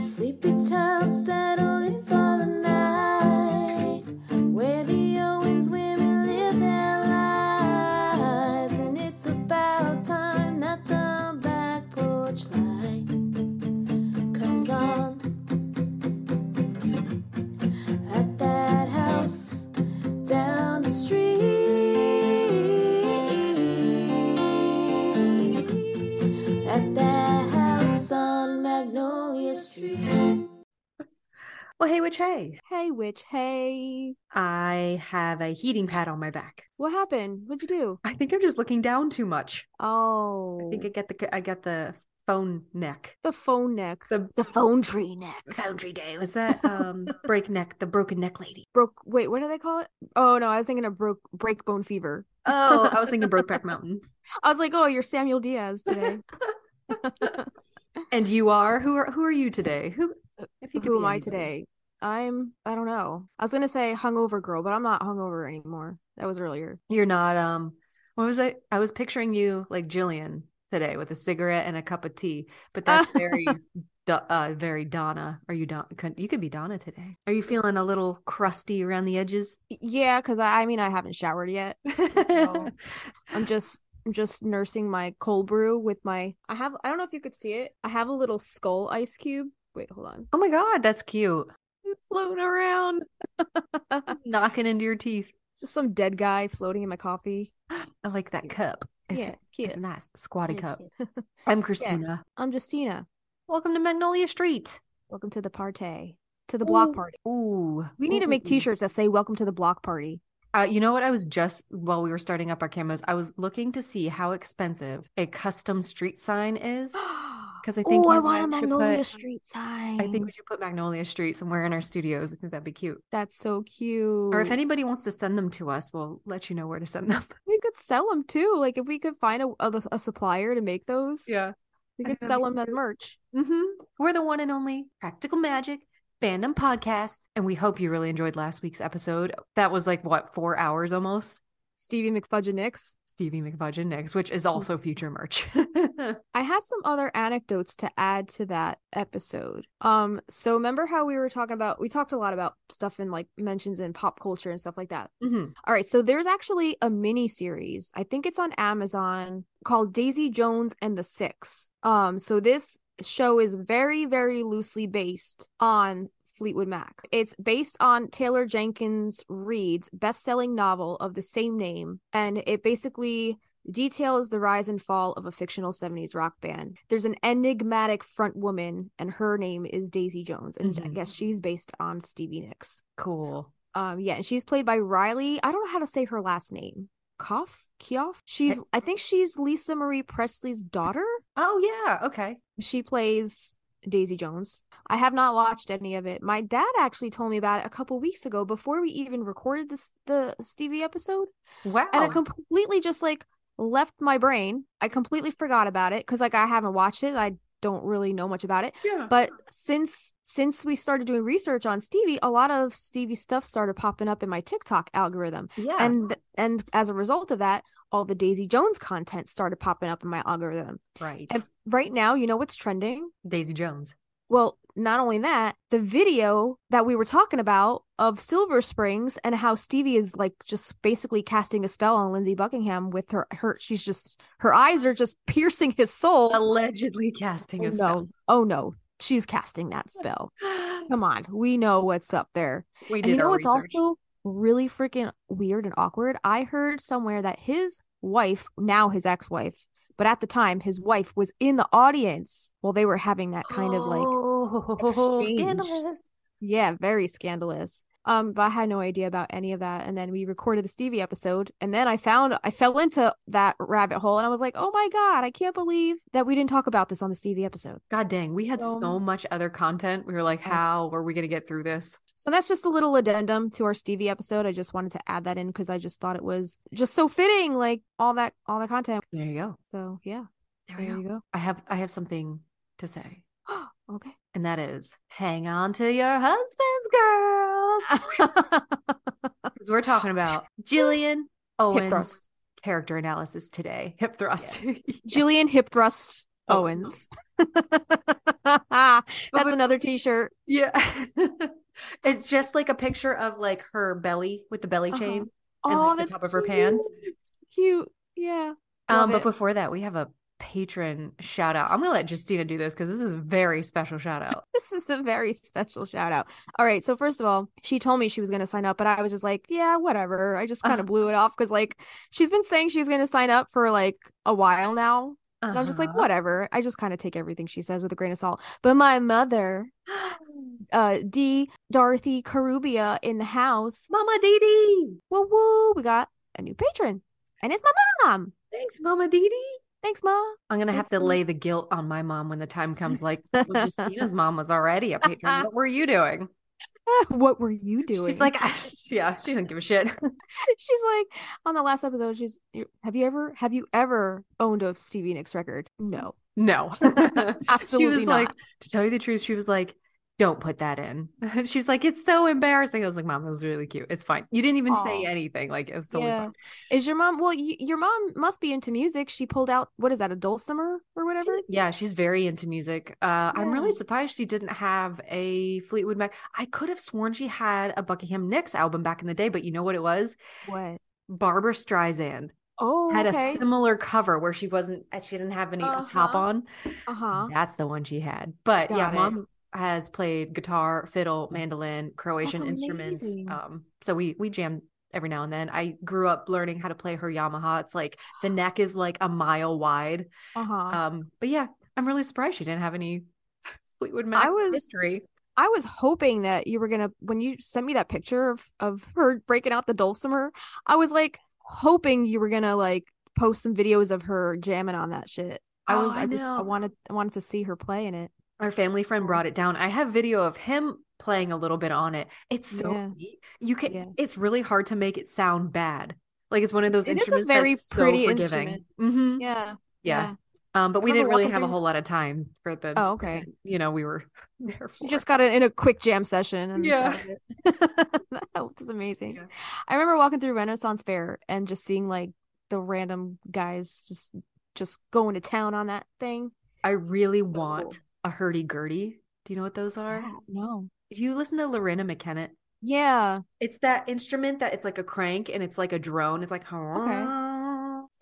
Sleepy town settling for hey, witch, hey. Hey, witch. Hey. I have a heating pad on my back. What happened? What'd you do? I think I'm just looking down too much. Oh. I think I get the I get the phone neck. the phone neck. The The phone tree neck. Phone Tree Day was that um break neck, the broken neck lady. Broke. Wait, what do they call it? Oh no, I was thinking of broke break bone fever. Oh, I was thinking Brokeback Mountain. I was like, oh, you're Samuel Diaz today. And you are who are who are you today? Who if you could Who am I today? I'm. I don't know. I was gonna say hungover girl, but I'm not hungover anymore. That was earlier. You're not um what was I I was picturing you like Gillian today with a cigarette and a cup of tea, but that's very uh very Donna. Are you Don could- you could be Donna today. Are you feeling a little crusty around the edges? Yeah, because I, I mean, I haven't showered yet. So, I'm just I'm just nursing my cold brew with my. I have. I don't know if you could see it. I have a little skull ice cube. Wait, hold on. Oh my god, that's cute. It's floating around. Knocking into your teeth. just some dead guy floating in my coffee. I like that cup. It's, Yeah, it's cute. it's nice. Squatty Yeah, cup. I'm Christina. I'm Justina. Welcome to Magnolia Street. Welcome to the party. To the block Ooh. party. Ooh. We need to make t-shirts that say welcome to the block party. Uh, you know what? I was just while we were starting up our cameras, I was looking to see how expensive a custom street sign is. Because I think oh, I want a Magnolia put- Street sign. I think we should put Magnolia Street somewhere in our studios. I think that'd be cute. that's so cute. Or if anybody wants to send them to us, we'll let you know where to send them. we could sell them too. Like if we could find a, a, a supplier to make those, Yeah. we could sell them as merch. hmm We're the one and only Practical Magic fandom podcast. And we hope you really enjoyed last week's episode. That was like, what, four hours almost? Stevie McFudgenix. Stevie McFudgeon next, which is also future merch. I had some other anecdotes to add to that episode. Um, so remember how we were talking about we talked a lot about stuff in like mentions in pop culture and stuff like that. Mhm. All right, so there's actually a mini series. I think it's on Amazon called Daisy Jones and the Six. Um, so this show is very, very loosely based on Fleetwood Mac. It's based on Taylor Jenkins Reid's best-selling novel of the same name, and it basically details the rise and fall of a fictional 70s rock band. There's an enigmatic front woman, and her name is Daisy Jones, and I Mhm. guess she's based on Stevie Nicks. Cool. Um, yeah, and she's played by Riley. I don't know how to say her last name. Koff? Kioff? She's I think she's Lisa Marie Presley's daughter. Oh, yeah. Okay. She plays Daisy Jones. I have not watched any of it. My dad actually told me about it a couple weeks ago before we even recorded this the Stevie episode. Wow. And it completely just like left my brain. I completely forgot about it because like I haven't watched it. I don't really know much about it. yeah. But since since we started doing research on Stevie, a lot of Stevie stuff started popping up in my TikTok algorithm. yeah. And and as a result of that, all the Daisy Jones content started popping up in my algorithm. right. And right now, you know what's trending? Daisy Jones. Well, not only that, the video that we were talking about of Silver Springs and how Stevie is like just basically casting a spell on Lindsey Buckingham with her her she's just her eyes are just piercing his soul. Allegedly casting Oh a spell. no. Oh no. She's casting that spell. Come on. We know what's up there. we did. And you know what's research. also really freaking weird and awkward? I heard somewhere that his wife, now his ex-wife, but at the time his wife was in the audience while they were having that kind of like oh, exchange. scandalous. yeah, very scandalous. Um, but I had no idea about any of that. And then we recorded the Stevie episode, and then I found I fell into that rabbit hole, and I was like, "Oh my god, I can't believe that we didn't talk about this on the Stevie episode." God dang, we had So- so much other content. We were like, how were we going to get through this? So that's just a little addendum to our Stevie episode. I just wanted to add that in because I just thought it was just so fitting, like all that all that content. There you go. So yeah, There, there we you go. go. I have I have something to say. okay. And that is hang on to your husbands, girls. Because we're talking about Gillian Owens character analysis today. Hip thrust. Gillian Hip Thrust Oh. Owens. That's another t-shirt. Yeah. it's just like a picture of like her belly with the belly Uh-huh. chain. Oh, And, like, the top of her pants. cute. Cute. Yeah. Um, but it. before that, we have a patron shout out. I'm gonna let Justina do this because this is a very special shout out. This is a very special shout out. All right. So first of all, she told me she was going to sign up, but I was just like, yeah, whatever. I just kind of blew it off because like she's been saying she was going to sign up for like a while now. And I'm just like, Uh-huh. whatever. I just kind of take everything she says with a grain of salt. But my mother, uh, D. Dorothy Carubia in the house. Mama Dee Dee. Woo woo. We got a new patron. And it's my mom. Thanks, Mama Dee Dee. Thanks, Ma. I'm gonna have Thanks, to Mama. lay the guilt on my mom when the time comes. Like, well, Justina's mom was already a patron. What were you doing? what were you doing? She's like, yeah, she didn't give a shit. she's like on the last episode. She's, have you ever, have you ever owned a Stevie Nicks record? No, No, absolutely She was not. like, to tell you the truth, she was like, don't put that in. she was like, it's so embarrassing. I was like, Mom, it was really cute. It's fine. You didn't even say anything. Like, it was totally yeah. fine. Is your mom? Well, y- your mom must be into music. She pulled out what is that, a dulcimer or whatever? Yeah, she's very into music. Uh, I'm really surprised she didn't have a Fleetwood Mac. I could have sworn she had a Buckingham Nicks album back in the day, but you know what it was? What? Barbra Streisand Oh, had okay. a similar cover where she wasn't, she didn't have any a top Uh-huh. on. Uh huh. That's the one she had. But yeah, it. mom has played guitar, fiddle, mandolin, Croatian instruments. Um, so we we jam every now and then. I grew up learning how to play her Yamaha. It's like the neck is like a mile wide. Uh huh. Um, but yeah, I'm really surprised she didn't have any Fleetwood Mac I was- history. I was hoping that you were gonna when you sent me that picture of of her breaking out the dulcimer. I was like hoping you were gonna like post some videos of her jamming on that shit. I Oh, was. I I, just. I wanted. I wanted to see her playing it. Our family friend brought it down. I have video of him playing a little bit on it. It's so Yeah. neat. You can. Yeah. It's really hard to make it sound bad. Like it's one of those It is a instruments very that's pretty so forgiving. instrument. hmm Yeah. yeah. Um, but we didn't really have a whole lot of time for the. Oh, okay. You know, we were there for. You just got it in a quick jam session. And Yeah. that was it. was amazing. Yeah. I remember walking through Renaissance Fair and just seeing like the random guys just just going to town on that thing. I really cool. want a hurdy gurdy. Do you know what those are? Yeah, No. If you listen to Loreena McKennitt, Yeah. it's that instrument that it's like a crank and it's like a drone. It's like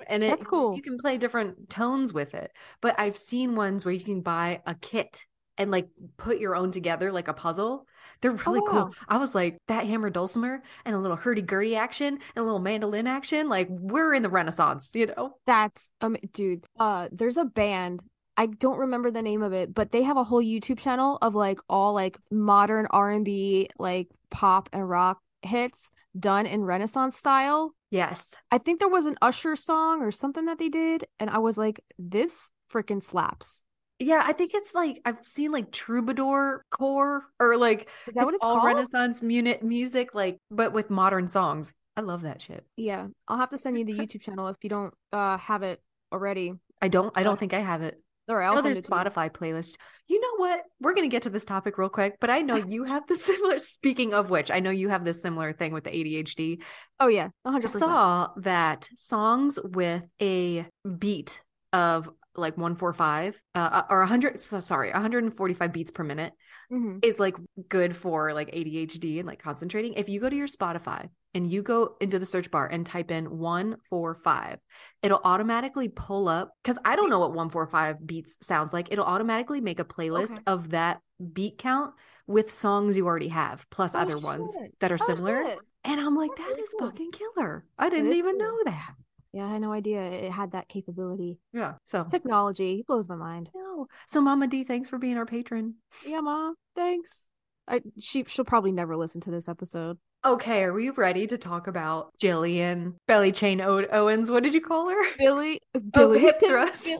and it, That's cool. You can play different tones with it. But I've seen ones where you can buy a kit and like put your own together like a puzzle. They're really wow. cool. I was like that hammer dulcimer and a little hurdy gurdy action and a little mandolin action. Like we're in the Renaissance, you know? That's um dude. Uh there's a band. I don't remember the name of it, but they have a whole YouTube channel of like all like modern R&B, like pop and rock hits done in Renaissance style. Yes. I think there was an Usher song or something that they did and I was like this freaking slaps. Yeah, I think it's like I've seen like troubadour core or like Is that what it's all called? Renaissance muni- music, like but with modern songs. I love that shit. Yeah, I'll have to send you the YouTube channel if you don't uh have it already. I don't. I don't think I have it. Right, I I'll there's it to you. Spotify playlist. You know what? We're gonna get to this topic real quick, but I know you have the similar. Speaking of which, I know you have this similar thing with the ADHD. Oh yeah, I 100%. saw that songs with a beat of like 145 uh, or 100 so sorry 145 beats per minute Mhm. is like good for like ADHD and like concentrating. If you go to your Spotify and you go into the search bar and type in 145, it'll automatically pull up cuz I don't know what 145 beats sounds like. It'll automatically make a playlist Okay. of that beat count with songs you already have plus Oh, other ones that are Oh, similar. shit. And I'm like That's that really is cool. fucking killer. I didn't even cool. know that. Yeah, I had no idea it had that capability. Yeah. So Technology blows my mind. no. So Mama D, thanks for being our patron. Yeah, ma. Thanks. I she she'll probably never listen to this episode. Okay, are we ready to talk about Gillian Belly Chain o- Owens? What did you call her? Billy, Billy, hip thrust.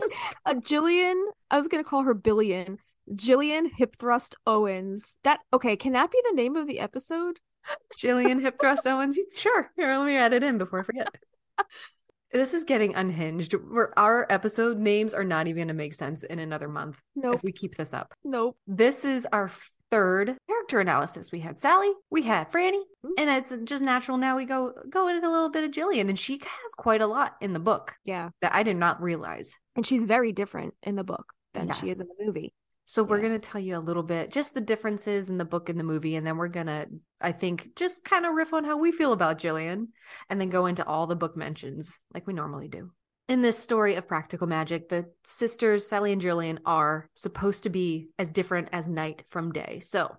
Uh, Gillian. I was gonna call her Billion. Gillian Hip Thrust Owens. That okay? Can that be the name of the episode? Gillian Hip Thrust Owens. Sure. Here, let me add it in before I forget. this is getting unhinged. We're, our episode names are not even going to make sense in another month Nope. if we keep this up. Nope. This is our third character analysis. We had Sally, we had Franny, Mhm. and it's just natural now we go go into a little bit of Gillian, and she has quite a lot in the book Yeah. that I did not realize. And she's very different in the book. than she is in the movie. So we're going to tell you a little bit just the differences in the book and the movie and then we're going to I think just kind of riff on how we feel about Gillian and then go into all the book mentions like we normally do. In this story of practical magic, the sisters Sally and Gillian are supposed to be as different as night from day. So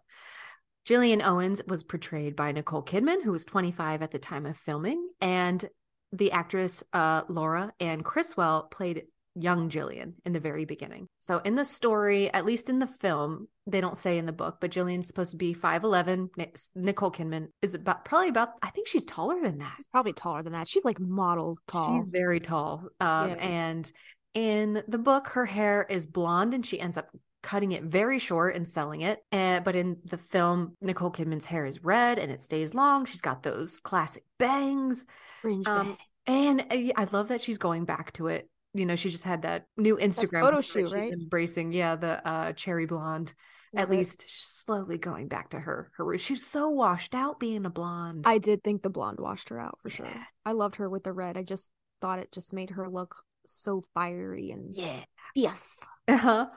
Gillian Owens was portrayed by Nicole Kidman, who was 25 at the time of filming, and the actress uh, Lora Anne Criswell played young Gillian in the very beginning. So in the story, at least in the film, they don't say in the book, but Gillian's supposed to be 5'11. Nicole Kidman is about probably about I think she's taller than that. She's probably taller than that. She's like model tall. She's very tall. Um, Yeah. and in the book, her hair is blonde and she ends up cutting it very short and selling it. And but in the film, Nicole Kidman's hair is red and it stays long. She's got those classic bangs. Fringe Um, bang. and uh, I love that she's going back to it. You know, she just had that new Instagram photo photo shoot, she's right? embracing. Yeah, the uh, cherry blonde. At it. least slowly going back to her. Her roots. She was so washed out being a blonde. I did think the blonde washed her out for sure. Yeah. I loved her with the red. I just thought it just made her look so fiery and yeah. yes. Uh-huh.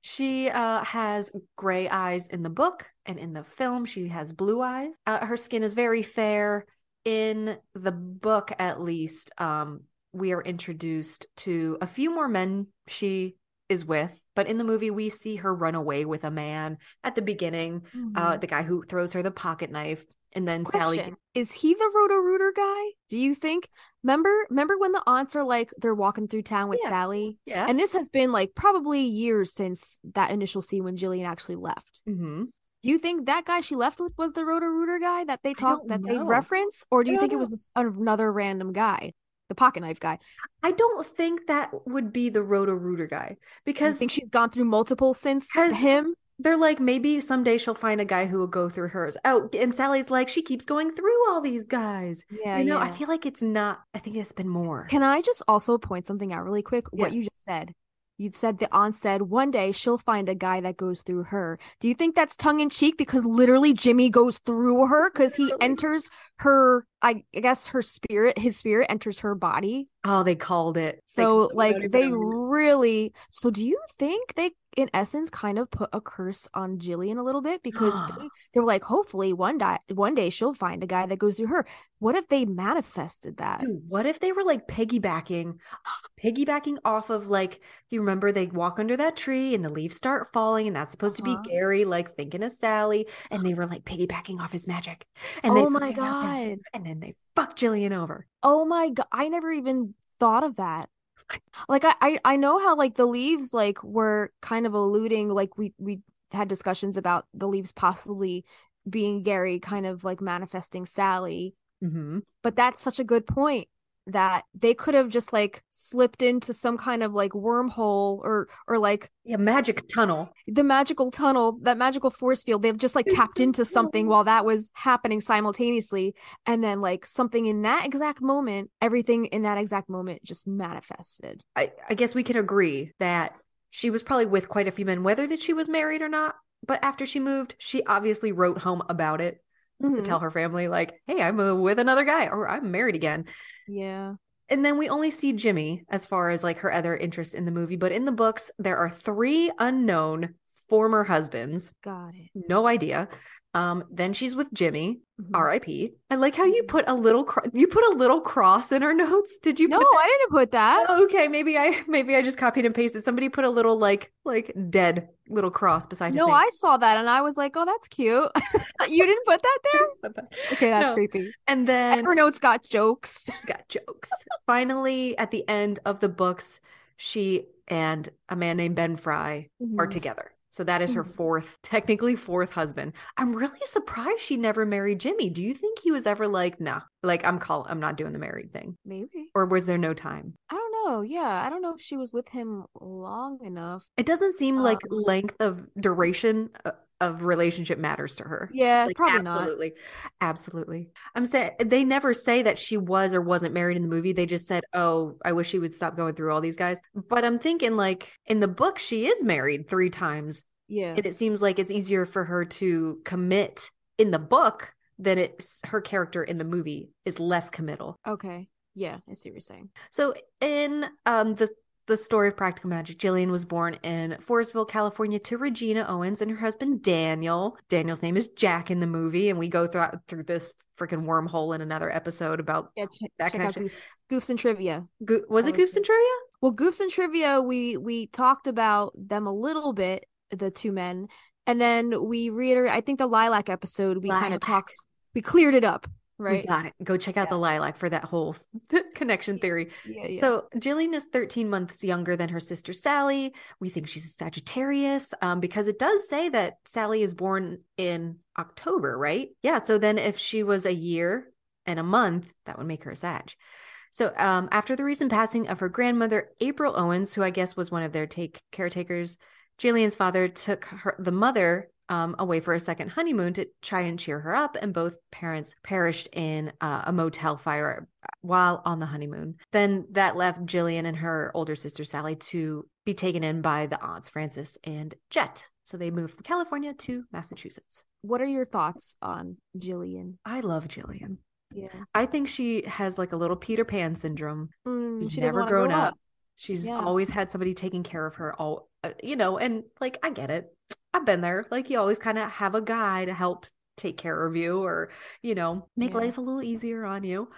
She uh, has gray eyes in the book, and in the film, she has blue eyes. Uh, her skin is very fair. In the book, at least, um, we are introduced to a few more men she is with. But in the movie, we see her run away with a man at the beginning, uh, the guy who throws her the pocket knife, and then Sally. Is he the Roto Rooter guy? Do you think? Remember, remember when the aunts are like they're walking through town with Yeah. Sally, Yeah. and this has been like probably years since that initial scene when Gillian actually left. hmm Do you think that guy she left with was the Roto Rooter guy that they talked that they reference, or do you think it was another random guy, the pocket knife guy? I don't think that would be the Roto Rooter guy because think she's gone through multiple since him? they're like maybe someday she'll find a guy who will go through hers. Oh, and Sally's like she keeps going through all these guys. Yeah, you know, I feel like it's not. I think it's been more. Can I just also point something out really quick? What you just said. You said the aunt said one day she'll find a guy that goes through her. Do you think that's tongue in cheek because literally Jimmy goes through her because he enters her? I guess her spirit, his spirit enters her body. oh, they called it. So like they really. So do you think they, in essence, kind of put a curse on Gillian a little bit because they, they were like, hopefully one day, one day she'll find a guy that goes through her. What if they manifested that? Dude, what if they were like piggybacking, piggybacking off of like you remember they walk under that tree and the leaves start falling and that's supposed Uh-huh. to be Gary like thinking of Sally and they were like piggybacking off his magic. And Oh my up and- God. And then they fuck Gillian over. Oh my god, I never even thought of that. Like I, I know how like the leaves like were kind of alluding like we we had discussions about the leaves possibly being Gary kind of like manifesting Sally, Mm-hmm. but that's such a good point that they could have just like slipped into some kind of like wormhole or or like Yeah, magic tunnel. the magical tunnel, that magical force field. They've just like tapped into something while that was happening simultaneously. And then, like, something in that exact moment, everything in that exact moment just manifested. I, I guess we can agree that she was probably with quite a few men, whether that she was married or not. But after she moved, she obviously wrote home about it to Mhm. tell her family, like, "Hey, I'm uh, with another guy, or I'm married again." Yeah. And then we only see Jimmy as far as like her other interests in the movie. But in the books, there are three unknown former husbands. Got it. No idea. Um, then she's with Jimmy, Mhm. R.I.P. I like how you put a little cro- you put a little cross in our notes. Did you? No, put? I didn't put that. Oh, okay, maybe I maybe I just copied and pasted. Somebody put a little like like dead little cross beside his No, name. I saw that and I was like, oh, that's cute. you didn't put that there? Okay, that's No. creepy. And then her notes got jokes. she's got jokes. Finally, at the end of the books, she and a man named Ben Frye are Mhm. together. So that is her Mhm. fourth, technically fourth husband. I'm really surprised she never married Jimmy. Do you think he was ever like, nah, like I'm call I'm not doing the married thing? Maybe. Or was there no time? I don't know. Yeah, I don't know if she was with him long enough. It doesn't seem like Um, length of duration uh, of relationship matters to her. Yeah, Like, probably not. absolutely. Absolutely. I'm saying they never say that she was or wasn't married in the movie. They just said, "Oh, I wish she would stop going through all these guys." But I'm thinking like in the book she is married 3 times Yeah. and it seems like it's easier for her to commit in the book than it's her character in the movie is less committal. Okay. Yeah, I see what you're saying. So in um the the story of Practical Magic. Gillian was born in Forestville, California, to Regina Owens and her husband Daniel. Daniel's name is Jack in the movie, and we go through through this freaking wormhole in another episode about Yeah, check, That connection. Goofs, Goofs and Trivia. Go- was That it was Goofs and Trivia? Well, Goofs and Trivia, we we talked about them a little bit, the two men, and then we reiterate. I think the Lilac episode, we kind of talked, we cleared it up, We right? got it. Go check out Yeah. the lilac for that whole connection theory. Yeah, yeah. So Gillian is 13 months younger than her sister Sally. We think she's a Sagittarius um, because it does say that Sally is born in October, right? Yeah. So then if she was a year and a month, that would make her a Sag. So um, after the recent passing of her grandmother, April Owens, who I guess was one of their take caretakers, Gillian's father took her the mother um, away for a second honeymoon to try and cheer her up, and both parents perished in uh, a motel fire while on the honeymoon. Then that left Gillian and her older sister Sally to be taken in by the aunts Frances and Jet. So they moved from California to Massachusetts. what are your thoughts on Gillian? I love Gillian. Yeah, I think she has like a little Peter Pan syndrome. Mm, She's she never grown grow up. She's Yeah. always had somebody taking care of her all uh, you know, and like I get it. I've been there. Like you always kind of have a guy to help take care of you or, you know, make Yeah. life a little easier on you.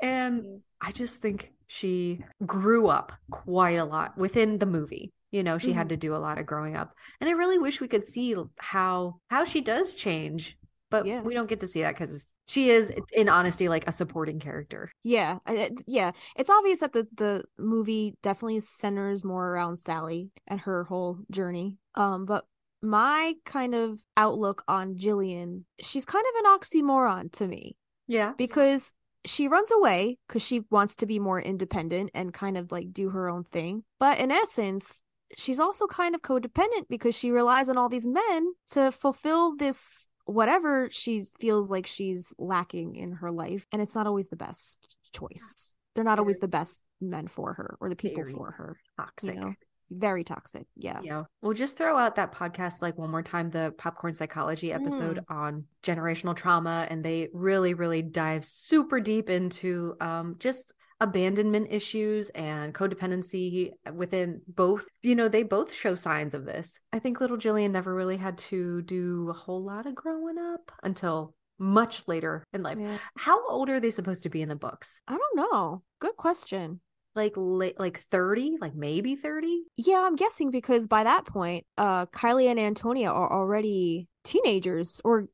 And I just think she grew up quite a lot within the movie. You know, she Mm-hmm. had to do a lot of growing up. And I really wish we could see how how she does change. But Yeah. we don't get to see that because she is, in honesty, like a supporting character. Yeah, yeah. It's obvious that the the movie definitely centers more around Sally and her whole journey. Um, but my kind of outlook on Gillian, she's kind of an oxymoron to me Yeah. because she runs away because she wants to be more independent and kind of like do her own thing. But in essence, she's also kind of codependent because she relies on all these men to fulfill this whatever she feels like she's lacking in her life. And it's not always the best choice. They're not always the best men for her or the people for her. Toxic. You know? Very toxic. Yeah. Yeah. We'll just throw out that podcast like one more time, the popcorn psychology episode on generational trauma. And they really, really dive super deep into um, just abandonment issues and codependency within both. You know, they both show signs of this. I think little Gillian never really had to do a whole lot of growing up until much later in life. Yeah. How old are they supposed to be in the books? I don't know. Good question. Like late, like 30, like maybe 30? Yeah, I'm guessing because by that point, uh Kylie and Antonia are already teenagers or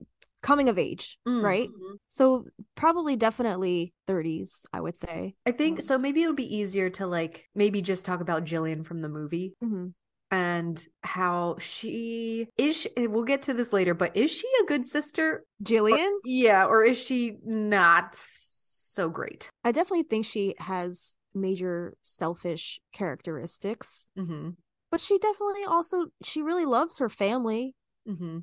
coming of age, right? Mhm. So probably definitely 30s, I would say. I think Um, so. Maybe it would be easier to like maybe just talk about Gillian from the movie hmm and how she is. She, we'll get to this later, but is she a good sister? Or- Gillian, yeah, or is she not so great? I definitely think she has major selfish characteristics, Mm-hmm. but she definitely also she really loves her family, Mm-hmm.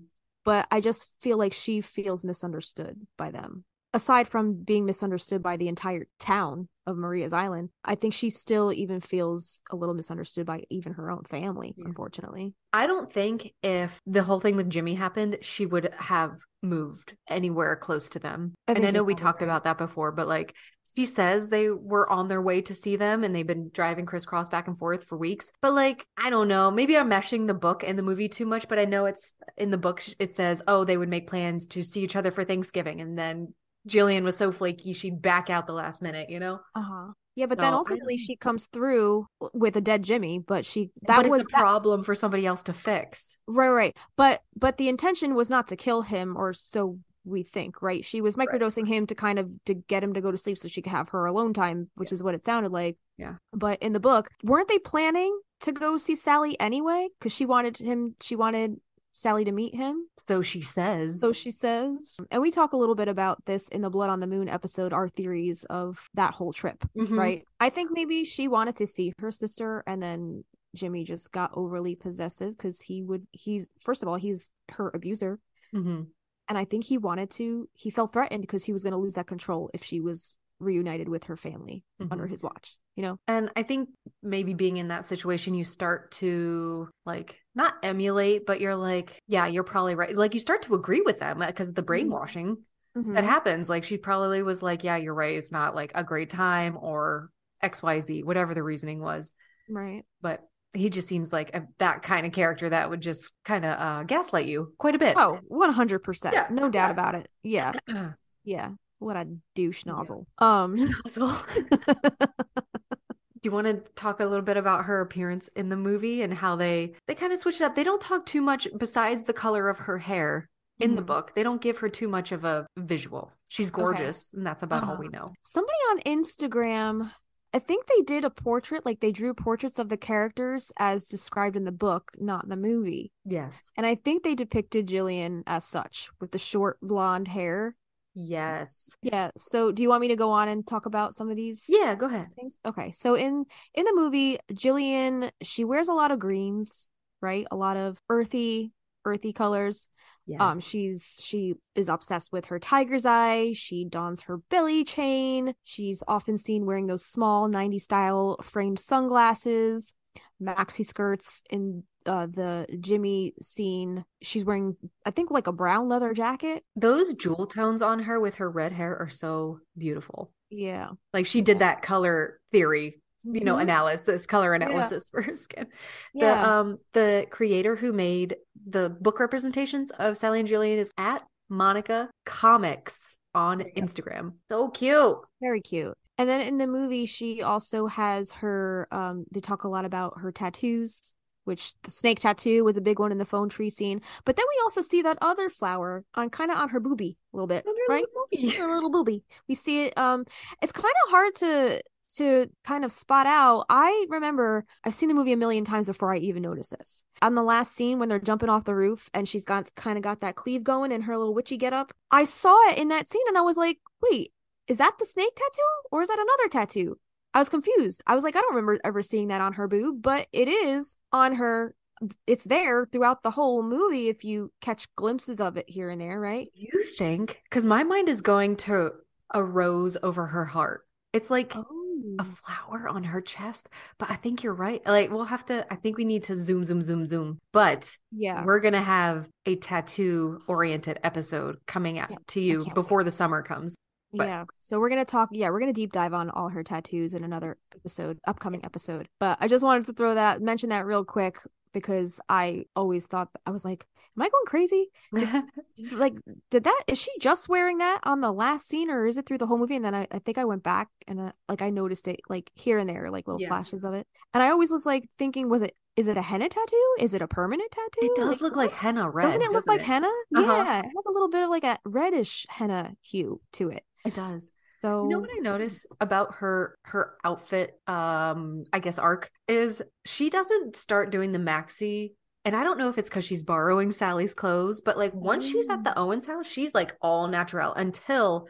But I just feel like she feels misunderstood by them. Aside from being misunderstood by the entire town of Maria's Island, I think she still even feels a little misunderstood by even her own family, Yeah. unfortunately. I don't think if the whole thing with Jimmy happened, she would have moved anywhere close to them. I and I know we talked right. about that before, but like she says they were on their way to see them and they've been driving crisscross back and forth for weeks. But like, I don't know, maybe I'm meshing the book and the movie too much, but I know it's in the book, it says, oh, they would make plans to see each other for Thanksgiving. And then Gillian was so flaky, she'd back out the last minute, you know? Uh-huh. Yeah, but then So, I ultimately she comes through with a dead Jimmy, but she that but was a that- problem for somebody else to fix. right, right. But but the intention was not to kill him, or so we think, right? She was microdosing him to kind of to get him to go to sleep so she could have her alone time, which is what it sounded like. Yeah. But in the book, weren't they planning to go see Sally anyway? Because she wanted him, she wanted Sally to meet him. So she says. So she says. And we talk a little bit about this in the Blood on the Moon episode, our theories of that whole trip, Mhm. right? I think maybe she wanted to see her sister and then Jimmy just got overly possessive because he would, he's, first of all, he's her abuser. Mhm. And I think he wanted to, he felt threatened because he was going to lose that control if she was reunited with her family under Mhm. his watch, you know? And I think maybe being in that situation, you start to like not emulate, but you're like, yeah, you're probably right. Like you start to agree with them because of the brainwashing Mhm. that happens. Like she probably was like, yeah, you're right. It's not like a great time or XYZ, whatever the reasoning was. Right. but he just seems like a, that kind of character that would just kind of uh, gaslight you quite a bit. Oh, 100%. Yeah, No doubt yeah. about it. Yeah. Uh, Yeah. What a douche nozzle. Um so- Do you want to talk a little bit about her appearance in the movie and how they they kind of switch it up? They don't talk too much besides the color of her hair in the Mhm. book. They don't give her too much of a visual. She's gorgeous, and that's about all Uh-huh. we know. somebody on Instagram, I think they did a portrait, like they drew portraits of the characters as described in the book, not in the movie. Yes. And I think they depicted Gillian as such with the short blonde hair. Yes. Yeah. So do you want me to go on and talk about some of these? Yeah, go ahead. things? Okay. So in in the movie, Jillian, she wears a lot of greens, right? A lot of earthy, earthy colors. Yes. Um, she's she is obsessed with her tiger's eye. She dons her belly chain. She's often seen wearing those small 90s style framed sunglasses, maxi skirts in uh the Jimmy scene. She's wearing I think like a brown leather jacket. Those jewel tones on her with her red hair are so beautiful. Yeah. Like she did that color theory, you know, Mhm. analysis, color analysis for her skin. The um the creator who made the book representations of Sally and Gillian is at Monica Comics on There you go. Instagram. So cute. Very cute. And then in the movie, she also has her. Um, they talk a lot about her tattoos, which the snake tattoo was a big one in the phone tree scene. But then we also see that other flower on kind of on her boobie a little bit, right? little boobie. Her little boobie. We see it. Um, it's kind of hard to to kind of spot out. I remember I've seen the movie a million times before I even noticed this. On the last scene when they're jumping off the roof and she's got kind of got that cleave going and her little witchy get up. I saw it in that scene and I was like, wait, is that the snake tattoo or is that another tattoo? I was confused. I was like, I don't remember ever seeing that on her boob, but it is on her. It's there throughout the whole movie if you catch glimpses of it here and there, right? You think? Because my mind is going to a rose over her heart. It's like Oh, a mm. flower on her chest, but I think you're right. Like we'll have to. I think we need to zoom, zoom, zoom, zoom. But yeah. we're gonna have a tattoo oriented episode coming out Yeah, to you before the summer comes. but- yeah. So we're gonna talk. Yeah, we're gonna deep dive on all her tattoos in another episode, upcoming episode. But I just wanted to throw that, mention that real quick because I always thought I was like, am I going crazy? Like, did that? Is she just wearing that on the last scene, or is it through the whole movie? And then I, I think I went back and uh, like I noticed it like here and there, like little Yeah. flashes of it. And I always was like thinking, was it? Is it a henna tattoo? Is it a permanent tattoo? it does look like henna red. Doesn't it look like henna? Uh-huh. Yeah, it has a little bit of like a reddish henna hue to it. It does. So You know what I noticed about her her outfit um I guess arc is she doesn't start doing the maxi and I don't know if it's cuz she's borrowing Sally's clothes but like once she's at mm. the Owens house she's like all natural until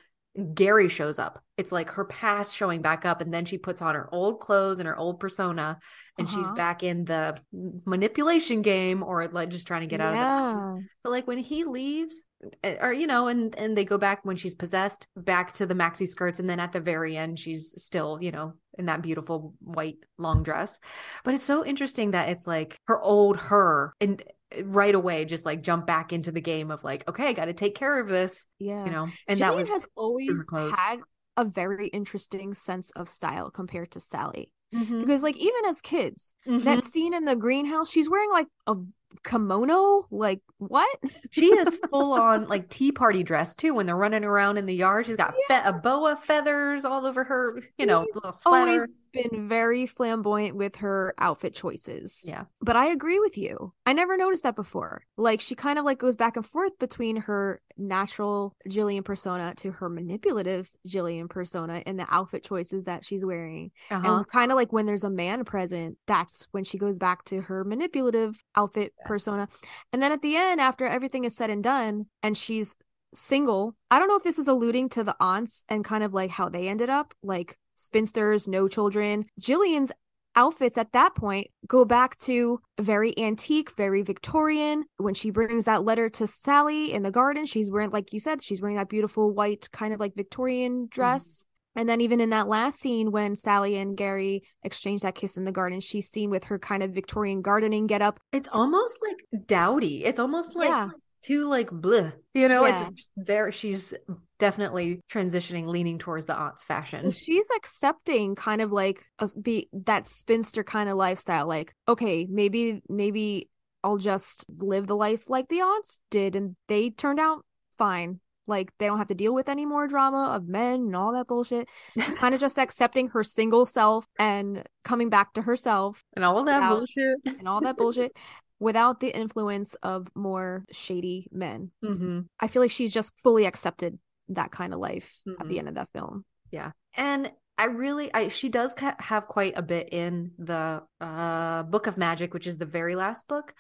Gary shows up. It's like her past showing back up and then she puts on her old clothes and her old persona and she's Uh-huh. back in the manipulation game or like just trying to get out of the yeah. but like when he leaves, eh, or you know, and and they go back when she's possessed, back to the maxi skirts, and then at the very end, she's still, you know, in that beautiful white long dress. But it's so interesting that it's like her old her, and right away just like jump back into the game of like, okay, I got to take care of this, Yeah. you know. And that Gillian was has always had a very interesting sense of style compared to Sally. Mhm. Because like even as kids, Mhm. that scene in the greenhouse, she's wearing like a kimono. Like what? She is full on like tea party dress too when they're running around in the yard. She's got fe- a boa feathers all over her, you know, She's little sweater. Always been very flamboyant with her outfit choices. Yeah. But I agree with you. I never noticed that before. Like she kind of like goes back and forth between her natural Gillian persona to her manipulative Gillian persona in the outfit choices that she's wearing. Uh-huh. And kind of like when there's a man present, that's when she goes back to her manipulative outfit Yes. persona. And then at the end, after everything is said and done, and she's single, I don't know if this is alluding to the aunts and kind of like how they ended up, like spinsters, no children. Gillian's outfits at that point go back to very antique, very Victorian. When she brings that letter to Sally in the garden, she's wearing, like you said, she's wearing that beautiful white, kind of like Victorian mm-hmm. dress. And then even in that last scene when Sally and Gary exchange that kiss in the garden, she's seen with her kind of Victorian gardening get up. It's almost like dowdy. It's almost like Yeah. Too like bleh. You know, Yeah. it's very she's definitely transitioning, leaning towards the aunt's So fashion. she's accepting kind of like a be that spinster kind of lifestyle. Like, okay, maybe maybe I'll just live the life like the aunts did, and they turned out fine. Like they don't have to deal with any more drama of men and all that bullshit. She's kind of just accepting her single self and coming back to herself and all that bullshit. and all that bullshit without the influence of more shady men. hmm I feel like she's just fully accepted that kind of life at Mhm. the end of that film. Yeah. And I really, I she does ca- have quite a bit in the uh Book of Magic, which is the very last book.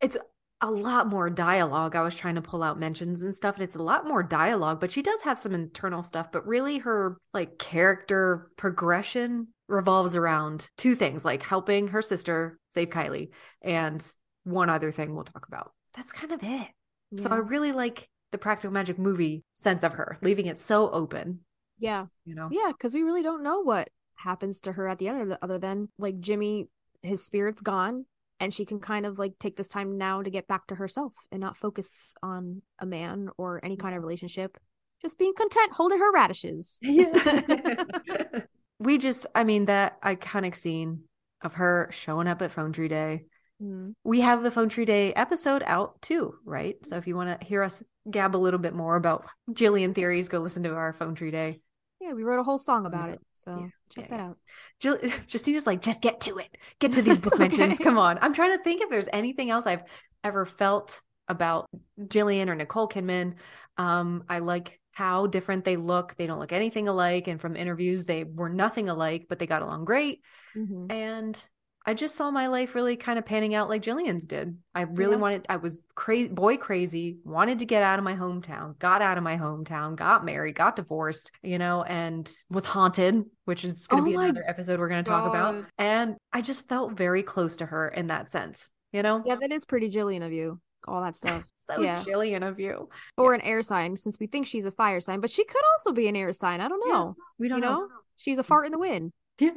It's a lot more dialogue. I was trying to pull out mentions and stuff, and it's a lot more dialogue. But she does have some internal stuff. But really, her like character progression revolves around two things: like helping her sister save Kylie, and one other thing we'll talk about. That's kind of it. So I really like the Practical Magic movie sense of her, leaving it so open. yeah. You know. Yeah, because we really don't know what happens to her at the end of it, other than like Jimmy, his spirit's gone, and she can kind of like take this time now to get back to herself and not focus on a man or any kind of mm-hmm. relationship. Just being content, holding her radishes. Yeah. we just, I mean, that iconic scene of her showing up at Phone Tree Day. Mm. We have the Phone Tree Day episode out too, right? So if you want to hear us gab a little bit more about Gillian theories, go listen to our Phone Tree Day. Yeah, we wrote a whole song about so- it, so yeah, check yeah, that yeah. out. Jill, Justina's like, just get to it. Get to these book mentions. Come on. I'm trying to think if there's anything else I've ever felt about Gillian or Nicole Kidman. Um, I like how different they look. They don't look anything alike. And from interviews, they were nothing alike, but they got along great. Mhm. And I just saw my life really kind of panning out like Gillian's did. I really Yeah. wanted, I was crazy, boy crazy, wanted to get out of my hometown, got out of my hometown, got married, got divorced, you know, and was haunted, which is going to Oh be another episode we're going to talk about. And I just felt very close to her in that sense, you know? Yeah, that is pretty Gillian of you. All that stuff. So Yeah. Gillian of you. Or an air sign, since we think she's a fire sign, but she could also be an air sign. I don't Yeah, know. We don't you know. know? She's a fart in the wind. Yeah.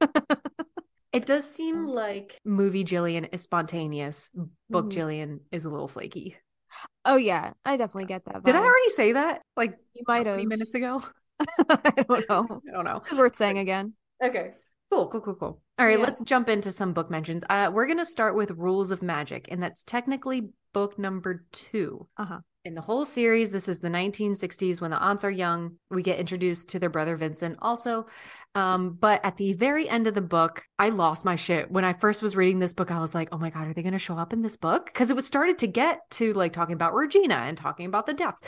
it does seem like movie Gillian is spontaneous. Book Mhm. Gillian is a little flaky. Oh yeah, I definitely get that. Did I already say that like You might 20 have. minutes ago? I don't know. I don't know. It's worth saying again. Okay. Cool, cool, cool, cool. All right, Yeah. let's jump into some book mentions. Uh, we're going to start with Rules of Magic, and that's technically book number two. Uh-huh. In the whole series, this is the 1960s when the aunts are young. We get introduced to their brother Vincent also. Um, but at the very end of the book, I lost my shit. When I first was reading this book, I was like, oh my God, are they going to show up in this book? Because it was started to get to like talking about Regina and talking about the deaths.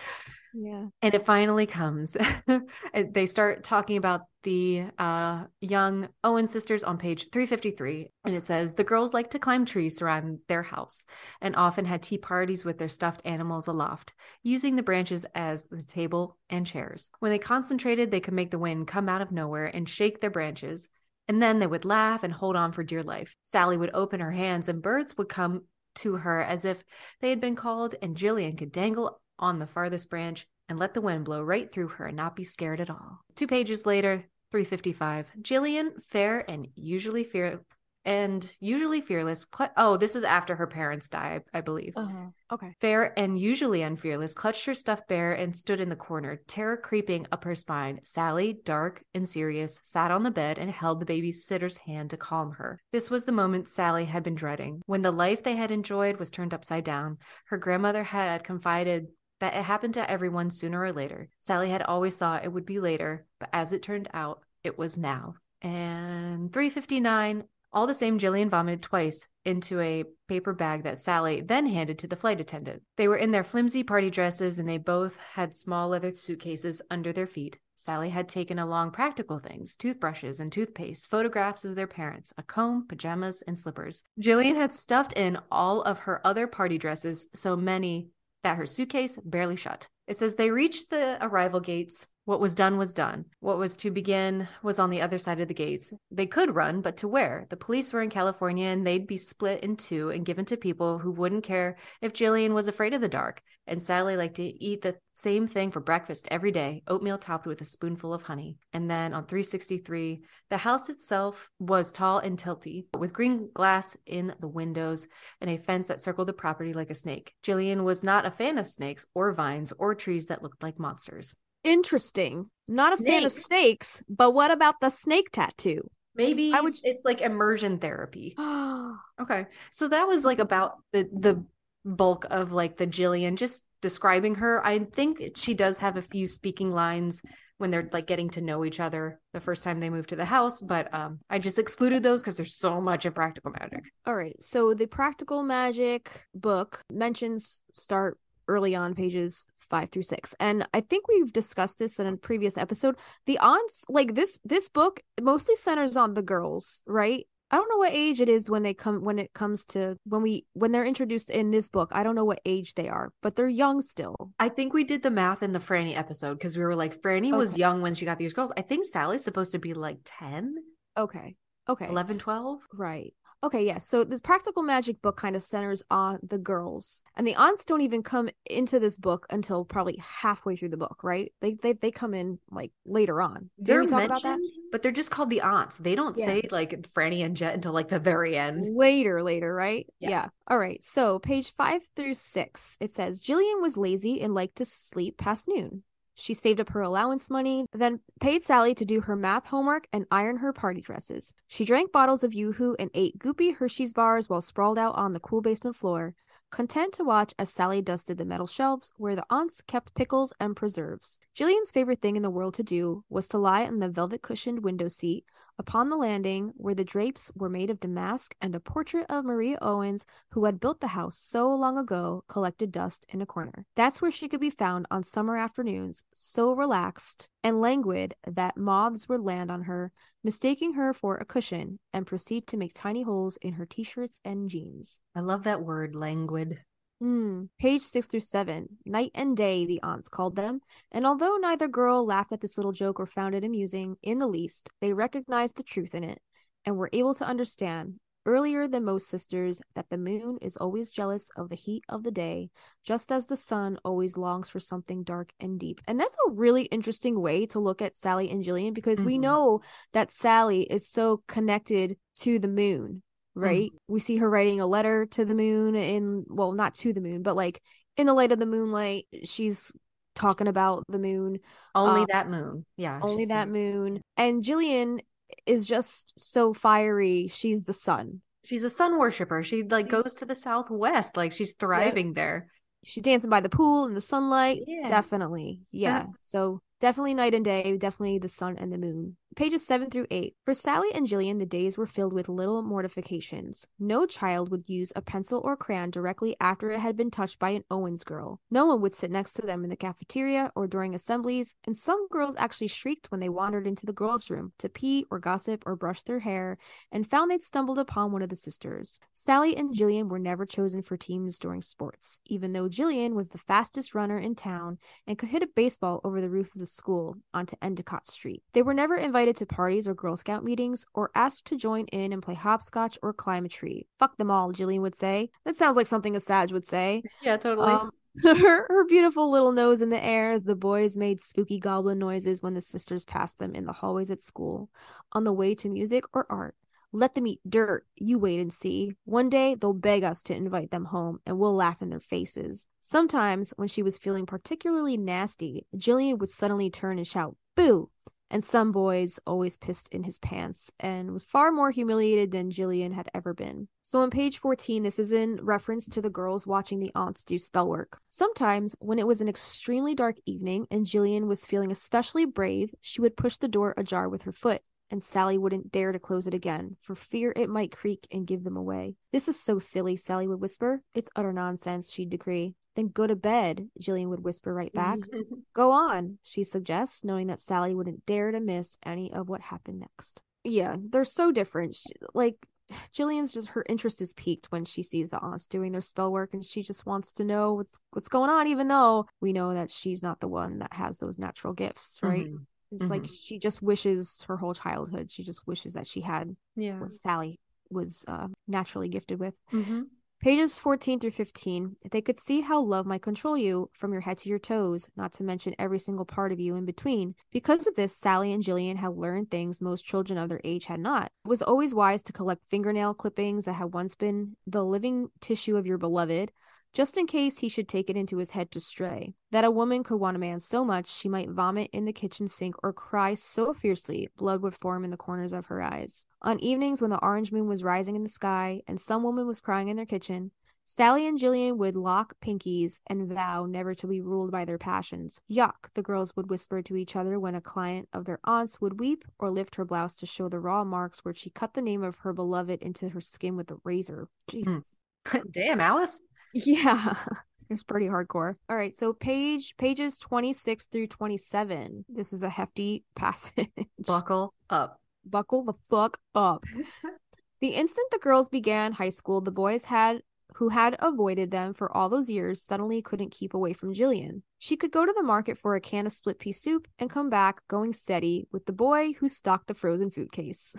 Yeah. And it finally comes. They start talking about the uh, young Owen sisters on page 353. And it says the girls like to climb trees surrounding their house and often had tea parties with their stuffed animals aloft, using the branches as the table and chairs. When they concentrated, they could make the wind come out of nowhere and shake their branches. And then they would laugh and hold on for dear life. Sally would open her hands, and birds would come to her as if they had been called, and Gillian could dangle on the farthest branch and let the wind blow right through her and not be scared at all. Two pages later, 355. Gillian, fair and usually fear and usually fearless. Cl- oh, this is after her parents die, I believe. Uh-huh. Okay. Fair and usually unfearless, clutched her stuffed bear and stood in the corner, terror creeping up her spine. Sally, dark and serious, sat on the bed and held the babysitter's hand to calm her. This was the moment Sally had been dreading. When the life they had enjoyed was turned upside down, her grandmother had confided that it happened to everyone sooner or later. Sally had always thought it would be later, but as it turned out, it was now. And 359, all the same, Gillian vomited twice into a paper bag that Sally then handed to the flight attendant. They were in their flimsy party dresses and they both had small leather suitcases under their feet. Sally had taken along practical things toothbrushes and toothpaste, photographs of their parents, a comb, pajamas, and slippers. Gillian had stuffed in all of her other party dresses, so many that her suitcase barely shut. It says they reached the arrival gates What was done was done. What was to begin was on the other side of the gates. They could run, but to where? The police were in California and they'd be split in two and given to people who wouldn't care if Gillian was afraid of the dark. And Sally liked to eat the same thing for breakfast every day oatmeal topped with a spoonful of honey. And then on 363, the house itself was tall and tilty, with green glass in the windows and a fence that circled the property like a snake. Gillian was not a fan of snakes or vines or trees that looked like monsters. Interesting. Not a fan of Snakes. snakes, but what about the snake tattoo? Maybe I would- it's like immersion therapy. oh, Okay. So that was like about the the bulk of like the Gillian just describing her. I think she does have a few speaking lines when they're like getting to know each other the first time they move to the house, but um I just excluded those because there's so much in practical magic. All right. So the practical magic book mentions start early on pages five through six. And I think we've discussed this in a previous episode. The aunts, like this this book mostly centers on the girls, right? I don't know what age it is when they come when it comes to when we when they're introduced in this book. I don't know what age they are, but they're young still. I think we did the math in the Franny episode because we were like Franny was young when she got these girls. I think Sally's supposed to be like 10, Okay. Okay. 11, 12. Right. Okay, yeah. So the practical magic book kind of centers on the girls. And the aunts don't even come into this book until probably halfway through the book, right? They they they come in like later on. Did They're we talk about that? mentioned, but they're just called the aunts. They don't Yeah. say like Franny and Jet until like the very end. Later, later, right? Yeah. yeah. All right. So page five through six, it says Gillian was lazy and liked to sleep past noon. She saved up her allowance money, then paid Sally to do her math homework and iron her party dresses. She drank bottles of Yoo-Hoo and ate goopy Hershey's bars while sprawled out on the cool basement floor, content to watch as Sally dusted the metal shelves where the aunts kept pickles and preserves. Gillian's favorite thing in the world to do was to lie on the velvet cushioned window seat upon the landing where the drapes were made of damask and a portrait of Maria Owens, who had built the house so long ago, collected dust in a corner. That's where she could be found on summer afternoons, so relaxed and languid that moths would land on her, mistaking her for a cushion, and proceed to make tiny holes in her t shirts and jeans. I love that word, languid. Hmm. Page six through seven. Night and day, the aunts called them, and although neither girl laughed at this little joke or found it amusing in the least, they recognized the truth in it and were able to understand, earlier than most sisters, that the moon is always jealous of the heat of the day, just as the sun always longs for something dark and deep. And that's a really interesting way to look at Sally and Gillian because we Mhm. know that Sally is so connected to the moon right? We see her writing a letter to the moon in well, not to the moon, but like in the light of the moonlight, she's talking about the moon, Only Um, that moon. Yeah. only that moon. And Gillian is just so fiery. She's the sun. She's a sun worshiper. She like goes to the southwest. Like she's thriving there. She's dancing by the pool in the sunlight. Yeah. Definitely. Yeah. So definitely night and day, definitely the sun and the moon. Pages seven through eight. For Sally and Gillian, the days were filled with little mortifications. No child would use a pencil or crayon directly after it had been touched by an Owens girl. No one would sit next to them in the cafeteria or during assemblies, and some girls actually shrieked when they wandered into the girls' room to pee or gossip or brush their hair and found they'd stumbled upon one of the sisters. Sally and Gillian were never chosen for teams during sports, even though Gillian was the fastest runner in town and could hit a baseball over the roof of the school onto Endicott Street. They were never invited to parties or Girl Scout meetings or asked to join in and play hopscotch or climb a tree. Fuck them all, Gillian would say. That sounds like something a Sag would say. Yeah, totally. Um, her, her beautiful little nose in the air as the boys made spooky goblin noises when the sisters passed them in the hallways at school, on the way to music or art. Let them eat dirt. You wait and see. One day they'll beg us to invite them home, and we'll laugh in their faces. Sometimes, when she was feeling particularly nasty, Gillian would suddenly turn and shout, Boo! And some boys always pissed in his pants and was far more humiliated than Gillian had ever been. So on page 14, this is in reference to the girls watching the aunts do spell work. Sometimes, when it was an extremely dark evening and Gillian was feeling especially brave, she would push the door ajar with her foot, and Sally wouldn't dare to close it again, for fear it might creak and give them away. This is so silly, Sally would whisper. It's utter nonsense, she'd decree. Then go to bed, Gillian would whisper right back. Go on, she suggests, knowing that Sally wouldn't dare to miss any of what happened next. Yeah, they're so different. Sh- Like Gillian's just her interest is piqued when she sees the aunts doing their spell work and she just wants to know what's what's going on, even though we know that she's not the one that has those natural gifts, right? Mhm. It's like she just wishes her whole childhood, she just wishes that she had Yeah. what Sally was uh, naturally gifted with. Mm-hmm. Pages 14 through 15. They could see how love might control you from your head to your toes, not to mention every single part of you in between. Because of this, Sally and Gillian had learned things most children of their age had not. It was always wise to collect fingernail clippings that had once been the living tissue of your beloved, just in case he should take it into his head to stray. That a woman could want a man so much she might vomit in the kitchen sink or cry so fiercely blood would form in the corners of her eyes. On evenings when the orange moon was rising in the sky and some woman was crying in their kitchen, Sally and Gillian would lock pinkies and vow never to be ruled by their passions. Yuck, the girls would whisper to each other when a client of their aunt's would weep or lift her blouse to show the raw marks where she cut the name of her beloved into her skin with a razor. Hmm. Jesus. Damn, Alice. Yeah. It's pretty hardcore. All right, so page pages 26 through 27. This is a hefty passage. Buckle up. Buckle the fuck up. the instant the girls began high school, the boys had who had avoided them for all those years suddenly couldn't keep away from Gillian. She could go to the market for a can of split pea soup and come back going steady with the boy who stocked the frozen food case.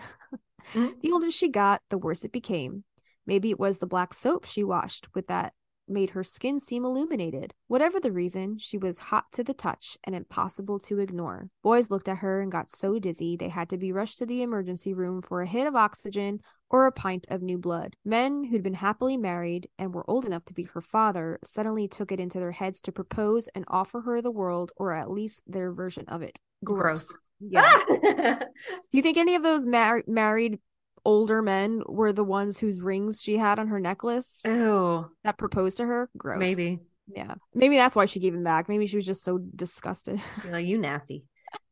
Mm. The older she got, the worse it became. Maybe it was the black soap she washed with that made her skin seem illuminated. Whatever the reason, she was hot to the touch and impossible to ignore. Boys looked at her and got so dizzy they had to be rushed to the emergency room for a hit of oxygen or a pint of new blood. Men who'd been happily married and were old enough to be her father suddenly took it into their heads to propose and offer her the world or at least their version of it. Gross. Yeah. Do you think any of those mar- married older men were the ones whose rings she had on her necklace Ew. that proposed to her? Gross. Maybe. Yeah. Maybe that's why she gave him back. Maybe she was just so disgusted. You're like, you nasty.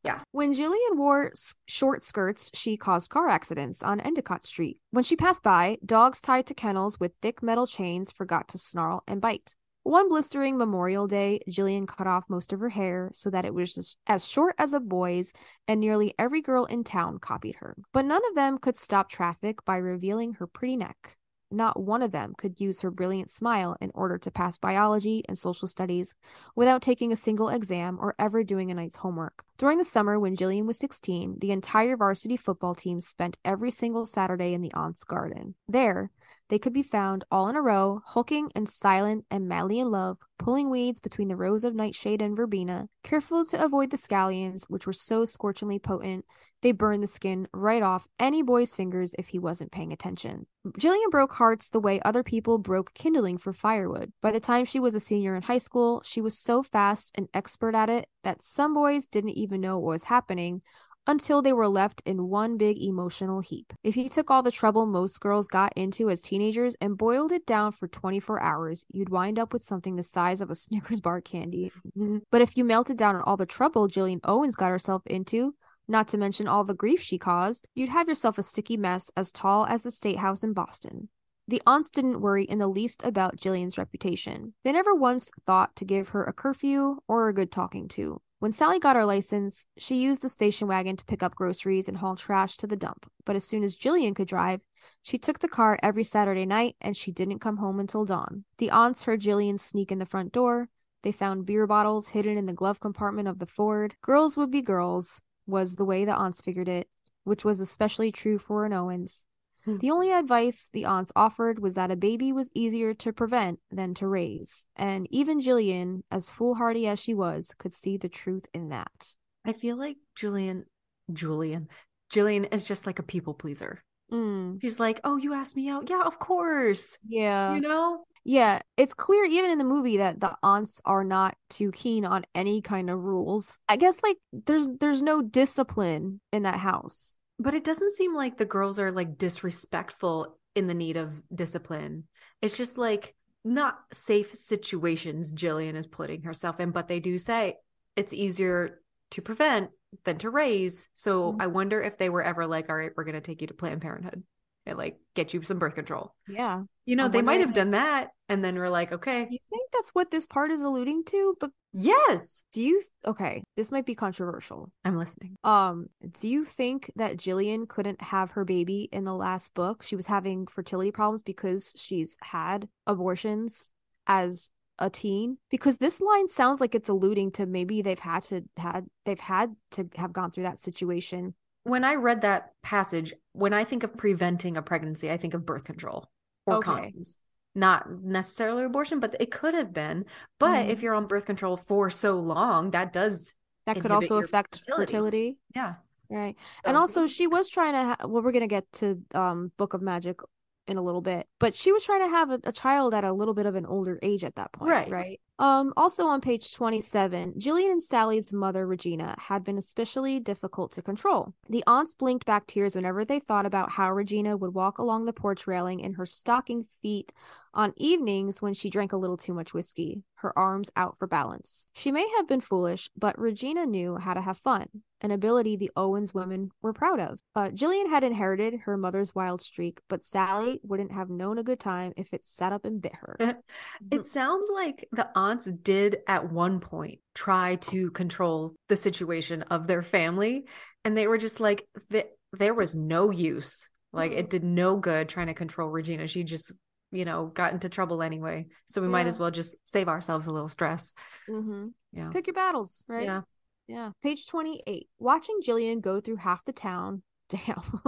Yeah. When Gillian wore s- short skirts, she caused car accidents on Endicott Street. When she passed by, dogs tied to kennels with thick metal chains forgot to snarl and bite. One blistering Memorial Day, Gillian cut off most of her hair so that it was as short as a boy's, and nearly every girl in town copied her. But none of them could stop traffic by revealing her pretty neck. Not one of them could use her brilliant smile in order to pass biology and social studies without taking a single exam or ever doing a night's homework. During the summer, when Gillian was 16, the entire varsity football team spent every single Saturday in the aunt's garden. There, they could be found all in a row, hulking and silent and madly in love, pulling weeds between the rows of nightshade and verbena, careful to avoid the scallions, which were so scorchingly potent they burned the skin right off any boy's fingers if he wasn't paying attention. Gillian broke hearts the way other people broke kindling for firewood. By the time she was a senior in high school, she was so fast and expert at it that some boys didn't even know what was happening until they were left in one big emotional heap. If you took all the trouble most girls got into as teenagers and boiled it down for 24 hours, you'd wind up with something the size of a Snickers bar candy. Mm-hmm. But if you melted down all the trouble Gillian Owens got herself into, not to mention all the grief she caused, you'd have yourself a sticky mess as tall as the State House in Boston. The aunts didn't worry in the least about Gillian's reputation. They never once thought to give her a curfew or a good talking to. When Sally got her license, she used the station wagon to pick up groceries and haul trash to the dump. But as soon as Gillian could drive, she took the car every Saturday night and she didn't come home until dawn. The aunts heard Gillian sneak in the front door. They found beer bottles hidden in the glove compartment of the Ford. Girls would be girls, was the way the aunts figured it, which was especially true for an Owens. Hmm. The only advice the aunts offered was that a baby was easier to prevent than to raise, and even Gillian, as foolhardy as she was, could see the truth in that. I feel like Julian, Julian, Gillian is just like a people pleaser. Mm, She's like, oh, you asked me out. Yeah, of course. yeah. you know? Yeah, it's clear even in the movie that the aunts are not too keen on any kind of rules. I guess like there's there's no discipline in that house. But it doesn't seem like the girls are like disrespectful in the need of discipline. It's just like not safe situations Gillian is putting herself in, but they do say it's easier to prevent than to raise. So Mhm. I wonder if they were ever like, all right, we're going to take you to Planned Parenthood. And like get you some birth control. Yeah. You know, I'm they might have done that and then we're like, okay, You think that's what this part is alluding to? But yes, do you okay, this might be controversial. I'm listening. Um, do you think that Gillian couldn't have her baby in the last book? She was having fertility problems because she's had abortions as a teen because this line sounds like it's alluding to maybe they've had to had they've had to have gone through that situation. When I read that passage, when I think of preventing a pregnancy, I think of birth control or Okay. condoms. Not necessarily abortion, but it could have been. But Mhm. if you're on birth control for so long, that does, That could also affect fertility. fertility. yeah. Right. And also she was trying to ha- well we're going to get to um Book of Magic in a little bit. But she was trying to have a, a child at a little bit of an older age at that point, Right. right? Um also on page 27, Gillian and Sally's mother Regina had been especially difficult to control. The aunts blinked back tears whenever they thought about how Regina would walk along the porch railing in her stocking feet on evenings when she drank a little too much whiskey, her arms out for balance. She may have been foolish, but Regina knew how to have fun, an ability the Owens women were proud of. Uh, Gillian had inherited her mother's wild streak, but Sally wouldn't have known a good time if it sat up and bit her. It sounds like the aunts did at one point try to control the situation of their family, and they were just like, th- there was no use. Like, it did no good trying to control Regina. She just, you know, got into trouble anyway. So we might as well just save ourselves a little stress. hmm Yeah. Pick your battles, right? Yeah. Yeah. Page 28. Watching Gillian go through half the town. Damn.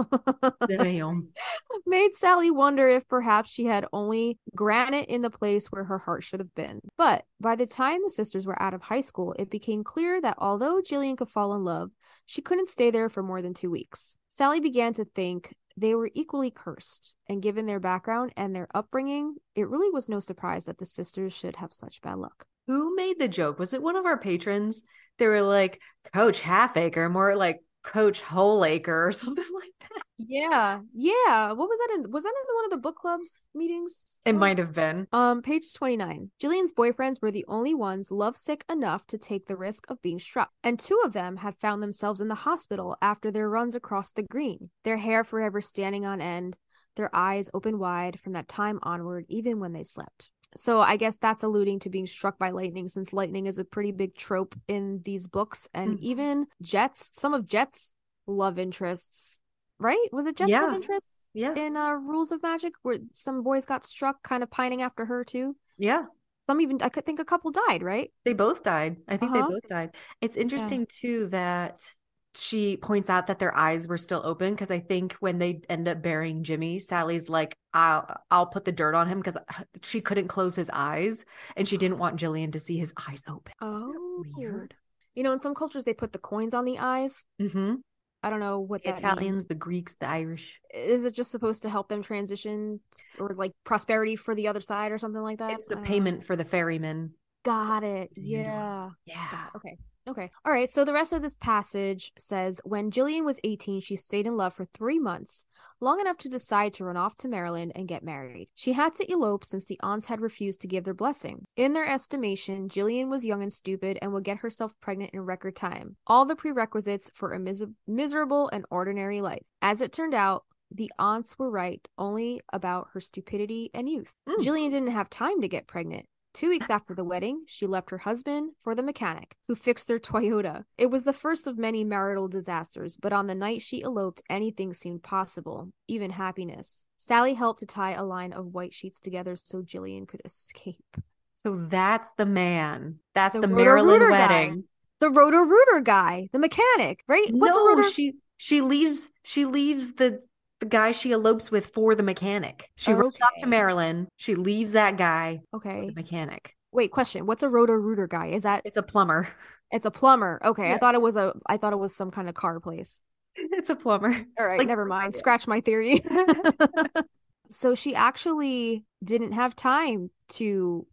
Damn. made Sally wonder if perhaps she had only granite in the place where her heart should have been. But by the time the sisters were out of high school, it became clear that although Gillian could fall in love, she couldn't stay there for more than two weeks. Sally began to think they were equally cursed, and given their background and their upbringing, it really was no surprise that the sisters should have such bad luck. Who made the joke? Was it one of our patrons? They were like, Coach Halfacre, more like Coach Wholeacre or something like that. Yeah, yeah. What was that in? Was that in one of the book clubs meetings? It What might have been. Um, page 29. Gillian's boyfriends were the only ones lovesick enough to take the risk of being struck, and two of them had found themselves in the hospital after their runs across the green, their hair forever standing on end, their eyes open wide from that time onward, even when they slept. So I guess that's alluding to being struck by lightning, since lightning is a pretty big trope in these books, and Mhm. even Jet's some of Jet's love interests, right? Was it love Yeah. interests? Yeah. in uh Rules of Magic where some boys got struck kind of pining after her too. Yeah. Some even I could think a couple died, right? They both died. I think Uh-huh. they both died. It's interesting too that she points out that their eyes were still open because I think when they end up burying Jimmy, Sally's like, "I'll I'll put the dirt on him" because she couldn't close his eyes and she didn't want Gillian to see his eyes open. Oh. Weird. You know, in some cultures they put the coins on the eyes. Mm-hmm. I don't know what The Italians, means. the Greeks, the Irish. Is it just supposed to help them transition or like prosperity for the other side or something like that? It's the don't know. payment for the ferryman. Got it. Yeah. Yeah. Yeah. Okay. Okay. All right. So the rest of this passage says when Gillian was 18, she stayed in love for three months, long enough to decide to run off to Maryland and get married. She had to elope since the aunts had refused to give their blessing. In their estimation, Gillian was young and stupid and would get herself pregnant in record time. All the prerequisites for a mis- miserable and ordinary life. As it turned out, the aunts were right only about her stupidity and youth. Mm. Gillian didn't have time to get pregnant. Two weeks after the wedding, she left her husband for the mechanic, who fixed their Toyota. It was the first of many marital disasters, but on the night she eloped, anything seemed possible, even happiness. Sally helped to tie a line of white sheets together so Gillian could escape. So that's the man. That's The the, Maryland guy. wedding. The Roto Rooter guy, the mechanic, right? What's no, rotor? she she leaves she leaves the the guy she elopes with for the mechanic. She runs off to Okay. Maryland. She leaves that guy Okay. the mechanic. Wait, question. What's a Roto Rooter guy? Is that It's a plumber. it's a plumber? Okay, I thought it was a I thought it was some kind of car place. it's a plumber. All right, Like- never mind. Scratch my theory. so she actually didn't have time to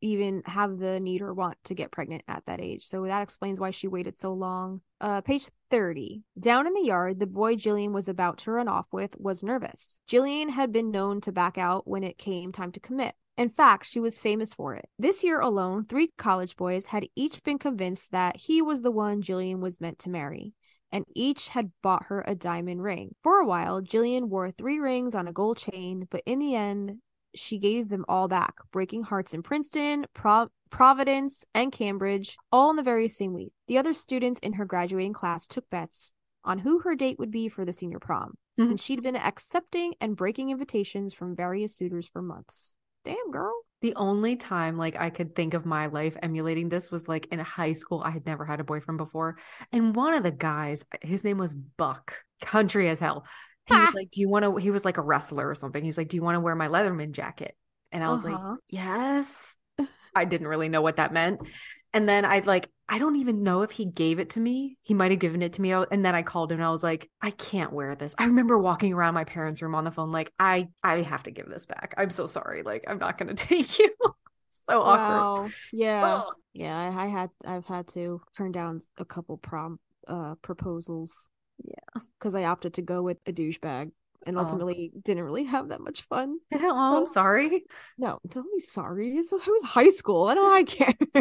even have the need or want to get pregnant at that age. So that explains why she waited so long. Uh, page 30. Down in the yard, the boy Gillian was about to run off with was nervous. Gillian had been known to back out when it came time to commit. In fact, she was famous for it. This year alone, three college boys had each been convinced that he was the one Gillian was meant to marry. and each had bought her a diamond ring. For a while, Gillian wore three rings on a gold chain, but in the end, she gave them all back, breaking hearts in Princeton, Pro- Providence, and Cambridge, all in the very same week. The other students in her graduating class took bets on who her date would be for the senior prom, Mhm. since she'd been accepting and breaking invitations from various suitors for months. Damn, girl. The only time like I could think of my life emulating this was like in high school. I had never had a boyfriend before. And one of the guys, his name was Buck, country as hell. He was like, Do you want to? He was like a wrestler or something. He's like, Do you want to wear my Letterman jacket? And I was like, Uh-huh. Yes. I didn't really know what that meant. And then I'd like, I don't even know if he gave it to me. He might have given it to me. And then I called him and I was like, I can't wear this. I remember walking around my parents' room on the phone, like, I I have to give this back. I'm so sorry. Like, I'm not gonna take you. so awkward. Wow. Yeah. Ugh. Yeah, I, I had I've had to turn down a couple prom uh proposals. Yeah. Because I opted to go with a douchebag and Oh. ultimately didn't really have that much fun. oh, I'm sorry. No, don't be sorry. It's, it was high school. I don't I can't.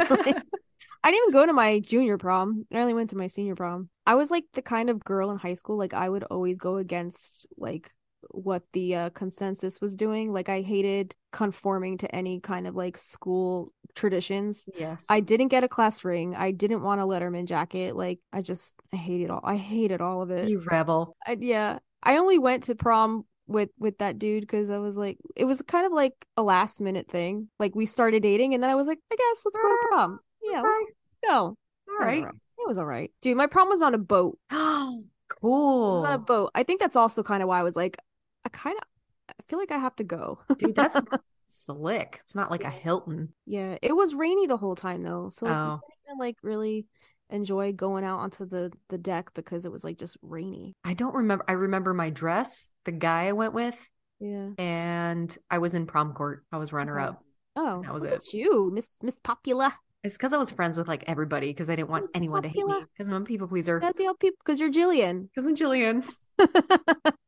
I didn't even go to my junior prom. I only went to my senior prom. I was like the kind of girl in high school, like I would always go against like what the uh, consensus was doing. Like I hated conforming to any kind of like school traditions. Yes. I didn't get a class ring. I didn't want a Letterman jacket. Like I just I hated all. I hated all of it. you rebel. I, yeah, I only went to prom with with that dude because I was like, it was kind of like a last minute thing. Like we started dating, and then I was like, I guess let's go to prom. Yeah, let's go. All It was right. alright. It was all right, dude. My prom was on a boat. Cool. on a boat. I think that's also kind of why I was like, I kind of, I feel like I have to go. Dude, that's slick. It's not like a Hilton. yeah. It was rainy the whole time though, so like, Oh. didn't even like really enjoy going out onto the the deck because it was like just rainy. I don't remember. I remember my dress, the guy I went with, Yeah. and I was in prom court. I was runner Okay. up. Oh, That was it. you, Miss Miss Popular. It's because I was friends with like everybody because I didn't want Miss anyone to hate me because I'm a people pleaser. That's the people because you're Gillian. Because I'm Gillian.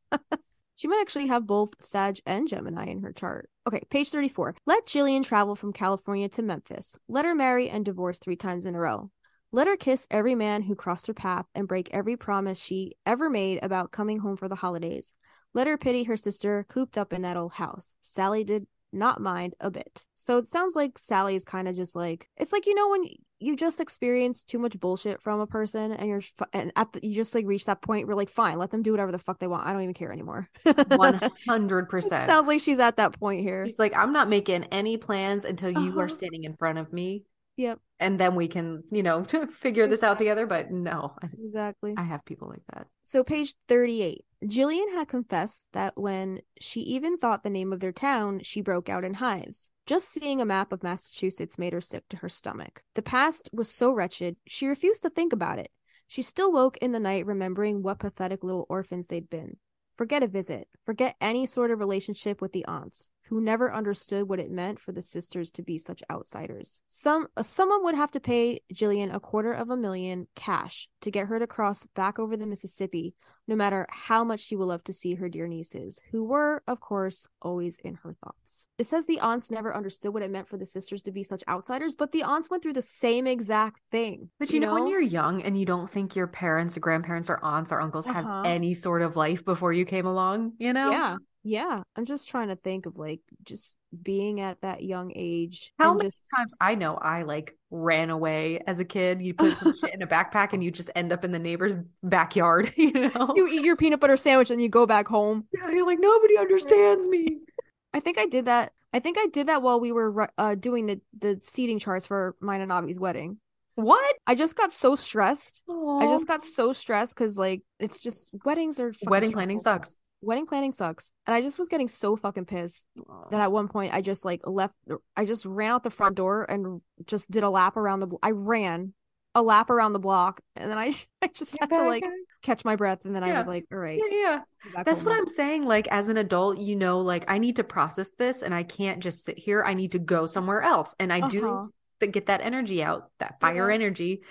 she might actually have both Sag and Gemini in her chart. Okay, page 34. Let Gillian travel from California to Memphis. Let her marry and divorce three times in a row. Let her kiss every man who crossed her path and break every promise she ever made about coming home for the holidays. Let her pity her sister cooped up in that old house. Sally did not mind a bit. So it sounds like Sally's kind of just like it's like you know when you just experience too much bullshit from a person and you're f- and at the, you just like reach that point where like fine, let them do whatever the fuck they want. I don't even care anymore. 100% sounds like she's at that point here. She's like, I'm not making any plans until you Uh-huh. are standing in front of me. Yep, And then we can, you know, figure this out together. But no, exactly. I have people like that. So, page 38. Gillian had confessed that when she even thought the name of their town, she broke out in hives. Just seeing a map of Massachusetts made her sick to her stomach. The past was so wretched, she refused to think about it. She still woke in the night remembering what pathetic little orphans they'd been. Forget a visit. Forget any sort of relationship with the aunts, who never understood what it meant for the sisters to be such outsiders. Some uh, someone would have to pay Gillian a quarter of a million cash to get her to cross back over the Mississippi, no matter how much she would love to see her dear nieces, who were, of course, always in her thoughts. It says the aunts never understood what it meant for the sisters to be such outsiders, but the aunts went through the same exact thing. But you, know, when you're young and you don't think your parents or grandparents or aunts or uncles Uh-huh. have any sort of life before you came along, you know? Yeah. Yeah. I'm just trying to think of like just being at that young age. How many just times I know I like ran away as a kid. You put some shit in a backpack and you just end up in the neighbor's backyard, you know? you eat your peanut butter sandwich and you go back home. yeah, you're like, nobody understands me. I think I did that. I think I did that while we were uh, doing the the seating charts for mine and Avi's wedding. What? I just got so stressed. I just got so stressed because like it's just weddings are wedding planning sucks. Wedding planning sucks, and I just was getting so fucking pissed that at one point I just like left. I just ran out the front door and just did a lap around the. I ran a lap around the block, and then I I just had to like catch my breath, and then I was like, all right, yeah, yeah. That's what now." I'm saying. Like, as an adult, you know, like I need to process this and I can't just sit here. I need to go somewhere else. And I do Uh-huh. to get that energy out, that fire Yeah. energy.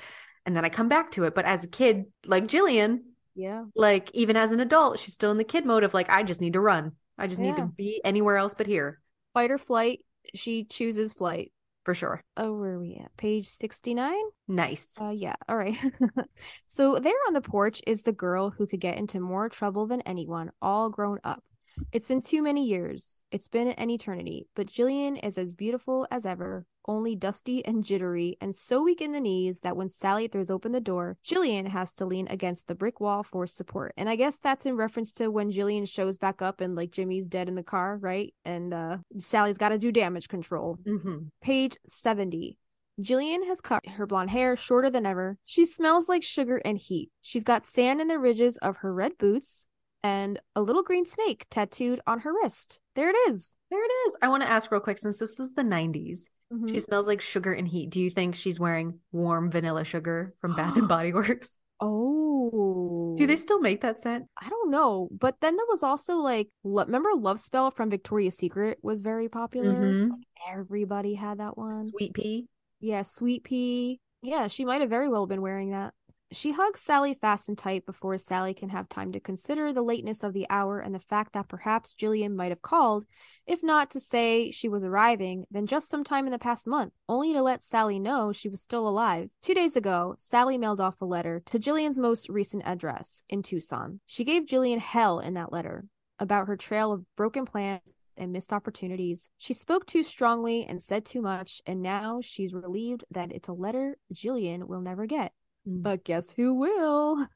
And then I come back to it. But as a kid, like Gillian, Yeah, like even as an adult, she's still in the kid mode of like, I just need to run. I just need to be anywhere else but here. fight or flight. She chooses flight. for sure. Oh, where are we at? Page 69? Nice. Uh, yeah. All right. so there on the porch is the girl who could get into more trouble than anyone, all grown up. It's been too many years. It's been an eternity, but Gillian is as beautiful as ever, only dusty and jittery, and so weak in the knees that when Sally throws open the door, Gillian has to lean against the brick wall for support. And I guess that's in reference to when Gillian shows back up and like Jimmy's dead in the car, right? And uh Sally's got to do damage control. Mm-hmm. Page 70. Gillian has cut her blonde hair shorter than ever. She smells like sugar and heat. She's got sand in the ridges of her red boots and a little green snake tattooed on her wrist. There it is. There it is. I want to ask real quick since this was the 90s. Mhm. She smells like sugar and heat. Do you think she's wearing warm vanilla sugar from Bath and Body Works? Oh. Do they still make that scent? I don't know. But then there was also like, remember Love Spell from Victoria's Secret was very popular? Mhm. Everybody had that one. Sweet pea. Yeah, Sweet Pea. Yeah, she might have very well been wearing that. She hugs Sally fast and tight before Sally can have time to consider the lateness of the hour and the fact that perhaps Gillian might have called, if not to say she was arriving, then just sometime in the past month, only to let Sally know she was still alive. Two days ago, Sally mailed off a letter to Gillian's most recent address in Tucson. She gave Gillian hell in that letter about her trail of broken plans and missed opportunities. She spoke too strongly and said too much, and now she's relieved that it's a letter Gillian will never get. But guess who will?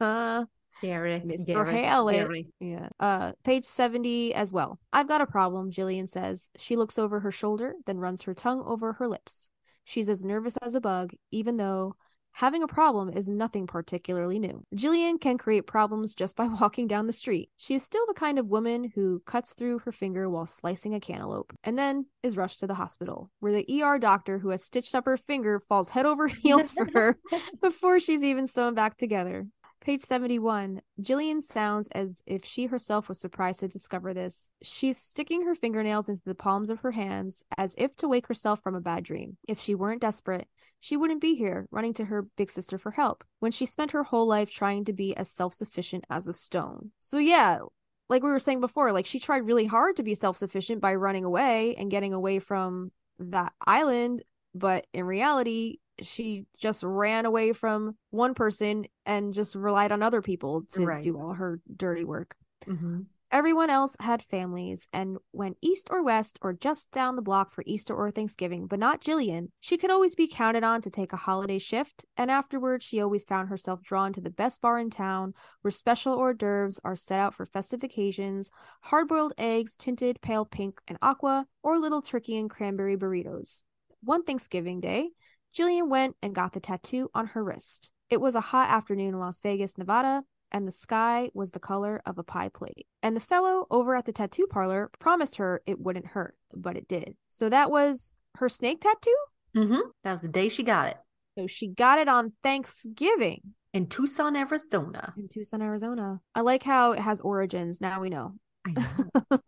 Gary. Mr. Hallet. yeah. Uh, page 70 as well. I've got a problem, Gillian says. She looks over her shoulder, then runs her tongue over her lips. She's as nervous as a bug, even though having a problem is nothing particularly new. Gillian can create problems just by walking down the street. She is still the kind of woman who cuts through her finger while slicing a cantaloupe, and then is rushed to the hospital, where the ER doctor who has stitched up her finger falls head over heels for her before she's even sewn back together. Page 71. Gillian sounds as if she herself was surprised to discover this. She's sticking her fingernails into the palms of her hands as if to wake herself from a bad dream. If she weren't desperate, she wouldn't be here running to her big sister for help when she spent her whole life trying to be as self sufficient as a stone. So, yeah, like we were saying before, like she tried really hard to be self sufficient by running away and getting away from that island. But in reality, she just ran away from one person and just relied on other people to Right. do all her dirty work. hmm Everyone else had families and went east or west or just down the block for Easter or Thanksgiving, but not Gillian. She could always be counted on to take a holiday shift, and afterwards she always found herself drawn to the best bar in town where special hors d'oeuvres are set out for festive occasions, hard boiled eggs tinted pale pink and aqua, or little turkey and cranberry burritos. One Thanksgiving day, Gillian went and got the tattoo on her wrist. It was a hot afternoon in Las Vegas, Nevada, and the sky was the color of a pie plate. And the fellow over at the tattoo parlor promised her it wouldn't hurt, but it did. So that was her snake tattoo? hmm That was the day she got it So she got it on Thanksgiving in Tucson, Arizona. in Tucson, Arizona. I like how it has origins. Now we know. I know.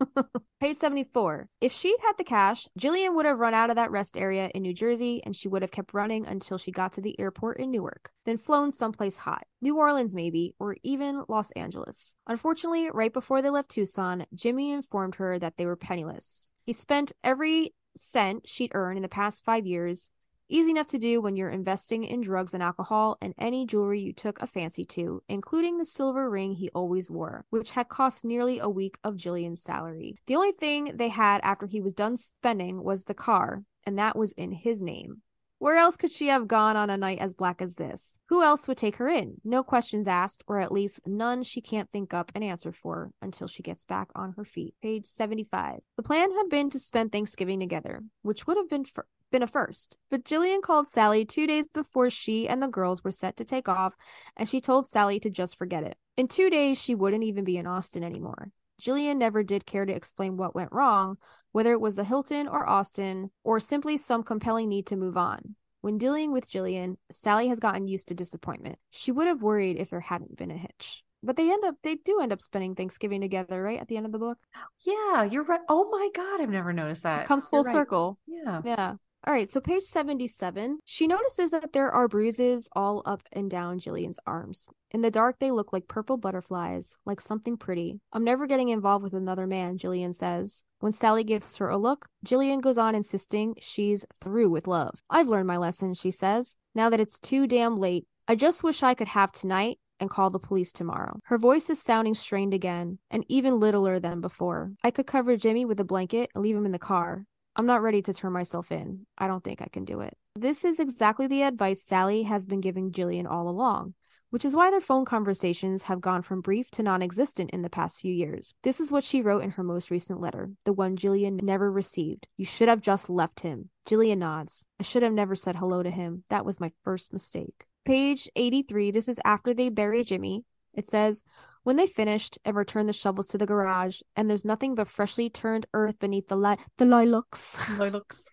Page 74. If she'd had the cash, Gillian would have run out of that rest area in New Jersey and she would have kept running until she got to the airport in Newark, then flown someplace hot. New Orleans, maybe, or even Los Angeles. Unfortunately, right before they left Tucson, Jimmy informed her that they were penniless. He spent every cent she'd earned in the past five years Easy enough to do when you're investing in drugs and alcohol and any jewelry you took a fancy to, including the silver ring he always wore, which had cost nearly a week of Gillian's salary. The only thing they had after he was done spending was the car, and that was in his name. Where else could she have gone on a night as black as this? Who else would take her in? No questions asked, or at least none she can't think up an answer for until she gets back on her feet. Page 75. The plan had been to spend Thanksgiving together, which would have been fir- been a first. But Gillian called Sally two days before she and the girls were set to take off, and she told Sally to just forget it. In two days, she wouldn't even be in Austin anymore. Gillian never did care to explain what went wrong, whether it was the Hilton or Austin, or simply some compelling need to move on. When dealing with Jillian, Sally has gotten used to disappointment. She would have worried if there hadn't been a hitch. But they end up they do end up spending Thanksgiving together, right? At the end of the book. Yeah, you're right. Oh my God, I've never noticed that. It comes full right. circle. Yeah. Yeah. All right, so page 77. She notices that there are bruises all up and down Gillian's arms. In the dark, they look like purple butterflies, like something pretty. I'm never getting involved with another man, Gillian says. When Sally gives her a look, Gillian goes on insisting she's through with love. I've learned my lesson, she says. Now that it's too damn late, I just wish I could have tonight and call the police tomorrow. Her voice is sounding strained again, and even littler than before. I could cover Jimmy with a blanket and leave him in the car. I'm not ready to turn myself in. I don't think I can do it. This is exactly the advice Sally has been giving Gillian all along, which is why their phone conversations have gone from brief to non existent in the past few years. This is what she wrote in her most recent letter, the one Gillian never received. You should have just left him. Gillian nods. I should have never said hello to him. That was my first mistake. Page 83, this is after they bury Jimmy. It says, when they finished and returned the shovels to the garage, and there's nothing but freshly turned earth beneath the li- the lilacs. Lilacs.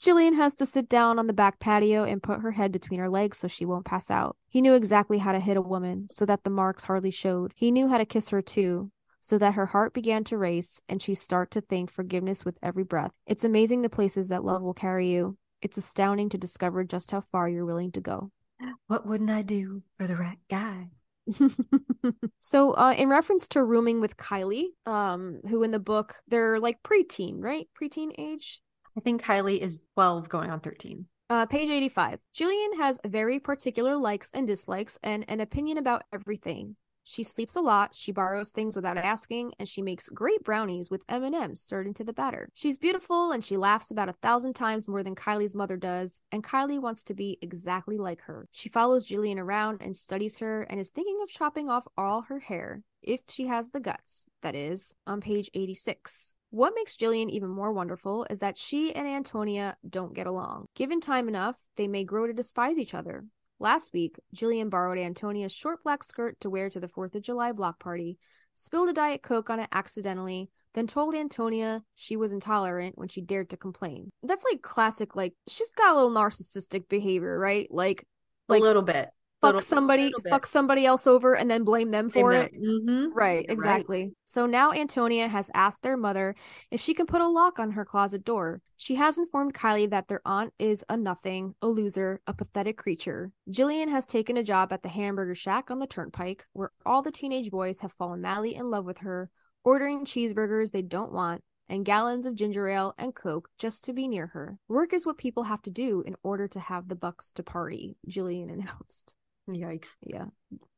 Gillian has to sit down on the back patio and put her head between her legs so she won't pass out. He knew exactly how to hit a woman so that the marks hardly showed. He knew how to kiss her too, so that her heart began to race and she start to think forgiveness with every breath. It's amazing the places that love will carry you. It's astounding to discover just how far you're willing to go. What wouldn't I do for the right guy? so uh in reference to rooming with Kylie, um, who in the book they're like preteen, right? Preteen age. I think Kylie is 12 going on 13. Uh, page 85. Julian has very particular likes and dislikes and an opinion about everything. She sleeps a lot, she borrows things without asking, and she makes great brownies with M&Ms stirred into the batter. She's beautiful and she laughs about a thousand times more than Kylie's mother does, and Kylie wants to be exactly like her. She follows Gillian around and studies her and is thinking of chopping off all her hair, if she has the guts, that is, on page 86. What makes Gillian even more wonderful is that she and Antonia don't get along. Given time enough, they may grow to despise each other. Last week, Gillian borrowed Antonia's short black skirt to wear to the 4th of July block party, spilled a Diet Coke on it accidentally, then told Antonia she was intolerant when she dared to complain. That's like classic, like, she's got a little narcissistic behavior, right? Like, a little bit. Fuck somebody fuck somebody else over and then blame them for Blame it. them. Mhm. Right, You're exactly. So now Antonia has asked their mother if she can put a lock on her closet door. She has informed Kylie that their aunt is a nothing, a loser, a pathetic creature. Gillian has taken a job at the hamburger shack on the turnpike, where all the teenage boys have fallen madly in love with her, ordering cheeseburgers they don't want and gallons of ginger ale and coke just to be near her. Work is what people have to do in order to have the bucks to party, Gillian announced. Yikes. Yeah.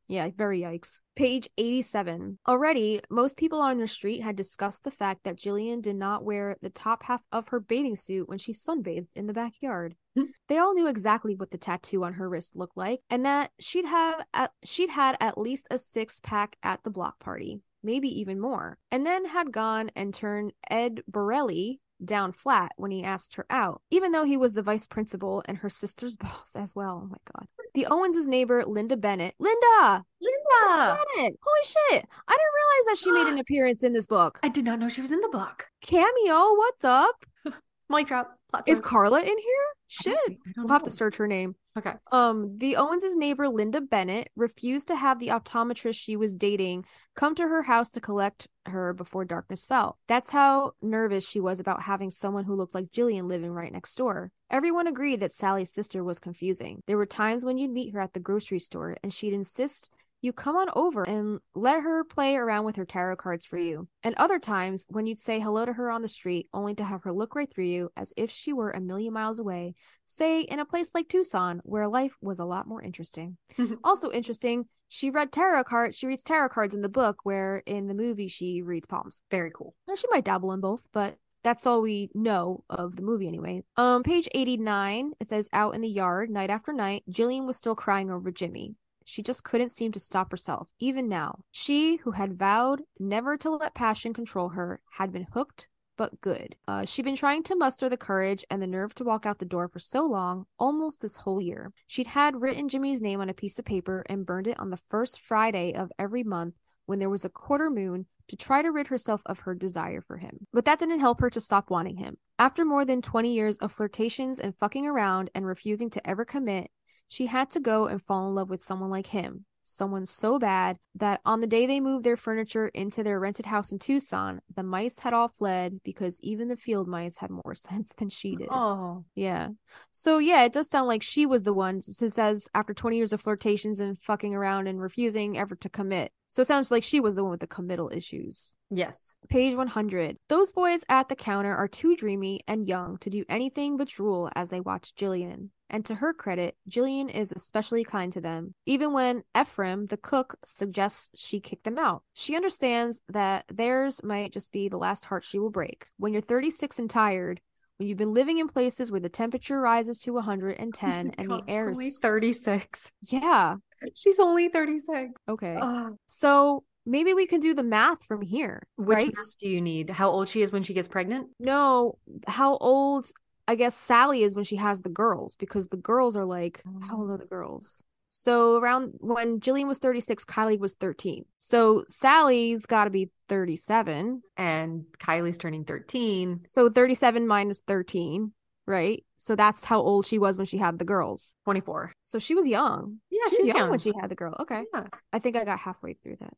Yeah, very yikes. Page 87. Already, most people on the street had discussed the fact that Gillian did not wear the top half of her bathing suit when she sunbathed in the backyard. Hmm. They all knew exactly what the tattoo on her wrist looked like and that she'd have at, she'd had at least a six pack at the block party, maybe even more. And then had gone and turned Ed Borelli down flat when he asked her out, even though he was the vice principal and her sister's boss as well. Oh my god. The Owens' neighbor, Linda Bennett. Linda! Linda! Bennett! Holy shit! I didn't realize that she made an appearance in this book. I did not know she was in the book. Cameo, what's up? Mic drop. Is. Carla in here? I Shit. don't- I don't We'll have to search her name. Okay. Um, the Owens' neighbor, Linda Bennett, refused to have the optometrist she was dating come to her house to collect her before darkness fell. That's how nervous she was about having someone who looked like Gillian living right next door. Everyone agreed that Sally's sister was confusing. There were times when you'd meet her at the grocery store and she'd insist you come on over and let her play around with her tarot cards for you. And other times when you'd say hello to her on the street only to have her look right through you as if she were a million miles away say in a place like Tucson where life was a lot more interesting. also interesting, she read tarot cards. She reads tarot cards in the book where in the movie she reads palms. Very cool. Now she might dabble in both, but that's all we know of the movie anyway. Um page 89, it says out in the yard night after night, Gillian was still crying over Jimmy. She just couldn't seem to stop herself, even now. She, who had vowed never to let passion control her, had been hooked but good. Uh, she'd been trying to muster the courage and the nerve to walk out the door for so long, almost this whole year. She'd had written Jimmy's name on a piece of paper and burned it on the first Friday of every month when there was a quarter moon to try to rid herself of her desire for him. But that didn't help her to stop wanting him. After more than 20 years of flirtations and fucking around and refusing to ever commit, she had to go and fall in love with someone like him. someone so bad that on the day they moved their furniture into their rented house in Tucson, the mice had all fled because even the field mice had more sense than she did. Oh, Yeah. So yeah, it does sound like she was the one since as after 20 years of flirtations and fucking around and refusing ever to commit. So it sounds like she was the one with the committal issues. yes. Page 100. Those boys at the counter are too dreamy and young to do anything but drool as they watch Gillian. And to her credit, Gillian is especially kind to them, even when Ephraim, the cook, suggests she kick them out. She understands that theirs might just be the last heart she will break. When you're 36 and tired, when you've been living in places where the temperature rises to 110 and the air is 36. Yeah. She's only 36. Okay. Oh. So maybe we can do the math from here, Which right? math do you need? How old she is when she gets pregnant? No, how old I guess Sally is when she has the girls because the girls are like how old are the girls? So around when Gillian was 36, Kylie was 13. So Sally's got to be 37. And Kylie's turning 13. So 37 minus 13, right? So that's how old she was when she had the girls. 24. So she was young. Yeah, She was she's young, young. when she had the girl. Okay. Yeah. I think I got halfway through that.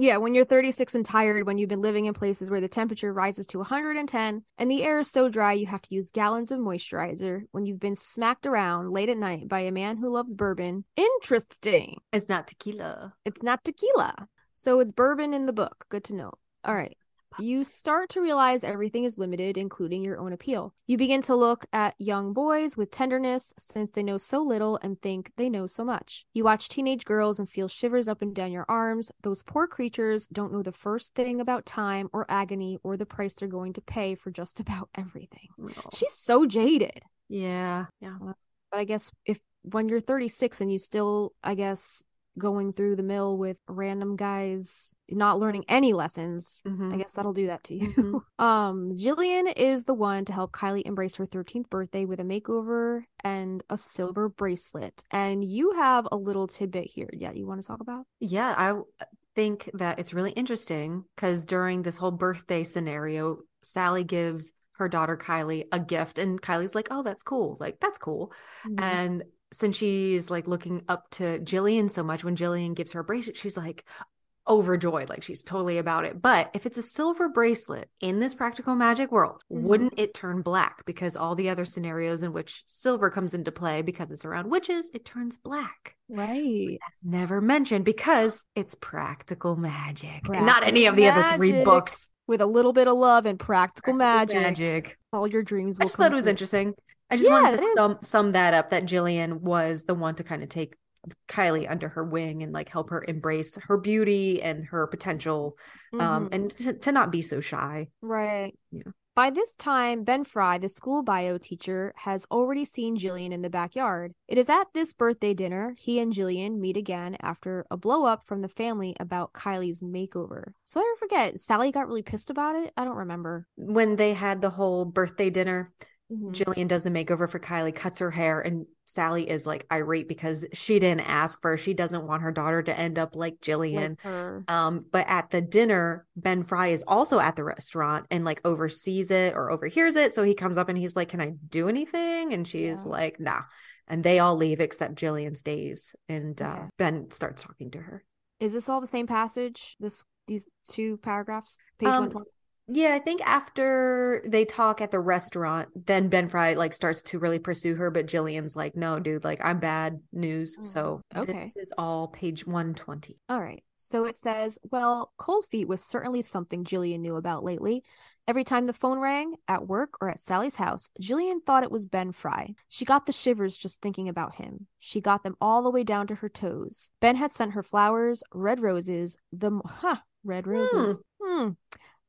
Yeah, when you're 36 and tired, when you've been living in places where the temperature rises to 110 and the air is so dry you have to use gallons of moisturizer, when you've been smacked around late at night by a man who loves bourbon. Interesting. It's not tequila. It's not tequila. So it's bourbon in the book. Good to know. All right. You start to realize everything is limited, including your own appeal. You begin to look at young boys with tenderness since they know so little and think they know so much. You watch teenage girls and feel shivers up and down your arms. Those poor creatures don't know the first thing about time or agony or the price they're going to pay for just about everything. No. She's so jaded. Yeah. Yeah. But I guess if when you're 36 and you still, I guess, going through the mill with random guys not learning any lessons, Mhm. I guess that'll do that to you. Mhm. Um, Gillian is the one to help Kylie embrace her 13th birthday with a makeover and a silver bracelet. And you have a little tidbit here. Yeah, you want to talk about? Yeah, i think that it's really interesting because during this whole birthday scenario, Sally gives her daughter Kylie a gift, and Kylie's like, "Oh, that's cool. Like, that's cool." And since she's like looking up to Gillian so much, when Gillian gives her a bracelet, she's like overjoyed, like she's totally about it. But if it's a silver bracelet in this practical magic world, Mhm. wouldn't it turn black? Because all the other scenarios in which silver comes into play, because it's around witches, it turns black. right. That's never mentioned because it's practical magic. and not any of the other three books. With a little bit of love and practical, Practical magic, magic. all your dreams I will just come thought it was true. interesting. I just Yeah, wanted to sum sum that up that Gillian was the one to kind of take Kylie under her wing and like help her embrace her beauty and her potential um Mhm. and to, to not be so shy. Right. Yeah. By this time, Ben Frye, the school bio teacher, has already seen Gillian in the backyard. It is at this birthday dinner he and Gillian meet again after a blow up from the family about Kylie's makeover. So I forget, Sally got really pissed about it? I don't remember. When they had the whole birthday dinner, Mhm. Gillian does the makeover for Kylie, cuts her hair, and Sally is like irate because she didn't ask for. She doesn't want her daughter to end up like Gillian. Like. Um, but at the dinner, Ben Frye is also at the restaurant and like oversees it or overhears it. So he comes up and he's like, Can I do anything? And she's Yeah. like, Nah. And they all leave except Gillian stays. And uh, Okay. Ben starts talking to her. Is this all the same passage? This these two paragraphs? Page Um, 120? Yeah, I think after they talk at the restaurant, then Ben Frye like starts to really pursue her, but Gillian's like, No, dude, like I'm bad news. Mm, So okay. this is all page 120. All right. So it says, well, cold feet was certainly something Gillian knew about lately. Every time the phone rang, at work or at Sally's house, Gillian thought it was Ben Frye. She got the shivers just thinking about him. She got them all the way down to her toes. Ben had sent her flowers, red roses, the huh, red roses. Hmm.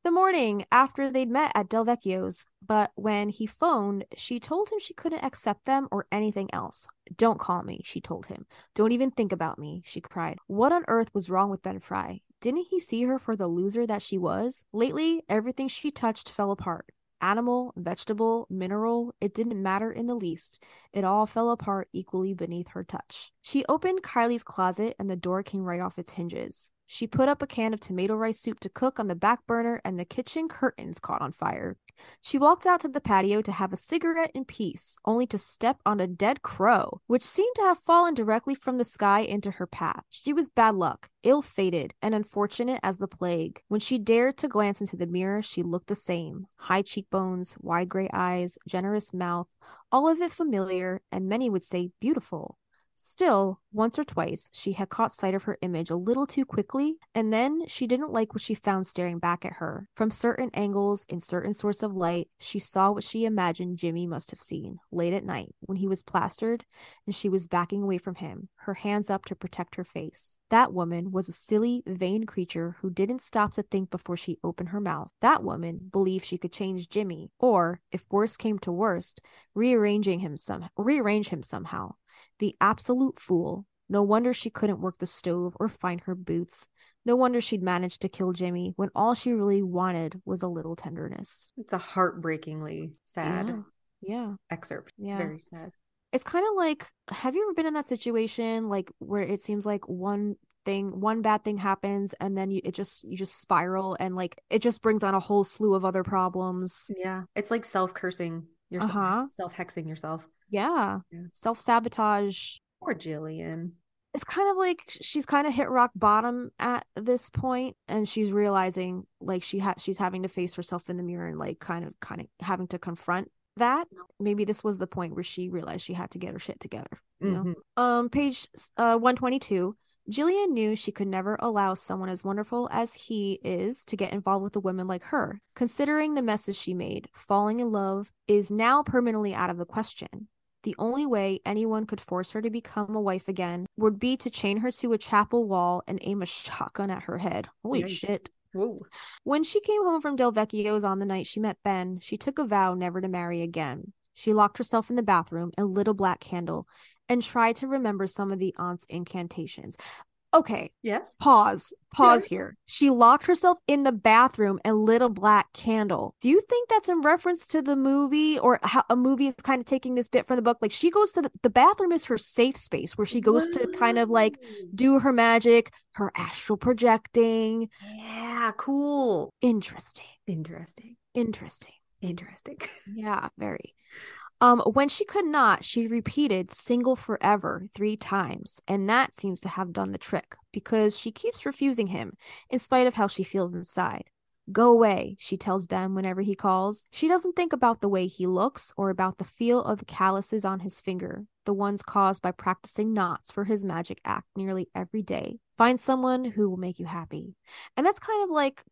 The morning after they'd met at Del Vecchio's, but when he phoned, she told him she couldn't accept them or anything else. Don't call me, she told him. Don't even think about me, she cried. What on earth was wrong with Ben Frye? Didn't he see her for the loser that she was? Lately, everything she touched fell apart. Animal, vegetable, mineral, it didn't matter in the least. It all fell apart equally beneath her touch. She opened Kylie's closet and the door came right off its hinges. She put up a can of tomato rice soup to cook on the back burner and the kitchen curtains caught on fire. She walked out to the patio to have a cigarette in peace, only to step on a dead crow, which seemed to have fallen directly from the sky into her path. She was bad luck, ill fated, and unfortunate as the plague. When she dared to glance into the mirror, she looked the same high cheekbones, wide gray eyes, generous mouth, all of it familiar, and many would say beautiful. Still, once or twice, she had caught sight of her image a little too quickly, and then she didn't like what she found staring back at her. From certain angles, in certain sorts of light, she saw what she imagined Jimmy must have seen late at night when he was plastered and she was backing away from him, her hands up to protect her face. That woman was a silly, vain creature who didn't stop to think before she opened her mouth. That woman believed she could change Jimmy, or, if worst came to worst, rearranging him some rearrange him somehow. The absolute fool. No wonder she couldn't work the stove or find her boots. No wonder she'd managed to kill Jimmy when all she really wanted was a little tenderness. It's a heartbreakingly sad Yeah. Yeah. excerpt. It's Yeah. very sad. It's kind of like have you ever been in that situation like where it seems like one thing one bad thing happens and then you it just you just spiral and like it just brings on a whole slew of other problems. Yeah. It's like self cursing yourself, Uh-huh. self hexing yourself. Yeah. Yeah. Self-sabotage. Poor Gillian. it's kind of like she's kind of hit rock bottom at this point and she's realizing like she ha- she's having to face herself in the mirror and like kind of kind of having to confront that maybe this was the point where she realized she had to get her shit together you know Mhm. um page uh 122 Gillian knew she could never allow someone as wonderful as he is to get involved with a woman like her. Considering the messes she made, falling in love is now permanently out of the question. The only way anyone could force her to become a wife again would be to chain her to a chapel wall and aim a shotgun at her head. Holy shit. Whoa. When she came home from Del Vecchio's on the night she met Ben, she took a vow never to marry again. She locked herself in the bathroom and lit a black candle and tried to remember some of the aunt's incantations. Okay, Yes. pause. Pause here. She locked herself in the bathroom and lit a black candle. Do you think that's in reference to the movie or how a movie is kind of taking this bit from the book? Like she goes to the, the bathroom is her safe space where she goes to kind of like do her magic, her astral projecting. Yeah, cool. Interesting. Interesting. Interesting. Interesting. Yeah, very. Um, when she could not, she repeated single forever three times, and that seems to have done the trick because she keeps refusing him in spite of how she feels inside. Go away, she tells Ben whenever he calls. She doesn't think about the way he looks or about the feel of the calluses on his finger, the ones caused by practicing knots for his magic act nearly every day. Find someone who will make you happy. And that's kind of like,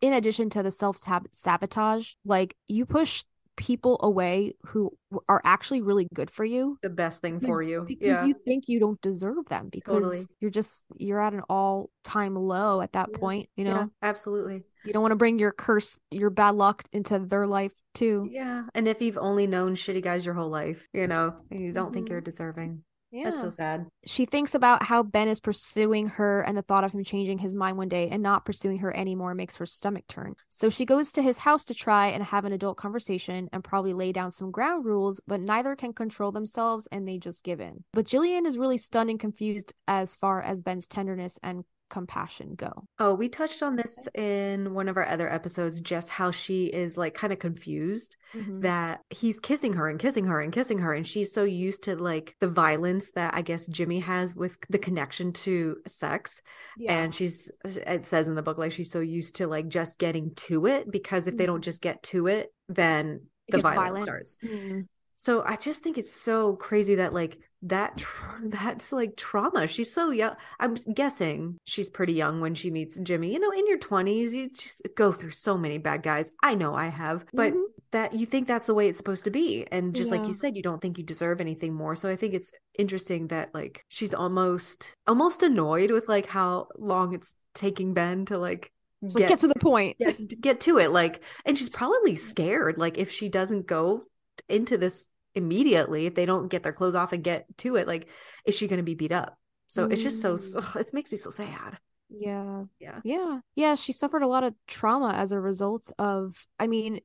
in addition to the self sabotage, like you push people away who are actually really good for you the best thing for you. because yeah. you think you don't deserve them because Totally. you're just you're at an all time low at that Yeah. point you know Yeah, absolutely. you don't want to bring your curse your bad luck into their life too Yeah. And if you've only known shitty guys your whole life, you know, and you don't think Mhm. you're deserving. Yeah That's so sad. she thinks about how Ben is pursuing her and the thought of him changing his mind one day and not pursuing her anymore makes her stomach turn. So she goes to his house to try and have an adult conversation and probably lay down some ground rules, but neither can control themselves and they just give in. But Gillian is really stunned and confused as far as Ben's tenderness and compassion go. Oh, we touched on this in one of our other episodes, just how she is like kind of confused Mm-hmm. that he's kissing her and kissing her and kissing her. And she's so used to like the violence that I guess Jimmy has with the connection to sex. Yeah. And she's, it says in the book, like she's so used to like just getting to it because if they don't just get to it, then It the violence violent. starts. Mhm. So I just think it's so crazy that like that tra- that's like trauma. She's so young. I'm guessing she's pretty young when she meets Jimmy. You know, in your 20s, you just go through so many bad guys. I know I have, but Mhm. that you think that's the way it's supposed to be. And just like you said, you don't think you deserve anything more. So I think it's interesting that like she's almost almost annoyed with like how long it's taking Ben to like Like, get to the point. get, get to it like and she's probably scared like if she doesn't go into this immediately if they don't get their clothes off and get to it like is she going to be beat up so it's just so Mm. ugh, it makes me so sad Yeah. yeah Yeah. Yeah. She suffered a lot of trauma as a result of, I mean,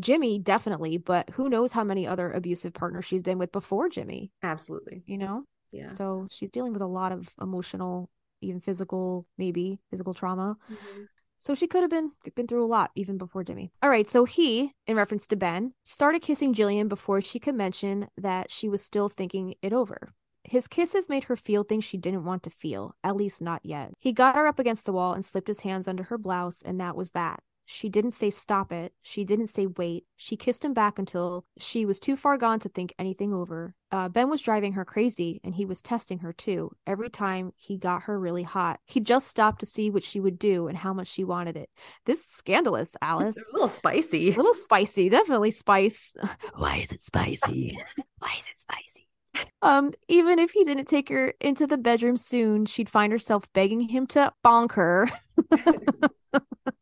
Jimmy definitely, but who knows how many other abusive partners she's been with before Jimmy, absolutely you know? yeah So she's dealing with a lot of emotional, even physical, maybe physical trauma. Mhm. So she could have been been through a lot even before Jimmy. All right, so he, in reference to Ben, started kissing Gillian before she could mention that she was still thinking it over. His kisses made her feel things she didn't want to feel, at least not yet. He got her up against the wall and slipped his hands under her blouse, and that was that. She didn't say stop it. She didn't say wait. She kissed him back until she was too far gone to think anything over. Uh, ben was driving her crazy, and he was testing her too. Every time he got her really hot, he just stopped to see what she would do and how much she wanted it. This is scandalous, Alice. It's a little spicy. A little spicy, definitely spice. Why is it spicy? Why is it spicy? Um, even if he didn't take her into the bedroom soon, she'd find herself begging him to bonk her.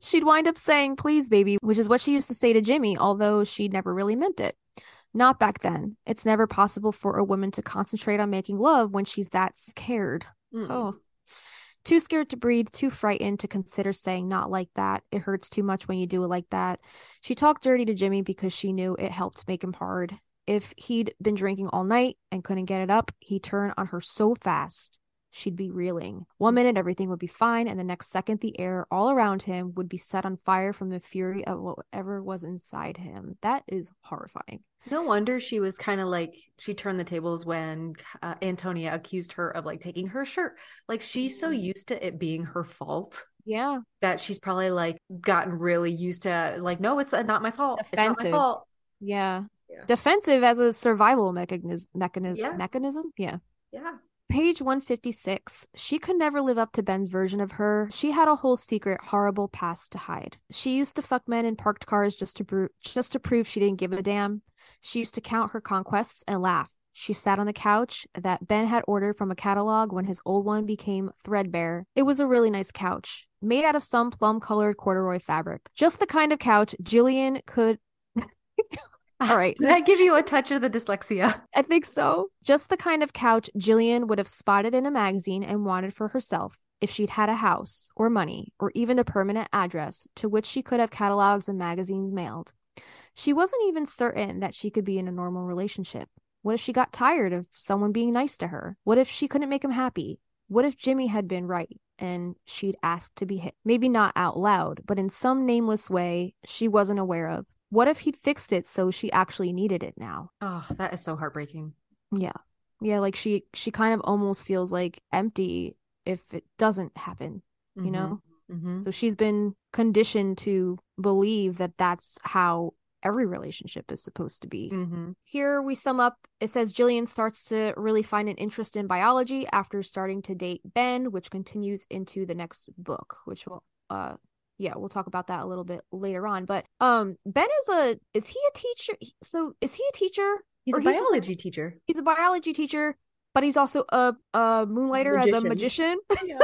she'd wind up saying, please, baby, which is what she used to say to Jimmy, although she'd never really meant it. Not back then. It's never possible for a woman to concentrate on making love when she's that scared. Mm. Oh. Too scared to breathe, too frightened to consider saying not like that. It hurts too much when you do it like that. She talked dirty to Jimmy because she knew it helped make him hard. If he'd been drinking all night and couldn't get it up, he'd turn on her so fast she'd be reeling. One minute everything would be fine, and the next second the air all around him would be set on fire from the fury of whatever was inside him. That is horrifying. No wonder she was kind of like she turned the tables when uh, Antonia accused her of like taking her shirt. Like she's so used to it being her fault Yeah. that she's probably like gotten really used to like no, it's uh, not my fault. It's not my fault. Yeah. Yeah. Defensive as a survival mechanism mechanism Yeah. mechanism. Yeah. Yeah. Page 156. She could never live up to Ben's version of her. She had a whole secret, horrible past to hide. She used to fuck men in parked cars just to bru- just to prove she didn't give a damn. She used to count her conquests and laugh. She sat on the couch that Ben had ordered from a catalog when his old one became threadbare. It was a really nice couch, made out of some plum colored corduroy fabric. Just the kind of couch Gillian could. All right. Did I give you a touch of the dyslexia? I think so. Just the kind of couch Gillian would have spotted in a magazine and wanted for herself if she'd had a house or money or even a permanent address to which she could have catalogs and magazines mailed. She wasn't even certain that she could be in a normal relationship. What if she got tired of someone being nice to her? What if she couldn't make him happy? What if Jimmy had been right and she'd asked to be hit? Maybe not out loud, but in some nameless way she wasn't aware of. What if he'd fixed it so she actually needed it now? Oh, that is so heartbreaking. Yeah. Yeah, like she she kind of almost feels like empty if it doesn't happen, you know? Mhm. So she's been conditioned to believe that that's how every relationship is supposed to be. Mhm. Here we sum up it says Gillian starts to really find an interest in biology after starting to date Ben, which continues into the next book, which will uh yeah, we'll talk about that a little bit later on. But um Ben is a is he a teacher? So is he a teacher? He's a he's just, like, biology teacher. he's a biology teacher, but he's also a a moonlighter as a Magician. magician. Yeah.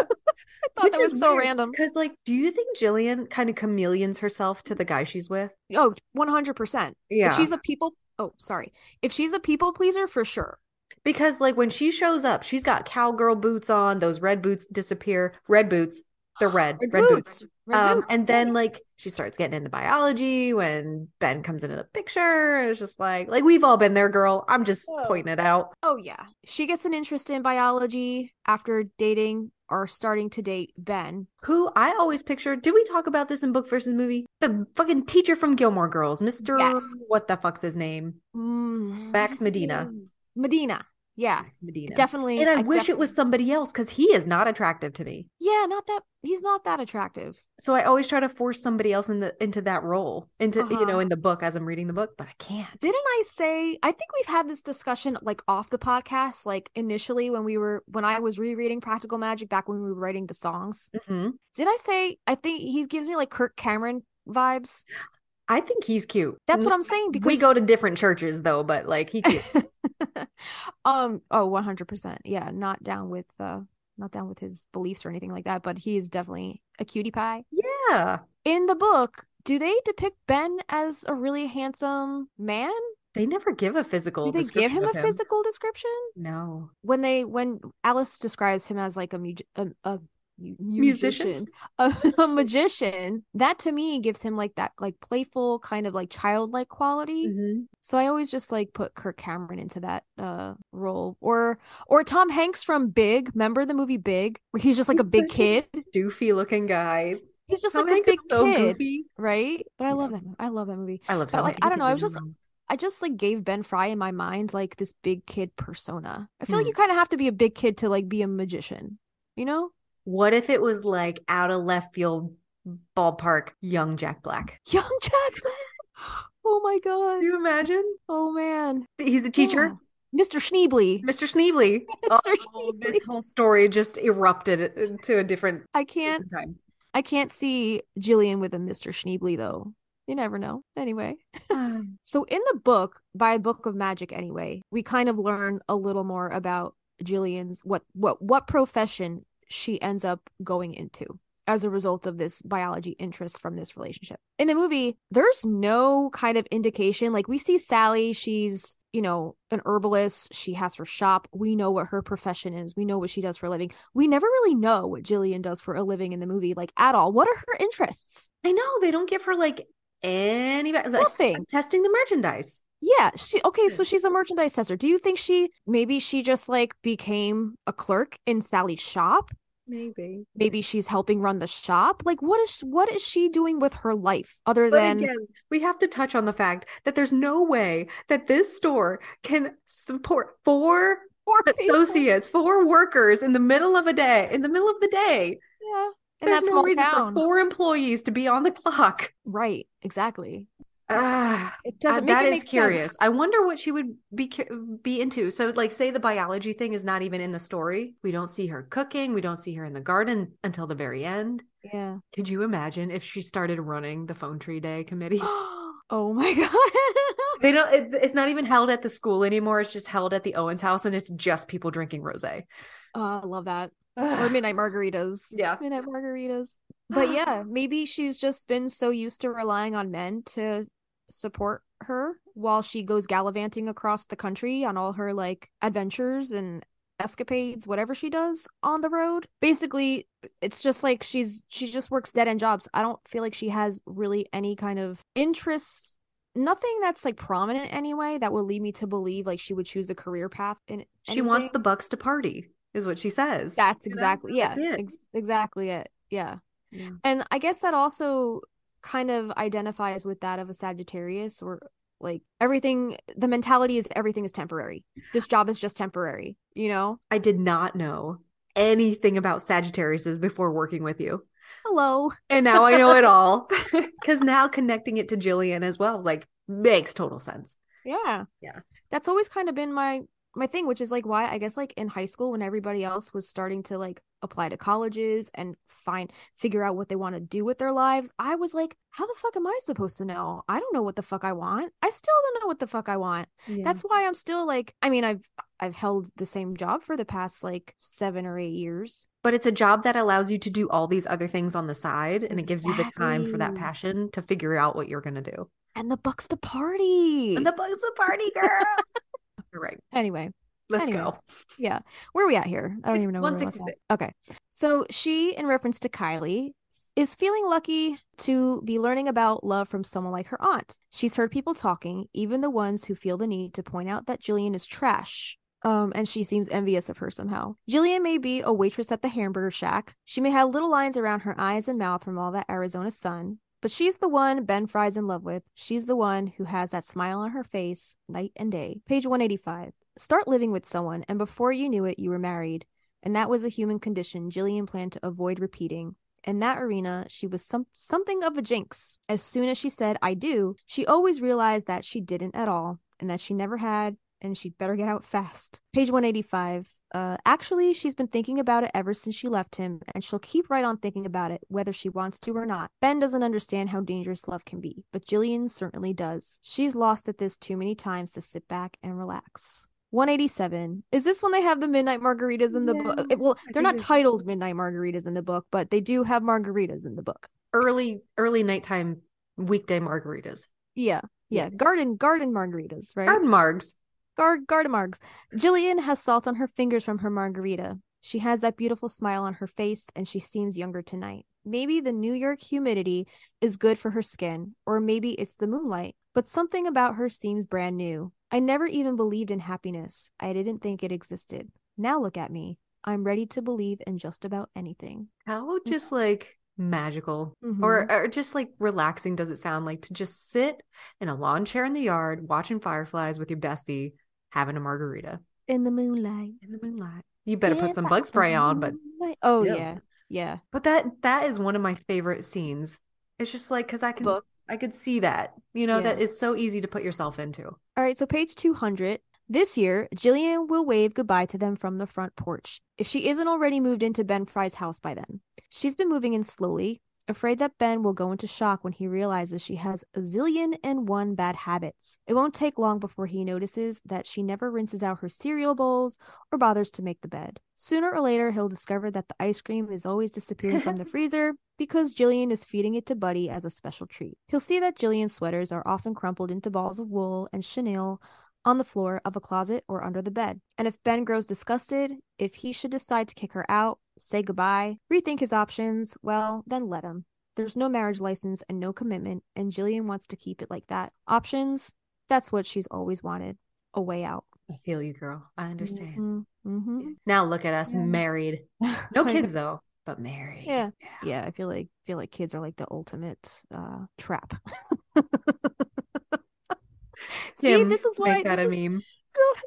I thought that was so random. Because, like, do you think Gillian kind of chameleons herself to the guy she's with? Oh, 100%. Yeah. If she's a people Oh, sorry. If she's a people pleaser for sure. because, like, when she shows up, she's got cowgirl boots on. Those red boots disappear. Red boots. They're red. Red, boots. Um, and then like she starts getting into biology when Ben comes into the picture. It's just like like we've all been there, girl. I'm just Oh. pointing it out. Oh yeah. She gets an interest in biology after dating or starting to date Ben. Who I always picture, Did we talk about this in book versus movie? The fucking teacher from Gilmore Girls, Mister. Yes. What the fuck's his name? Mm, Max what is his Medina. Medina. Yeah. Medina. Definitely. And I, wish it was somebody else because he is not attractive to me. Yeah, not that he's not that attractive. So I always try to force somebody else into into that role, into you know, Uh-huh. in the book as I'm reading the book, but I can't. Didn't I say I think we've had this discussion like off the podcast, like initially when we were when I was rereading Practical Magic back when we were writing the songs. hmm Did I say I think he gives me like Kirk Cameron vibes? I think he's cute. That's what I'm saying because we go to different churches though, but like he cute. um oh 100%. Yeah, not down with uh not down with his beliefs or anything like that, but he is definitely a cutie pie. yeah. In the book, do they depict Ben as a really handsome man? They never give a physical Do they give him a of physical description? No. when they when Alice describes him as like a, mu- a, a mu- Musician? a, a magician that to me gives him like that like playful kind of like childlike quality Mhm. so i always just like put kirk cameron into that uh role or or tom hanks from big remember the movie big where he's just like a big kid Doofy looking guy. he's just Tom like Hanks a big so kid goofy. right but i love that i love that movie I love Tom like, I don't know, I was just- wrong. I just like gave Ben Frye in my mind like this big kid persona. I feel like Hmm. you kind of have to be a big kid to like be a magician, you know? What if it was like out of left field ballpark young Jack Black? Young Jack Black. Oh my god. Can you imagine? Oh man. He's the teacher, Yeah. Mr. Schneebly. Mr. Schneebly. Mr. Oh, this whole story just erupted into uh, a different, I can't different time. I can't see Gillian with a Mr. Schneebly though. You never know. Anyway. So in the book, by Book of Magic anyway, we kind of learn a little more about Gillian's what what what profession she ends up going into as a result of this biology interest from this relationship. In the movie, there's no kind of indication like we see Sally, she's, you know, an herbalist, she has her shop. We know what her profession is. We know what she does for a living. We never really know what Gillian does for a living in the movie like at all. What are her interests? I know they don't give her like any like, Nothing. testing the merchandise. Yeah, she okay, so she's a merchandise tester. Do you think she maybe she just like became a clerk in Sally's shop? Maybe. Maybe she's helping run the shop? Like what is what is she doing with her life other But than again, we have to touch on the fact that there's no way that this store can support four people? associates, four workers in the middle of a day, in the middle of the day. Yeah. In There's no reason town. for four employees to be on the clock. Right, exactly. Ah, It uh, doesn't make that it is curious. sense. I wonder what she would be be into. So, like, say the biology thing is not even in the story. We don't see her cooking. We don't see her in the garden until the very end. Yeah. Could you imagine if she started running the phone tree day committee? oh my god. They don't. It, it's not even held at the school anymore. It's just held at the Owens house, and it's just people drinking rosé. Oh, I love that. Or midnight margaritas. Yeah. Midnight margaritas. But yeah, maybe she's just been so used to relying on men to support her while she goes gallivanting across the country on all her like adventures and escapades, whatever she does on the road. Basically, it's just like she's she just works dead end jobs. I don't feel like she has really any kind of interests nothing that's like prominent anyway that would lead me to believe like she would choose a career path in She wants the Bucks to party, is what she says. That's You know? exactly yeah, That's it. ex- exactly it. Yeah. Yeah. And I guess that also kind of identifies with that of a Sagittarius or like everything the mentality is everything is temporary. This job is just temporary, you know? I did not know anything about Sagittariuses before working with you. Hello. And now I know it all. Because now connecting it to Gillian as well is like makes total sense. Yeah. Yeah. That's always kind of been my my thing, which is like why I guess like in high school when everybody else was starting to like apply to colleges and find figure out what they want to do with their lives, I was like, how the fuck am I supposed to know? I don't know what the fuck I want. I still don't know what the fuck I want. That's why I'm still like I mean I've I've held the same job for the past like 7 or 8 years. but it's a job that allows you to do all these other things on the side and it gives you the time for that passion to figure out what you're going to do. And the bucks to party. And the Bugs the party girl. You're right. anyway, Let's Anyway. go. yeah. Where are we at here? I don't even know. where 166. Okay. So she, in reference to Kylie, is feeling lucky to be learning about love from someone like her aunt. She's heard people talking, even the ones who feel the need to point out that Gillian is trash. Um, and she seems envious of her somehow. Gillian may be a waitress at the hamburger shack. She may have little lines around her eyes and mouth from all that Arizona sun. But she's the one Ben Frye's in love with. She's the one who has that smile on her face night and day. Page 185. Start living with someone, and before you knew it, you were married. And that was a human condition Gillian planned to avoid repeating. In that arena, she was some something of a jinx. As soon as she said I do, she always realized that she didn't at all, and that she never had, and she'd better get out fast. Page 185. Uh, actually, she's been thinking about it ever since she left him, and she'll keep right on thinking about it, whether she wants to or not. Ben doesn't understand how dangerous love can be, but Gillian certainly does. She's lost at this too many times to sit back and relax. 187. Is this when they have the midnight margaritas in the book? Well, they're not titled midnight margaritas in the book, but they do have margaritas in the book. Early, early nighttime weekday margaritas. Yeah. Yeah, Yeah. garden garden margaritas, right? Garden margs. Gar- Gardemargs. Gillian has salt on her fingers from her margarita. She has that beautiful smile on her face and she seems younger tonight. Maybe the New York humidity is good for her skin, or maybe it's the moonlight, but something about her seems brand new. I never even believed in happiness. I didn't think it existed. Now look at me. I'm ready to believe in just about anything. How just like magical Mhm. or, or just like relaxing does it sound like to just sit in a lawn chair in the yard watching fireflies with your bestie having a margarita in the moonlight. in the moonlight you better put some bug spray on but oh still. yeah, yeah. but that that is one of my favorite scenes it's just like because i can Book. i could see that you know that Yeah. is so easy to put yourself into All right, so page 200. This year, Gillian will wave goodbye to them from the front porch, if she isn't already moved into Ben Frye's house by then. She's been moving in slowly, afraid that Ben will go into shock when he realizes she has a zillion and one bad habits. It won't take long before he notices that she never rinses out her cereal bowls or bothers to make the bed. Sooner or later, he'll discover that the ice cream is always disappearing from the freezer because Gillian is feeding it to Buddy as a special treat. He'll see that Gillian's sweaters are often crumpled into balls of wool and chenille on the floor of a closet or under the bed. And if Ben grows disgusted, if he should decide to kick her out, say goodbye, rethink his options, well, then let him. There's no marriage license and no commitment, and Gillian wants to keep it like that. Options, that's what she's always wanted. A way out. i feel you girl i understand Mhm, mhm. now look at us Yeah. married no kids though but married Yeah. Yeah, I feel like feel like kids are like the ultimate uh trap. See, Kim, this is why make that this a is, meme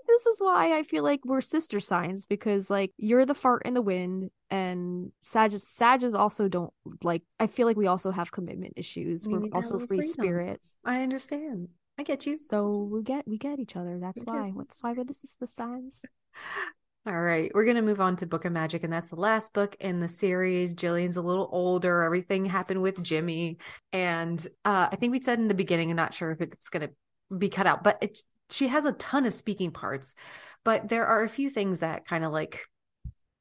this is why I feel like we're sister signs because like you're the fart in the wind and Sages Sages also don't like I feel like we also have commitment issues. You We're also free freedom. spirits. i understand i get you So we get we get each other. That's We why. That's why we're the sister signs. All right, we're gonna move on to Book of Magic, and that's the last book in the series. Gillian's a little older. Everything happened with Jimmy, and uh, I think we said in the beginning. I'm not sure if it's gonna be cut out, but it, she has a ton of speaking parts. But there are a few things that kind of like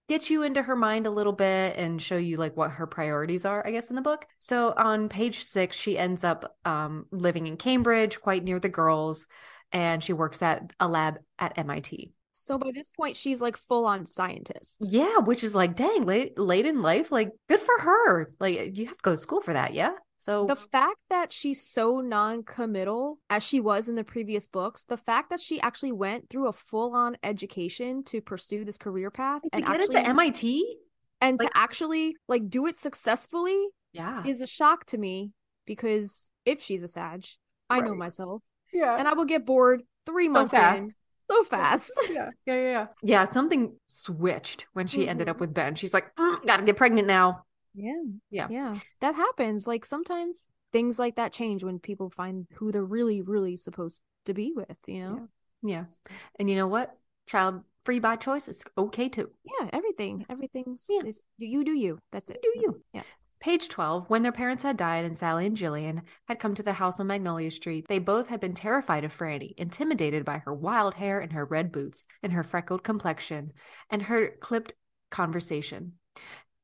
get you into her mind a little bit and show you like what her priorities are, I guess, in the book. So on page six, she ends up um, living in Cambridge, quite near the girls, and she works at a lab at MIT. So by this point she's like full on scientist. Yeah, which is like, dang, late late in life, like good for her. Like you have to go to school for that, yeah. So the fact that she's so non-committal as she was in the previous books the fact that she actually went through a full-on education to pursue this career path to and get actually into MIT, and like- to actually like do it successfully yeah, is a shock to me because if she's a sag i know myself. Yeah, and i will get bored three months in. Fast. so fast. Yeah, yeah, yeah, yeah. Yeah, something switched when she ended up with Ben. She's like, "Mm, gotta get pregnant now. Yeah Yeah. yeah that happens like sometimes things like that change when people find who they're really really supposed to be with you know Yeah, and you know what? Child free by choice is okay too. yeah everything everything's Yeah. you do you that's it do That's you. it. yeah Page 12, when their parents had died and Sally and Gillian had come to the house on Magnolia Street, they both had been terrified of Franny, intimidated by her wild hair and her red boots and her freckled complexion and her clipped conversation.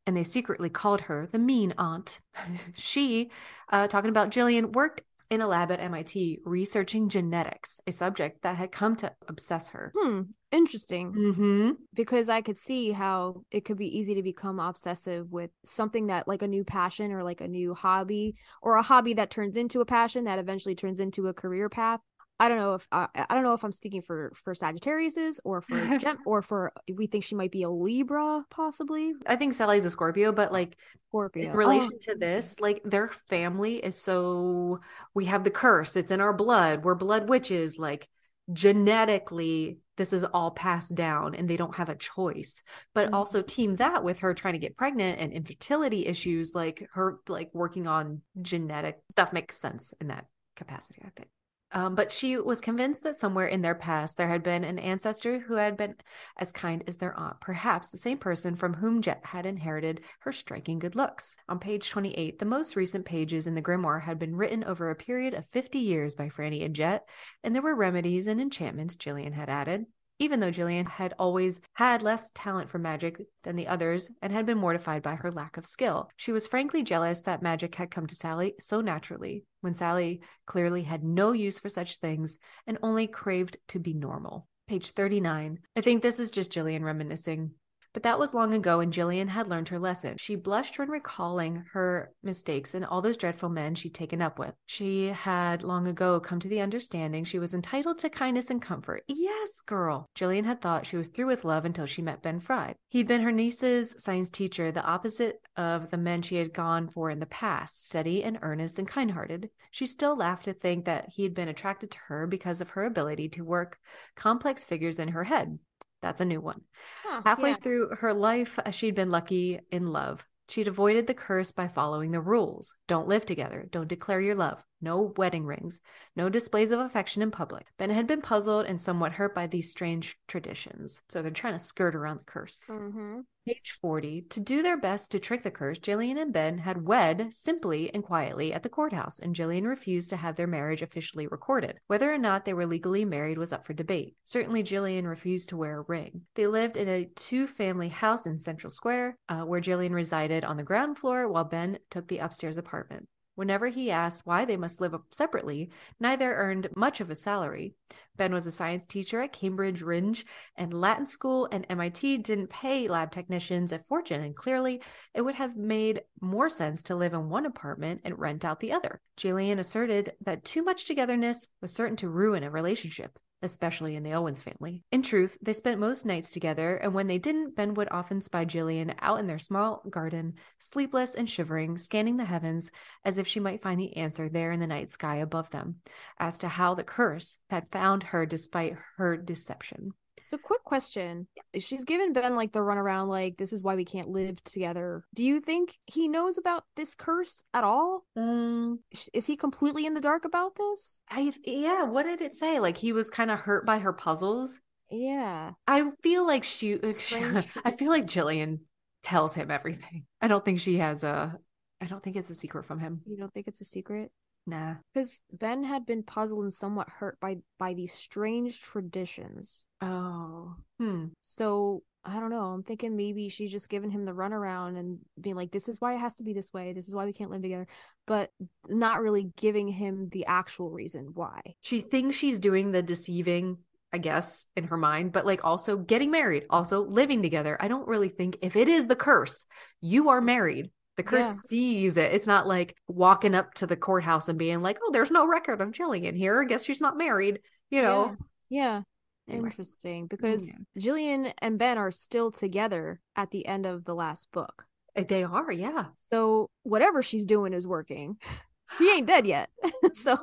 And they secretly called her the mean aunt. she, uh, talking about Gillian, worked in a lab at MIT researching genetics, a subject that had come to obsess her. hmm interesting Mm-hmm. because I could see how it could be easy to become obsessive with something that like a new passion or like a new hobby or a hobby that turns into a passion that eventually turns into a career path. I don't know if I, I don't know if I'm speaking for for Sagittarius's or for Gem or for we think she might be a Libra possibly I think Sally's a Scorpio, but like Scorpio. in relation Oh, to this like their family is so we have the curse it's in our blood we're blood witches like genetically this is all passed down and they don't have a choice but Mhm. also team that with her trying to get pregnant and infertility issues like her like working on genetic stuff makes sense in that capacity i think um, but she was convinced that somewhere in their past there had been an ancestor who had been as kind as their aunt, perhaps the same person from whom Jet had inherited her striking good looks. On page 28, the most recent pages in the grimoire had been written over a period of 50 years by Franny and Jet, and there were remedies and enchantments Gillian had added. Even though Gillian had always had less talent for magic than the others and had been mortified by her lack of skill, she was frankly jealous that magic had come to Sally so naturally, when Sally clearly had no use for such things and only craved to be normal. Page 39. I think this is just Gillian reminiscing. But that was long ago, and Gillian had learned her lesson. She blushed when recalling her mistakes and all those dreadful men she'd taken up with. She had long ago come to the understanding she was entitled to kindness and comfort. Yes, girl. Gillian had thought she was through with love until she met Ben Frye. He'd been her niece's science teacher, the opposite of the men she had gone for in the past, steady and earnest and kind hearted. She still laughed to think that he had been attracted to her because of her ability to work complex figures in her head. That's a new one. Huh, Halfway yeah. through her life, uh, she'd been lucky in love. She'd avoided the curse by following the rules. Don't live together. Don't declare your love. No wedding rings. No displays of affection in public. Ben had been puzzled and somewhat hurt by these strange traditions. So they're trying to skirt around the curse. Mm-hmm. Page 40. To do their best to trick the curse, Gillian and Ben had wed simply and quietly at the courthouse, and Gillian refused to have their marriage officially recorded. Whether or not they were legally married was up for debate. Certainly, Gillian refused to wear a ring. They lived in a two family house in Central Square, uh, where Gillian resided on the ground floor while Ben took the upstairs apartment. Whenever he asked why they must live separately, neither earned much of a salary. Ben was a science teacher at Cambridge Rindge and Latin school, and MIT didn't pay lab technicians a fortune, and clearly it would have made more sense to live in one apartment and rent out the other. Gillian asserted that too much togetherness was certain to ruin a relationship. Especially in the Owens family. In truth, they spent most nights together, and when they didn't, Ben would often spy Gillian out in their small garden, sleepless and shivering, scanning the heavens as if she might find the answer there in the night sky above them, as to how the curse had found her despite her deception. So, quick question. She's given Ben like the runaround, like, this is why we can't live together. Do you think he knows about this curse at all? Mm, Is he completely in the dark about this? I yeah, what did it say? Like he was kind of hurt by her puzzles. Yeah. I feel like she, I feel like Gillian tells him everything. I don't think she has a, I don't think it's a secret from him. You don't think it's a secret? Nah. Because Ben had been puzzled and somewhat hurt by by these strange traditions. Oh. Hmm. So I don't know. I'm thinking maybe she's just giving him the runaround and being like, "This is why it has to be this way. This is why we can't live together," but not really giving him the actual reason why. She thinks she's doing the deceiving, I guess, in her mind, but like also getting married, also living together. I don't really think if it is the curse, you are married. The curse Yeah. sees it. It's not like walking up to the courthouse and being like, "Oh, there's no record of Gillian here. I guess she's not married." You know. Yeah. Anyway. Interesting because Yeah. Gillian and Ben are still together at the end of the last book. Uh, They are, yeah. So whatever she's doing is working. He ain't dead yet. so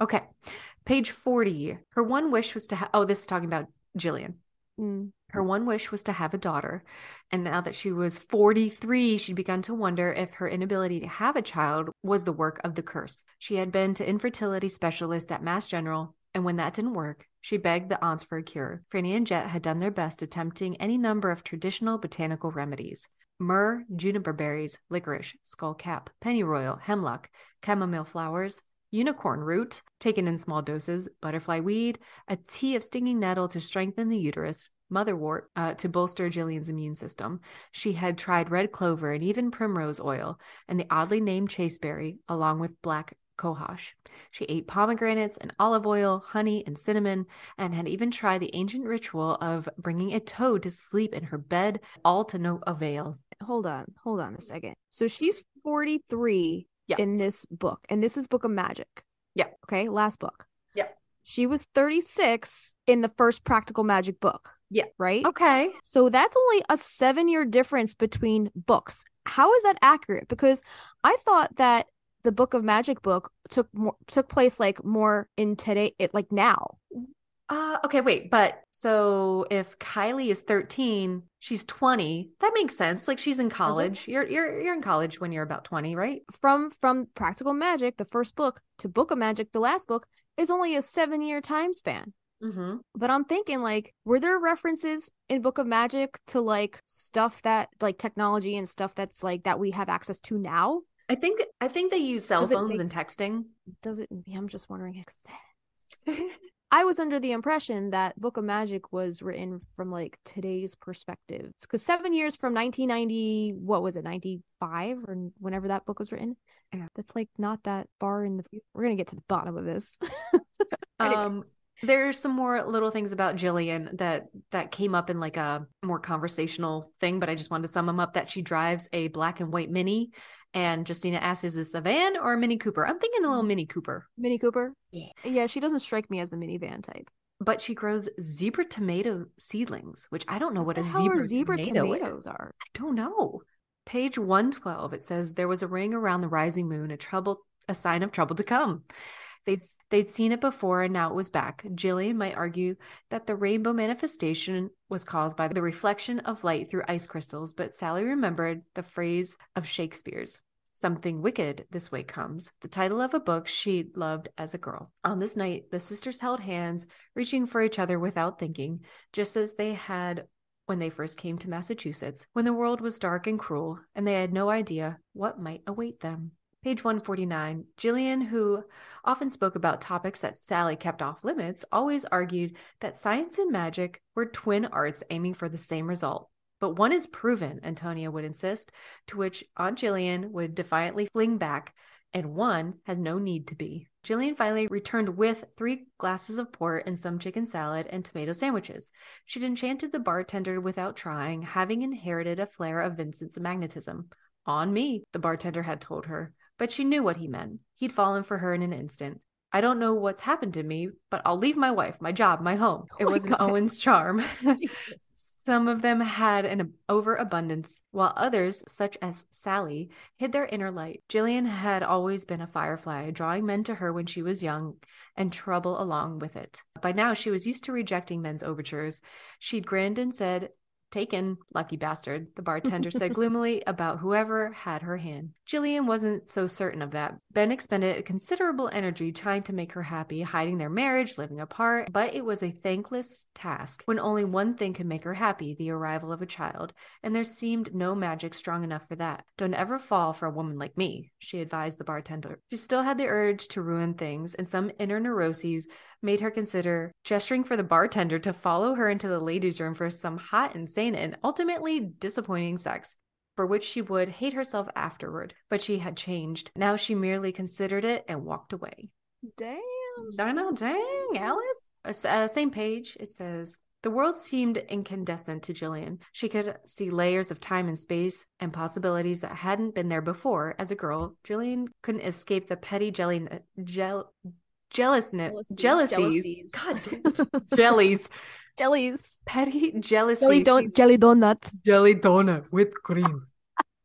Okay. Page 40. Her one wish was to have, oh, this is talking about Gillian. mm, Her one wish was to have a daughter. And now that she was 43, she'd begun to wonder if her inability to have a child was the work of the curse. She had been to infertility specialist at Mass General, and when that didn't work, she begged the aunts for a cure. Franny and Jet had done their best attempting any number of traditional botanical remedies. Myrrh, juniper berries, licorice, skullcap, pennyroyal, hemlock, chamomile flowers, unicorn root, taken in small doses, butterfly weed, a tea of stinging nettle to strengthen the uterus, motherwort uh, to bolster Gillian's immune system. She had tried red clover and even primrose oil, and the oddly named chasteberry, along with black cohosh. She ate pomegranates and olive oil, honey, and cinnamon, and had even tried the ancient ritual of bringing a toad to sleep in her bed, all to no avail. hold on, hold on a second. So she's 43 Yeah. in this book, and this is Book of Magic. Yeah. Okay, last book. Yeah. She was 36 in the first Practical Magic book. Yeah. Right? Okay. So that's only a seven year difference between books. How is that accurate? Because I thought that the Book of Magic book took more took place like more in today, it like now. Uh, okay, wait, but so if Kylie is 13, she's 20, that makes sense. Like she's in college. You're you're you're in college when you're about 20, right? From from Practical Magic, the first book, to Book of Magic, the last book, is only a seven year time span. Mm-hmm. But I'm thinking like, were there references in Book of Magic to like stuff that like technology and stuff that's like that we have access to now? I think I think they use cell Does phones make- and texting. Does it? I'm just wondering. I was under the impression that Book of Magic was written from like today's perspective. Because seven years from 1990, what was it, 95 or whenever that book was written? Yeah. That's like not that far in the future. We're going to get to the bottom of this. Um There's some more little things about Gillian that that came up in like a more conversational thing, but I just wanted to sum them up. That she drives a black and white Mini, and Justina asks, "Is this a van or a Mini Cooper?" I'm thinking a little Mini Cooper, Mini Cooper. Yeah. Yeah, she doesn't strike me as the minivan type. but she grows zebra tomato seedlings, which I don't know what, the a zebra, zebra tomato tomatoes is. are. I don't know. Page 112, it says there was a ring around the rising moon, a trouble, a sign of trouble to come. They'd they'd seen it before and now it was back. Gillian might argue that the rainbow manifestation was caused by the reflection of light through ice crystals, but Sally remembered the phrase of Shakespeare's. Something wicked this way comes, the title of a book she'd loved as a girl. On this night, the sisters held hands, reaching for each other without thinking, just as they had when they first came to Massachusetts, when the world was dark and cruel, and they had no idea what might await them. Page 149. Gillian, who often spoke about topics that Sally kept off limits, always argued that science and magic were twin arts aiming for the same result. But one is proven, Antonia would insist, to which Aunt Gillian would defiantly fling back, and one has no need to be. Gillian finally returned with three glasses of port and some chicken salad and tomato sandwiches. She'd enchanted the bartender without trying, having inherited a flair of Vincent's magnetism. On me, the bartender had told her, but she knew what he meant. He'd fallen for her in an instant. I don't know what's happened to me, but I'll leave my wife, my job, my home. It Oh was an Owen's charm. Some of them had an overabundance, while others, such as Sally, hid their inner light. Gillian had always been a firefly, drawing men to her when she was young, and trouble along with it. By now, she was used to rejecting men's overtures. She'd grinned and said, Taken, lucky bastard, the bartender said gloomily about whoever had her hand. Gillian wasn't so certain of that. Ben expended considerable energy trying to make her happy, hiding their marriage, living apart, but it was a thankless task when only one thing could make her happy the arrival of a child, and there seemed no magic strong enough for that. Don't ever fall for a woman like me, she advised the bartender. She still had the urge to ruin things, and some inner neuroses made her consider gesturing for the bartender to follow her into the ladies' room for some hot, and insane, and ultimately disappointing sex, for which she would hate herself afterward. But she had changed. Now she merely considered it and walked away. Damn. I know, dang, Alice. Uh, uh, same page, it says. The world seemed incandescent to Gillian. She could see layers of time and space and possibilities that hadn't been there before. As a girl, Gillian couldn't escape the petty jelly, gel, jealousness, Jealousy. jealousies. Jealousies. God damn it. jellies. Jellies. Petty jealousy. Jelly don't jelly donuts. jelly donut with cream.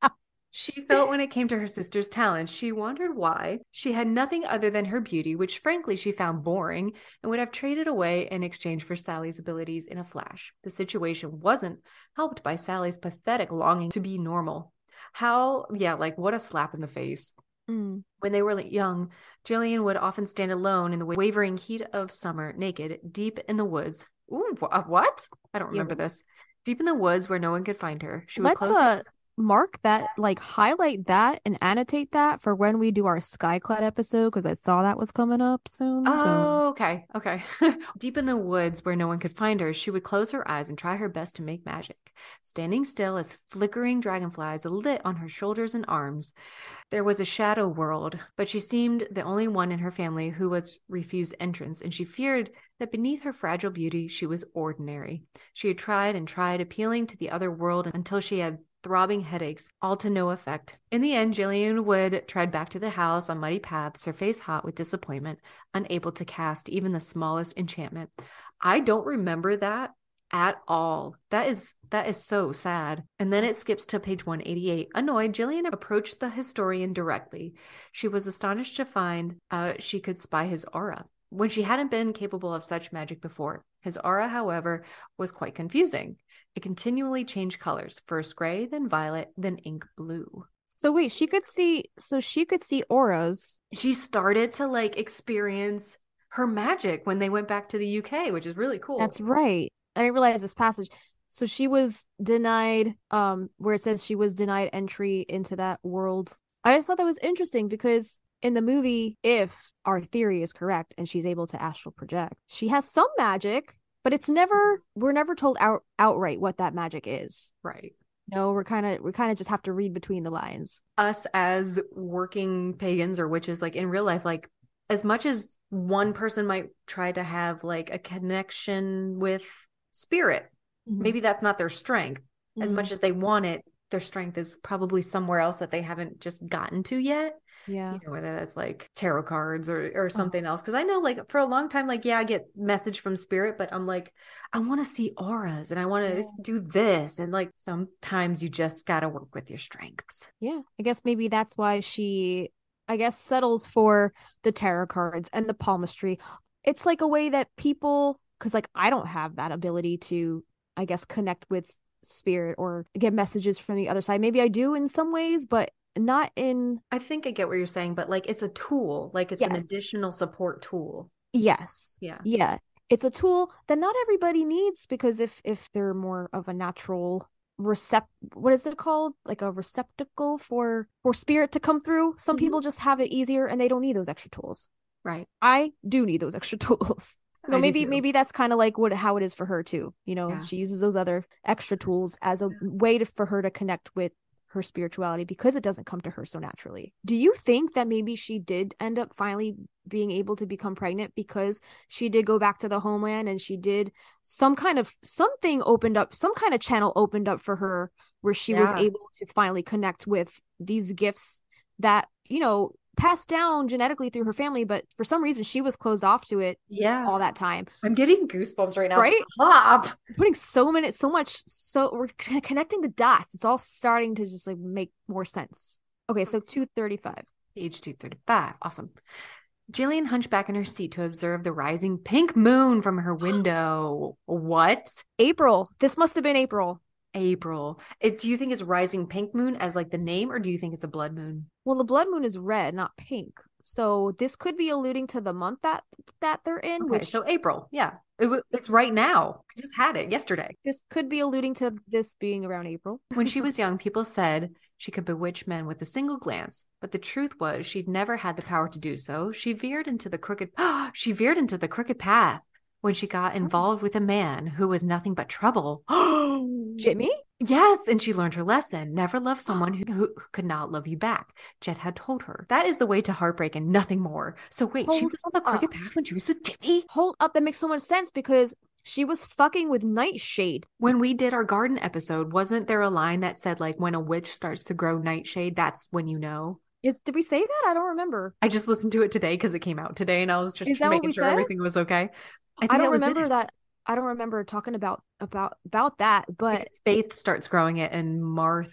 She felt when it came to her sister's talent, she wondered why she had nothing other than her beauty, which frankly she found boring and would have traded away in exchange for Sally's abilities in a flash. The situation wasn't helped by Sally's pathetic longing to be normal. How, yeah, like what a slap in the face. Mm. When they were young, Gillian would often stand alone in the wavering heat of summer, naked, deep in the woods. Ooh, wh- uh, what? I don't remember what? this. Deep in the woods where no one could find her. She would Let's close uh mark that, like highlight that and annotate that for when we do our Skyclad episode because I saw that was coming up soon. so Oh, okay. Okay. Deep in the woods where no one could find her, she would close her eyes and try her best to make magic. Standing still as flickering dragonflies lit on her shoulders and arms. There was a shadow world, but she seemed the only one in her family who was refused entrance, and she feared that beneath her fragile beauty, she was ordinary. She had tried and tried appealing to the other world until she had throbbing headaches, all to no effect. In the end, Gillian would tread back to the house on muddy paths, her face hot with disappointment, unable to cast even the smallest enchantment. I don't remember that at all. That is that is so sad. And then it skips to page 188. Annoyed, Gillian approached the historian directly. She was astonished to find uh, she could spy his aura when she hadn't been capable of such magic before. His aura, however, was quite confusing. It continually changed colors, first gray, then violet, then ink blue. So wait, she could see so she could see auras. She started to like experience her magic when they went back to the UK, which is really cool. That's right. I didn't realize this passage. So she was denied um where it says she was denied entry into that world. I just thought that was interesting because in the movie, if our theory is correct and she's able to astral project, she has some magic, but it's never we're never told out outright what that magic is. right. No, we're kind of we kind of just have to read between the lines. Us as working pagans or witches, like in real life, like as much as one person might try to have like a connection with spirit, Mm-hmm. maybe that's not their strength. As Mhm. much as they want it, their strength is probably somewhere else that they haven't just gotten to yet. yeah. You know, whether that's like tarot cards or or Uh-huh. something else. Cause I know like for a long time, like, yeah, I get message from spirit, but I'm like, I want to see auras and I want to Yeah. do this. And like sometimes you just gotta work with your strengths. Yeah, I guess maybe that's why she, I guess, settles for the tarot cards and the palmistry. It's like a way that people, because like I don't have that ability to, I guess, connect with spirit or get messages from the other side. Maybe I do in some ways, but not in, I think I get what you're saying, but like it's a tool, like it's an additional support tool. yes. Yeah. Yeah. It's a tool that not everybody needs because if if they're more of a natural recept what is it called like a receptacle for for spirit to come through some Mhm. people just have it easier and they don't need those extra tools Right. I do need those extra tools. I No, do maybe maybe that's kind of like what how it is for her too. You know, Yeah. she uses those other extra tools as a way to, for her to connect with her spirituality because it doesn't come to her so naturally. Do you think that maybe she did end up finally being able to become pregnant because she did go back to the homeland and she did some kind of something opened up, some kind of channel opened up for her where she was able to finally connect with these gifts that, you know, passed down genetically through her family, but for some reason she was closed off to it Yeah. all that time. I'm getting goosebumps right now. Right? Stop. Putting so many, so much, so we're connecting the dots. It's all starting to just like make more sense. Okay, so 235. Page 235. Awesome. Gillian hunched back in her seat to observe the rising pink moon from her window. What? April. This must have been April. April. It, do you think it's rising pink moon as like the name, or do you think it's a blood moon? Well, the blood moon is red, not pink. So this could be alluding to the month that that they're in, Okay, which so April. Yeah, it, it's right now. I just had it yesterday. this could be alluding to this being around April. When she was young, people said she could bewitch men with a single glance, but the truth was she'd never had the power to do so. She veered into the crooked she veered into the crooked path when she got oh. involved with a man who was nothing but trouble. Jimmy? Yes, and she learned her lesson. Never love someone who, who could not love you back. Jet had told her. That is the way to heartbreak and nothing more. So wait, she was on the crooked path when she was with Jimmy? Hold up, that makes so much sense because she was fucking with Nightshade. When we did our garden episode, wasn't there a line that said like when a witch starts to grow nightshade, that's when you know? Is did we say that? I don't remember. I just listened to it today because it came out today, and I was just Is that what making sure said? everything was okay. I, think don't that remember it. that. I don't remember talking about about about that, but Because Faith starts growing it, and Marth,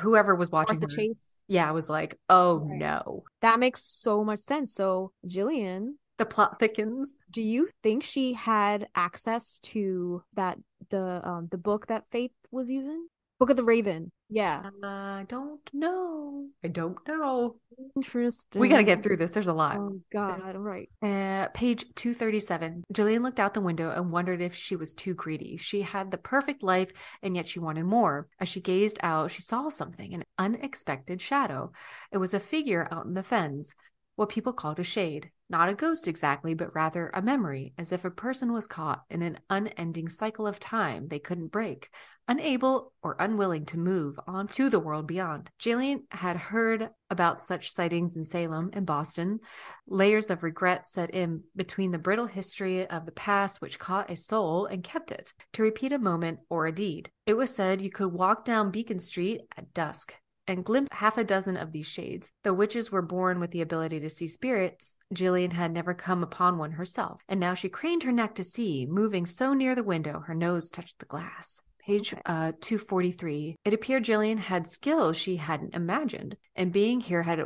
whoever was watching the Chase. yeah, was like, "Oh Right. no." That makes so much sense. So, Gillian, The plot thickens. do you think she had access to that the um the book that Faith was using? Book of the Raven. Yeah. I don't know. I don't know. Interesting. We got to get through this. There's a lot. Oh god, right. Uh, page 237. Gillian looked out the window and wondered if she was too greedy. She had the perfect life, and yet she wanted more. As she gazed out, she saw something an unexpected shadow. It was a figure out in the fens, what people called a shade. Not a ghost exactly, but rather a memory, as if a person was caught in an unending cycle of time they couldn't break, unable or unwilling to move on to the world beyond. Gillian had heard about such sightings in Salem and Boston, Layers of regret set in between the brittle history of the past which caught a soul and kept it, to repeat a moment or a deed. It was said you could walk down Beacon Street at dusk and glimpsed half a dozen of these shades. Though witches were born with the ability to see spirits, Gillian had never come upon one herself, and now she craned her neck to see, moving so near the window her nose touched the glass. Page uh, 243. It appeared Gillian had skills she hadn't imagined, and being here had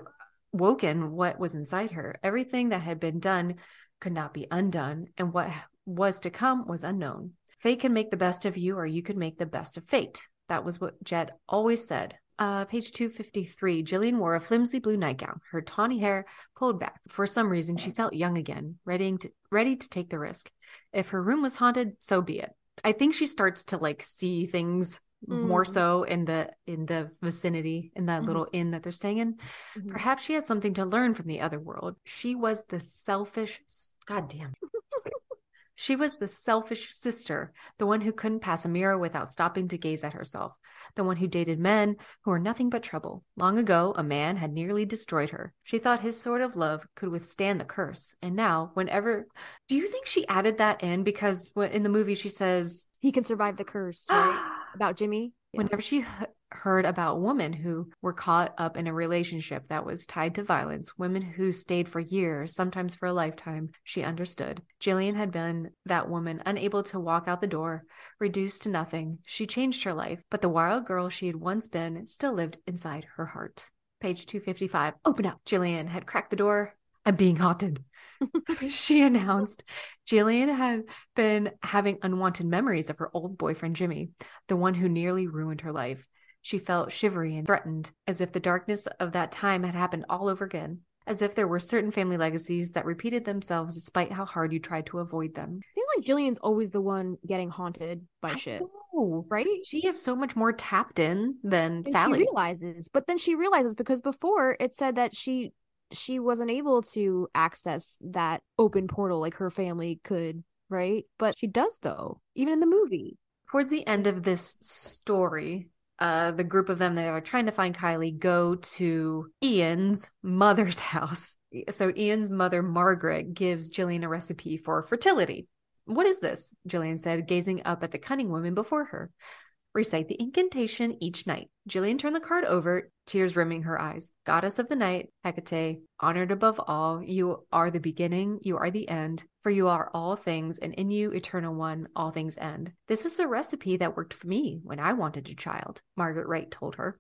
woken what was inside her. Everything that had been done could not be undone, and what was to come was unknown. Fate can make the best of you, or you could make the best of fate. That was what Jet always said. Uh, page 253. Gillian wore a flimsy blue nightgown, her tawny hair pulled back. For some reason, she felt young again, ready to, ready to take the risk. If her room was haunted, so be it. I think she starts to like see things more Mm. so in the in the vicinity in that Mhm. little inn that they're staying in Mhm. Perhaps she had something to learn from the other world. She was the selfish, God damn. she was the selfish sister, the one who couldn't pass a mirror without stopping to gaze at herself. The one who dated men who were nothing but trouble. Long ago, a man had nearly destroyed her. She thought his sort of love could withstand the curse. And now, whenever. Do you think she added that in? Because in the movie, she says, He can survive the curse, right? About Jimmy. Yeah. Whenever she heard about women who were caught up in a relationship that was tied to violence, women who stayed for years, sometimes for a lifetime, she understood. Gillian had been that woman, unable to walk out the door, reduced to nothing. She changed her life, but the wild girl she had once been still lived inside her heart. Page 255. Open up. Gillian had cracked the door. I'm being haunted. she announced. Gillian had been having unwanted memories of her old boyfriend, Jimmy, the one who nearly ruined her life. She felt shivery and threatened, as if the darkness of that time had happened all over again, as if there were certain family legacies that repeated themselves despite how hard you tried to avoid them. Seems like Gillian's always the one getting haunted by I shit, know. right? She is so much more tapped in than And Sally. she realizes, but then she realizes because before it said that she she wasn't able to access that open portal like her family could, right? But she does though, even in the movie. Towards the end of this story, uh, the group of them that are trying to find Kylie go to Ian's mother's house. So Ian's mother, Margaret, gives Gillian a recipe for fertility. What is this? Gillian said, gazing up at the cunning woman before her. Recite the incantation each night. Gillian turned the card over, tears rimming her eyes. Goddess of the night, Hecate, honored above all, you are the beginning, you are the end, for you are all things, and in you, eternal one, all things end. This is the recipe that worked for me when I wanted a child, Margaret Wright told her.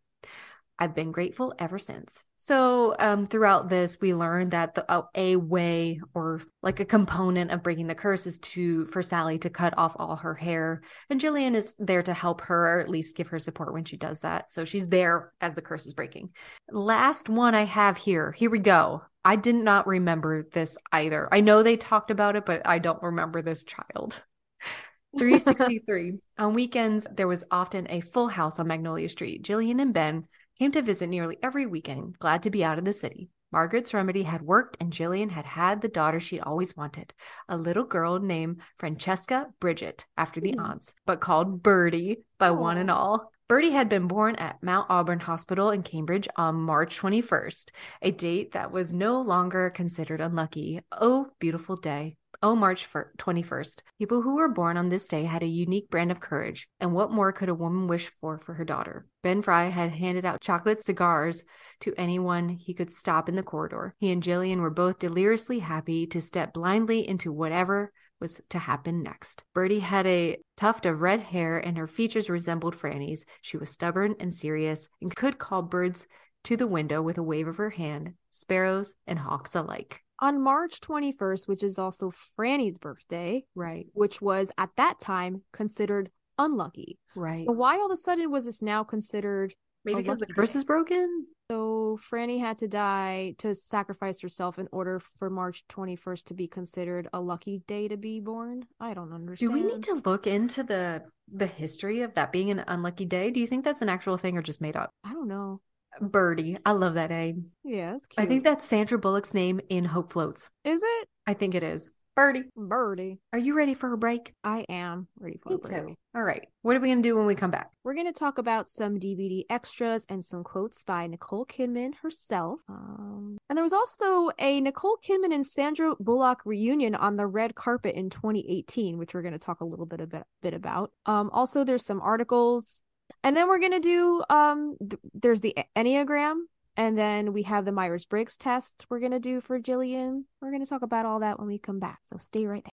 I've been grateful ever since. So, um, throughout this, we learned that the uh, a way or like a component of breaking the curse is to for Sally to cut off all her hair, and Gillian is there to help her, or at least give her support when she does that. So she's there as the curse is breaking. Last one I have here. Here we go. I did not remember this either. I know they talked about it, but I don't remember this child. 363. on weekends, there was often a full house on Magnolia Street. Gillian and Ben came to visit nearly every weekend, glad to be out of the city. Margaret's remedy had worked, and Gillian had had the daughter she'd always wanted a little girl named Francesca Bridget, after the Hmm. aunts, but called Birdie by one and all. Birdie had been born at Mount Auburn Hospital in Cambridge on March 21st, a date that was no longer considered unlucky. Oh, beautiful day. Oh, March 21st. People who were born on this day had a unique brand of courage, and what more could a woman wish for for her daughter? Ben Frye had handed out chocolate cigars to anyone he could stop in the corridor. He and Gillian were both deliriously happy to step blindly into whatever was to happen next. Birdie had a tuft of red hair and her features resembled Franny's. She was stubborn and serious and could call birds to the window with a wave of her hand, sparrows and hawks alike. On March 21st, which is also Franny's birthday, Right, which was at that time considered unlucky. right. So why all of a sudden was this now considered Maybe because the curse is broken? So Franny had to die to sacrifice herself in order for March 21st to be considered a lucky day to be born. I don't understand. Do we need to look into the the history of that being an unlucky day? Do you think that's an actual thing or just made up? I don't know. Birdie. I love that name. Yeah, that's cute. I think that's Sandra Bullock's name in Hope Floats. is it I think it is. Birdie. Birdie. Are you ready for a break? I am ready for a break. Too. All right. What are we going to do when we come back? We're going to talk about some DVD extras and some quotes by Nicole Kidman herself. Um, and there was also a Nicole Kidman and Sandra Bullock reunion on the red carpet in 2018, which we're going to talk a little bit, a bit, bit about. Um, also, there's some articles. And then we're going to do, um, th- there's the Enneagram. And then we have the Myers Briggs test we're going to do for Gillian. We're going to talk about all that when we come back. So stay right there.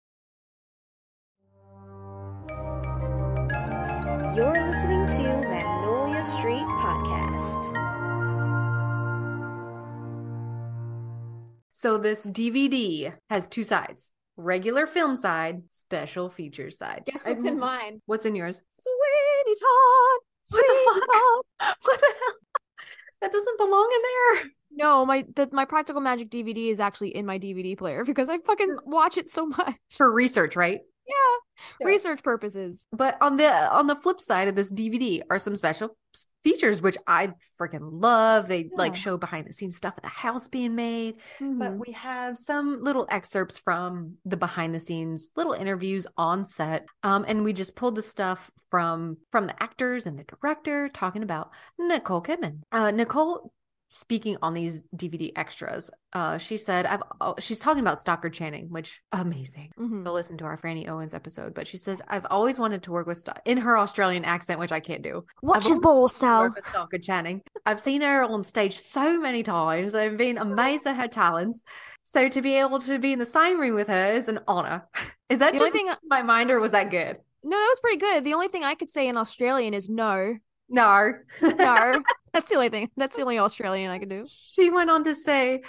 You're listening to Magnolia Street Podcast. So this DVD has two sides. Regular film side, special features side. Guess I- what's in mine? What's in yours? Sweeney Todd. What the fuck? What the hell? That doesn't belong in there. No, my the, my Practical Magic DVD is actually in my DVD player because I fucking watch it so much. For research, right? Yeah. Yeah. research purposes. But on the on the flip side of this DVD are some special features which I freaking love. They like show behind the scenes stuff of the house being made. But Mhm. we have some little excerpts from the behind the scenes, little interviews on set. Um, and we just pulled the stuff from from the actors and the director talking about Nicole Kidman. Uh, Nicole speaking on these DVD extras, uh, she said, "I've." Oh, she's talking about Stockard Channing, which amazing. Mhm. Go listen to our Franny Owens episode, but she says, "I've always wanted to work with Sto- in her Australian accent, which I can't do." Watch I've his ball, Sal. with Stockard Channing. I've seen her on stage so many times. I've been amazed at her talents. So to be able to be in the same room with her is an honor. Is that The just thing- my mind, or was that good? No, that was pretty good. The only thing I could say in Australian is no. No. No. That's the only thing. That's the only Australian I could do. she went on to say,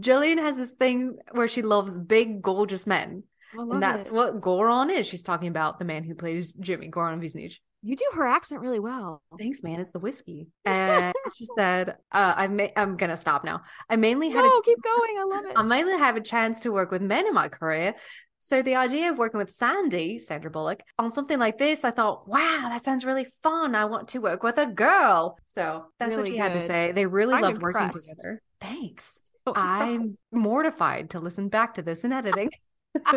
Gillian has this thing where she loves big, gorgeous men. And that's it. what Goran is. She's talking about the man who plays Jimmy, Goran Visnjic. You do her accent really well. Thanks, man. It's the whiskey. And she said, uh, I've ma- I'm going to stop now. I mainly had a No, keep going. I love it. I mainly have a chance to work with men in my career. So the idea of working with Sandy, Sandra Bullock, on something like this, I thought, wow, that sounds really fun. I want to work with a girl. So that's what Really she had to say. They really I'm loved working together. Thanks. Oh, so- I'm mortified to listen back to this in editing.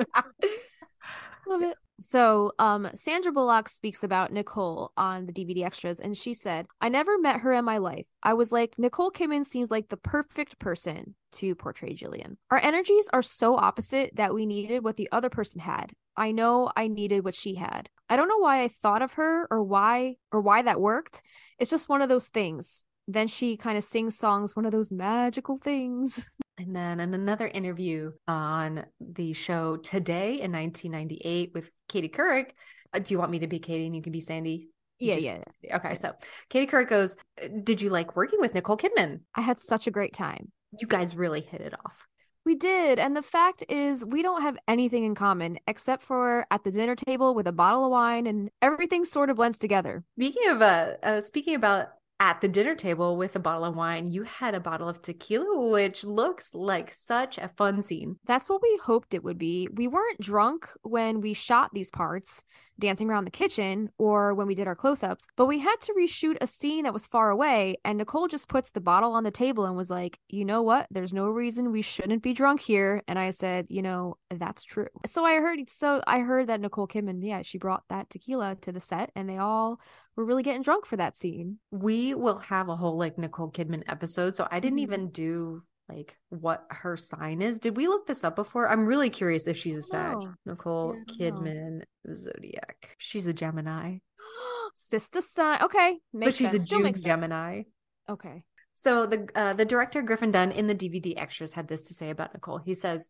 Love it. So, um, Sandra Bullock speaks about Nicole on the DVD extras, and she said, I never met her in my life. I was like, Nicole Kidman seems like the perfect person to portray Gillian. Our energies are so opposite that we needed what the other person had. I know I needed what she had. I don't know why I thought of her or why or why that worked. It's just one of those things. Then she kind of sings songs, one of those magical things. And then in another interview on the show Today in 1998 with Katie Couric, uh, do you want me to be Katie and you can be Sandy? Yeah, Did- yeah. Okay, so Katie Couric goes, Did you like working with Nicole Kidman? I had such a great time. You guys really hit it off. We did. And the fact is, we don't have anything in common except for at the dinner table with a bottle of wine, and everything sort of blends together. Speaking of uh, uh speaking about at the dinner table with a bottle of wine, you had a bottle of tequila, which looks like such a fun scene. That's what we hoped it would be. We weren't drunk when we shot these parts, dancing around the kitchen, or when we did our close ups, but we had to reshoot a scene that was far away. And Nicole just puts the bottle on the table and was like, you know what? There's no reason we shouldn't be drunk here. And I said, you know, that's true. So I heard, so I heard that Nicole Kidman, yeah, she brought that tequila to the set and they all were really getting drunk for that scene. We will have a whole like Nicole Kidman episode, so I didn't Mhm. even do like what her sign is. Did we look this up before? I'm really curious if she's a Sag. know. Nicole I know. Kidman zodiac. She's a Gemini, Sister sign. Okay. But she's sense. a June. Gemini. Okay. So the uh, the director Griffin Dunne in the DVD extras had this to say about Nicole. He says,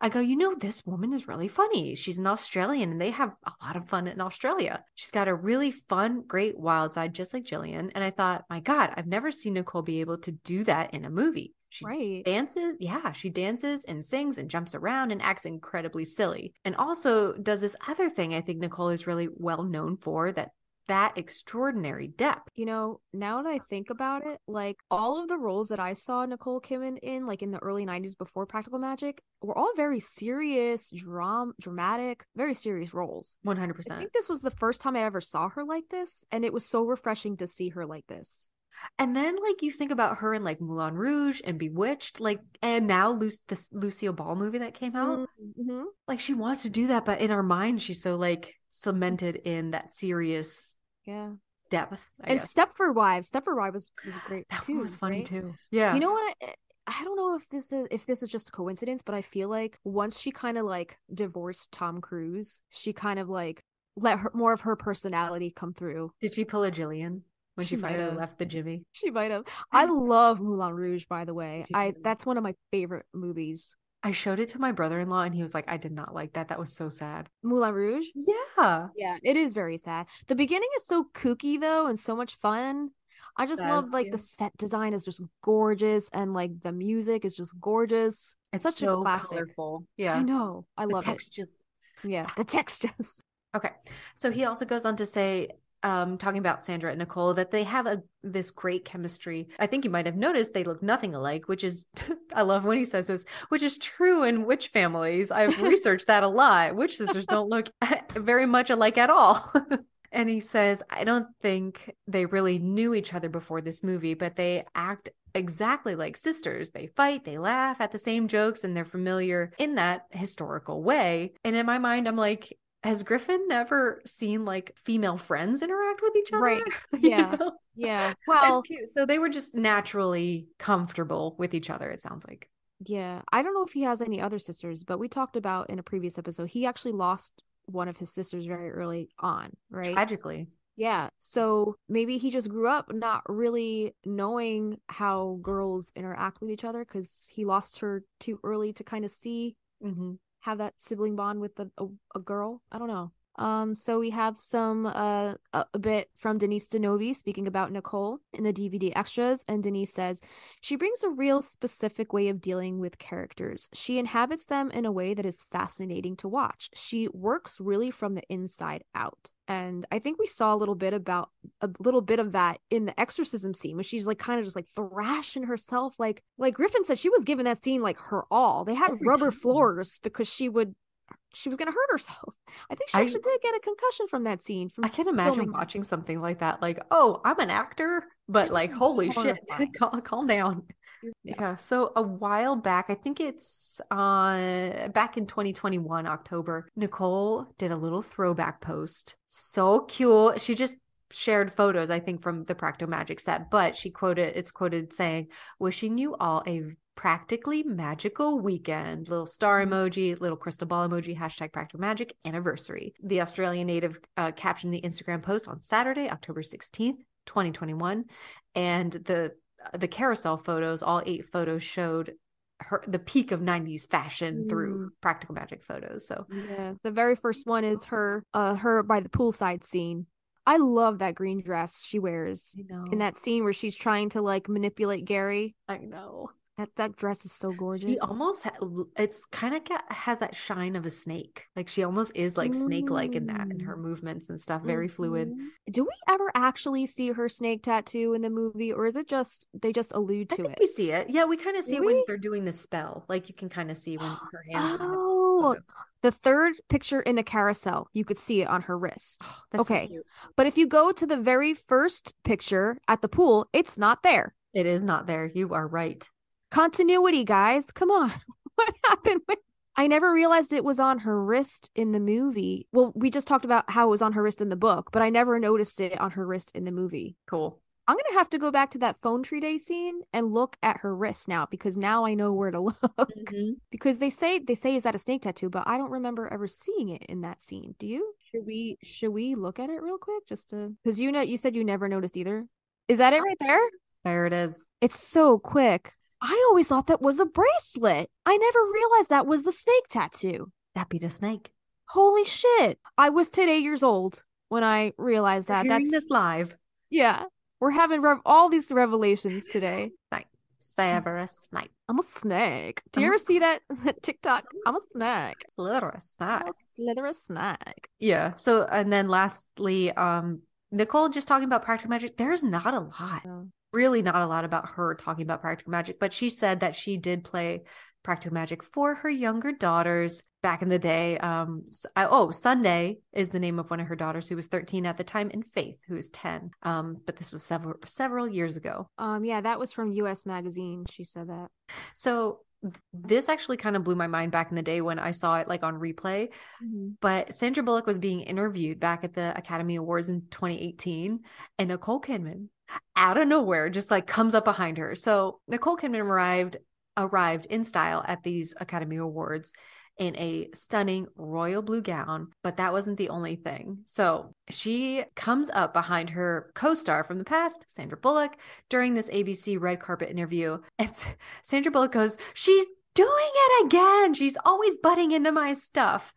"I go, you know, this woman is really funny. She's an Australian, and they have a lot of fun in Australia. She's got a really fun, great wild side, just like Gillian." And I thought, my God, I've never seen Nicole be able to do that in a movie. She Right. dances, yeah, she dances and sings and jumps around and acts incredibly silly, and also does this other thing. I think Nicole is really well known for that that extraordinary depth. You know, now that I think about it, like all of the roles that I saw Nicole Kidman in, like in the early 90s before Practical Magic, were all very serious, dram- dramatic, very serious roles. 100%. I think this was the first time I ever saw her like this, and it was so refreshing to see her like this. And then like you think about her in like Moulin Rouge and Bewitched, like and now Lu- this Lucille Ball movie that came out. Mm-hmm. Like she wants to do that, but in our mind she's so like cemented in that serious Yeah. depth. I and guess. Stepford Wives, Stepford Wives was, was great that too. one was funny right? too. Yeah. You know what? I, I don't know if this is if this is just a coincidence, but I feel like once she kind of like divorced Tom Cruise, she kind of like let her more of her personality come through. Did she pull a Gillian when she, She finally have. left the Jimmy? She might have. I love Moulin Rouge, by the way. I that's one of my favorite movies. I showed it to my brother-in-law and he was like, I did not like that. That was so sad. Moulin Rouge. Yeah. Yeah, it is very sad. The beginning is so kooky though, and so much fun. I just love like yeah. the set design is just gorgeous, and like the music is just gorgeous. It's Such so a classic. colorful. Yeah. I know. I The love textures. it. Yeah, ah. the textures. Okay. So he also goes on to say um, talking about Sandra and Nicole that they have a this great chemistry. I think you might have noticed they look nothing alike, which is I love when he says this, which is true in witch families. I've researched that a lot. Witch sisters don't look very much alike at all. and he says, I don't think they really knew each other before this movie, but they act exactly like sisters. They fight, they laugh at the same jokes, and they're familiar in that historical way. And in my mind, I'm like, has Griffin never seen like female friends interact with each other? Right. Yeah. know? Yeah. Well. So they were just naturally comfortable with each other, it sounds like. yeah. I don't know if he has any other sisters, but we talked about in a previous episode, he actually lost one of his sisters very early on, right? Tragically. Yeah. So maybe he just grew up not really knowing how girls interact with each other because he lost her too early to kind of see Mm-hmm. Have that sibling bond with a, a, a girl. I don't know. Um, so we have some uh a, bit from Denise Di Novi speaking about Nicole in the DVD extras, and Denise says she brings a real specific way of dealing with characters. She inhabits them in a way that is fascinating to watch. She works really from the inside out. And I think we saw a little bit about a little bit of that in the exorcism scene when she's like kind of just like thrashing herself like like Griffin said she was giving that scene like her all. They had Every rubber time. floors because she would she was gonna hurt herself. I think she I- actually did get a concussion from that scene. From I can't imagine filming watching something like that. Like, oh, I'm an actor, but It was like, holy shit, calm, calm down. Yeah. Yeah. So a while back, I think it's uh back in 2021, October, Nicole did a little throwback post. So cute. She just shared photos, I think, from the Practo Magic set, but she quoted it's quoted saying, wishing you all a practically magical weekend. Little star emoji, little crystal ball emoji, hashtag Practo Magic anniversary. The Australian native uh, captioned the Instagram post on Saturday, October 16th, 2021. And the the carousel photos, all eight photos showed her the peak of 90s fashion through practical magic photos. So Yeah. The very first one is her uh her by the poolside scene. I love that green dress she wears I know in that scene where she's trying to like manipulate Gary. I know. That that dress is so gorgeous. She almost ha- it's kind of has that shine of a snake. Like she almost is like snake like in that in her movements and stuff, very fluid. Mhm. Do we ever actually see her snake tattoo in the movie or is it just they just allude I to think it? we see it. Yeah, we kind of see it when they're doing the spell. Like you can kind of see when her hands. Oh, the third picture in the carousel, you could see it on her wrist. Oh, that's so Okay. cute. But if you go to the very first picture at the pool, it's not there. It is not there. You are right. Continuity, guys. Come on. What happened? with- I never realized it was on her wrist in the movie. Well, we just talked about how it was on her wrist in the book, but I never noticed it on her wrist in the movie. Cool. I'm going to have to go back to that phone tree day scene and look at her wrist now because now I know where to look. Mhm. because they say they say is that a snake tattoo, but I don't remember ever seeing it in that scene. Do you? Should we should we look at it real quick just to cuz you know you said you never noticed either. Is that it right there? There it is. It's so quick. I always thought that was a bracelet. I never realized that was the snake tattoo. That be the snake. Holy shit. I was 10 8 years old when I realized You're that. hearing That's this live. yeah. We're having rev- all these revelations today. Snake. Severus Snape. I'm a snake. Do you I'm a- ever see that, that TikTok? I'm a snake. Slitherous Snape. a snake. Yeah. So and then lastly, um, Nicole just talking about practical magic. There's not a lot. No. Really not a lot about her talking about practical magic, but she said that she did play practical magic for her younger daughters back in the day. Um, I- oh, Sunday is the name of one of her daughters who was 13 at the time, and Faith, who is 10. Um, but this was several several years ago. Um, yeah, that was from US Magazine. She said that. So this actually kind of blew my mind back in the day when I saw it like on replay. But Sandra Bullock was being interviewed back at the Academy Awards in 2018, and Nicole Kidman, out of nowhere, just like comes up behind her. So Nicole Kidman arrived arrived in style at these Academy Awards in a stunning royal blue gown, but that wasn't the only thing. So she comes up behind her co-star from the past, Sandra Bullock, during this ABC red carpet interview, and Sandra Bullock goes, "She's doing it again. She's always butting into my stuff."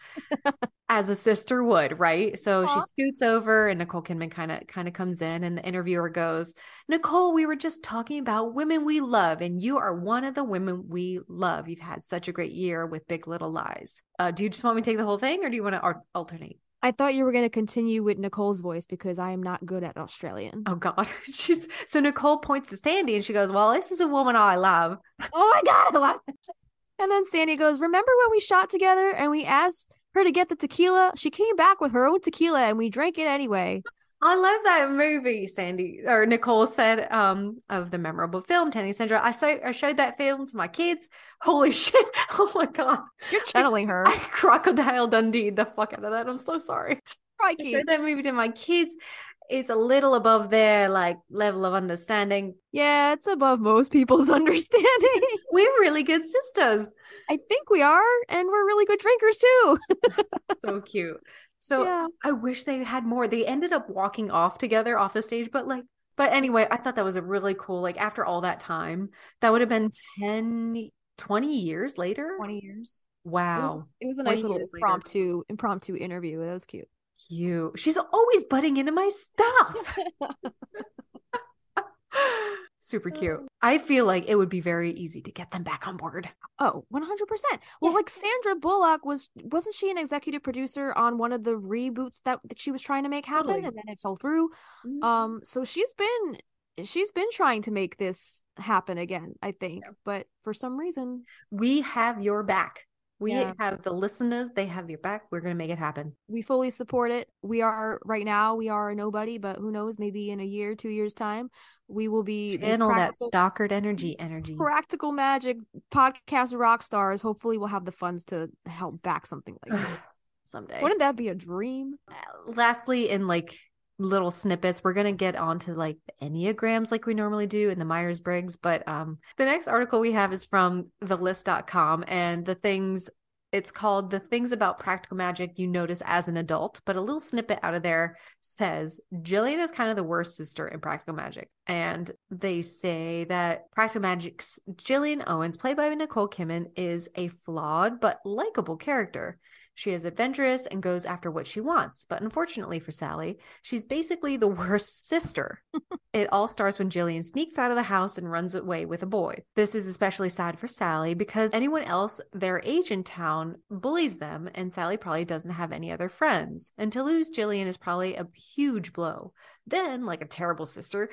as a sister would, right? So she scoots over and Nicole Kidman kind of kind of comes in and the interviewer goes, "Nicole, we were just talking about women we love and you are one of the women we love. You've had such a great year with Big Little Lies." Uh, do you just want me to take the whole thing or do you want to ar- alternate? I thought you were going to continue with Nicole's voice because I am not good at Australian. Oh God. She's so Nicole points to Sandy and she goes, Well, this is a woman I love. Oh my god, I love. And then Sandy goes, Remember when we shot together and we asked her to get the tequila? She came back with her own tequila and we drank it anyway. I love that movie, Sandy or Nicole said, um, of the memorable film, Tanny Sandra. I so I showed that film to my kids. Holy shit. Oh my god. You're channeling her. I crocodile Dundee the fuck out of that. I'm so sorry. I showed that movie to my kids. It's a little above their like level of understanding. Yeah, it's above most people's understanding. We're really good sisters. I think we are, and we're really good drinkers too. So cute. So yeah. I wish they had more. They ended up walking off together off the stage, but like, but anyway, I thought that was a really cool, like, after all that time, that would have been 10, 20 years later. 20 years. Wow. It was a nice little years later. impromptu impromptu interview. That was cute. Cute. She's always butting into my stuff. Super cute. I feel like it would be very easy to get them back on board. Oh, 100%. Well, Yeah. like Sandra Bullock was wasn't she an executive producer on one of the reboots that, that she was trying to make happen Totally. and then it fell through? Um so she's been she's been trying to make this happen again, I think, Yeah. but for some reason, we have your back. We Yeah. have the listeners, they have your back. We're going to make it happen. we fully support it. We are right now we are a nobody, but who knows, maybe in a year, 2 years time, we will be Channel that Stockard energy, energy. practical magic podcast rock stars. Hopefully we'll have the funds to help back something like that. Someday. Wouldn't that be a dream? Uh, lastly in like little snippets. We're going to get onto like enneagrams like we normally do in the myers-briggs but um the next article we have is from thelist.com and the things it's called the things about practical magic you notice as an adult but a little snippet out of there says gillian is kind of the worst sister in practical magic and they say that practical magic's gillian owens played by nicole kidman is a flawed but likable character she is adventurous and goes after what she wants. But unfortunately for Sally, she's basically the worst sister. it all starts when Gillian sneaks out of the house and runs away with a boy. This is especially sad for Sally because anyone else their age in town bullies them, and Sally probably doesn't have any other friends. And to lose Gillian is probably a huge blow. Then, like a terrible sister,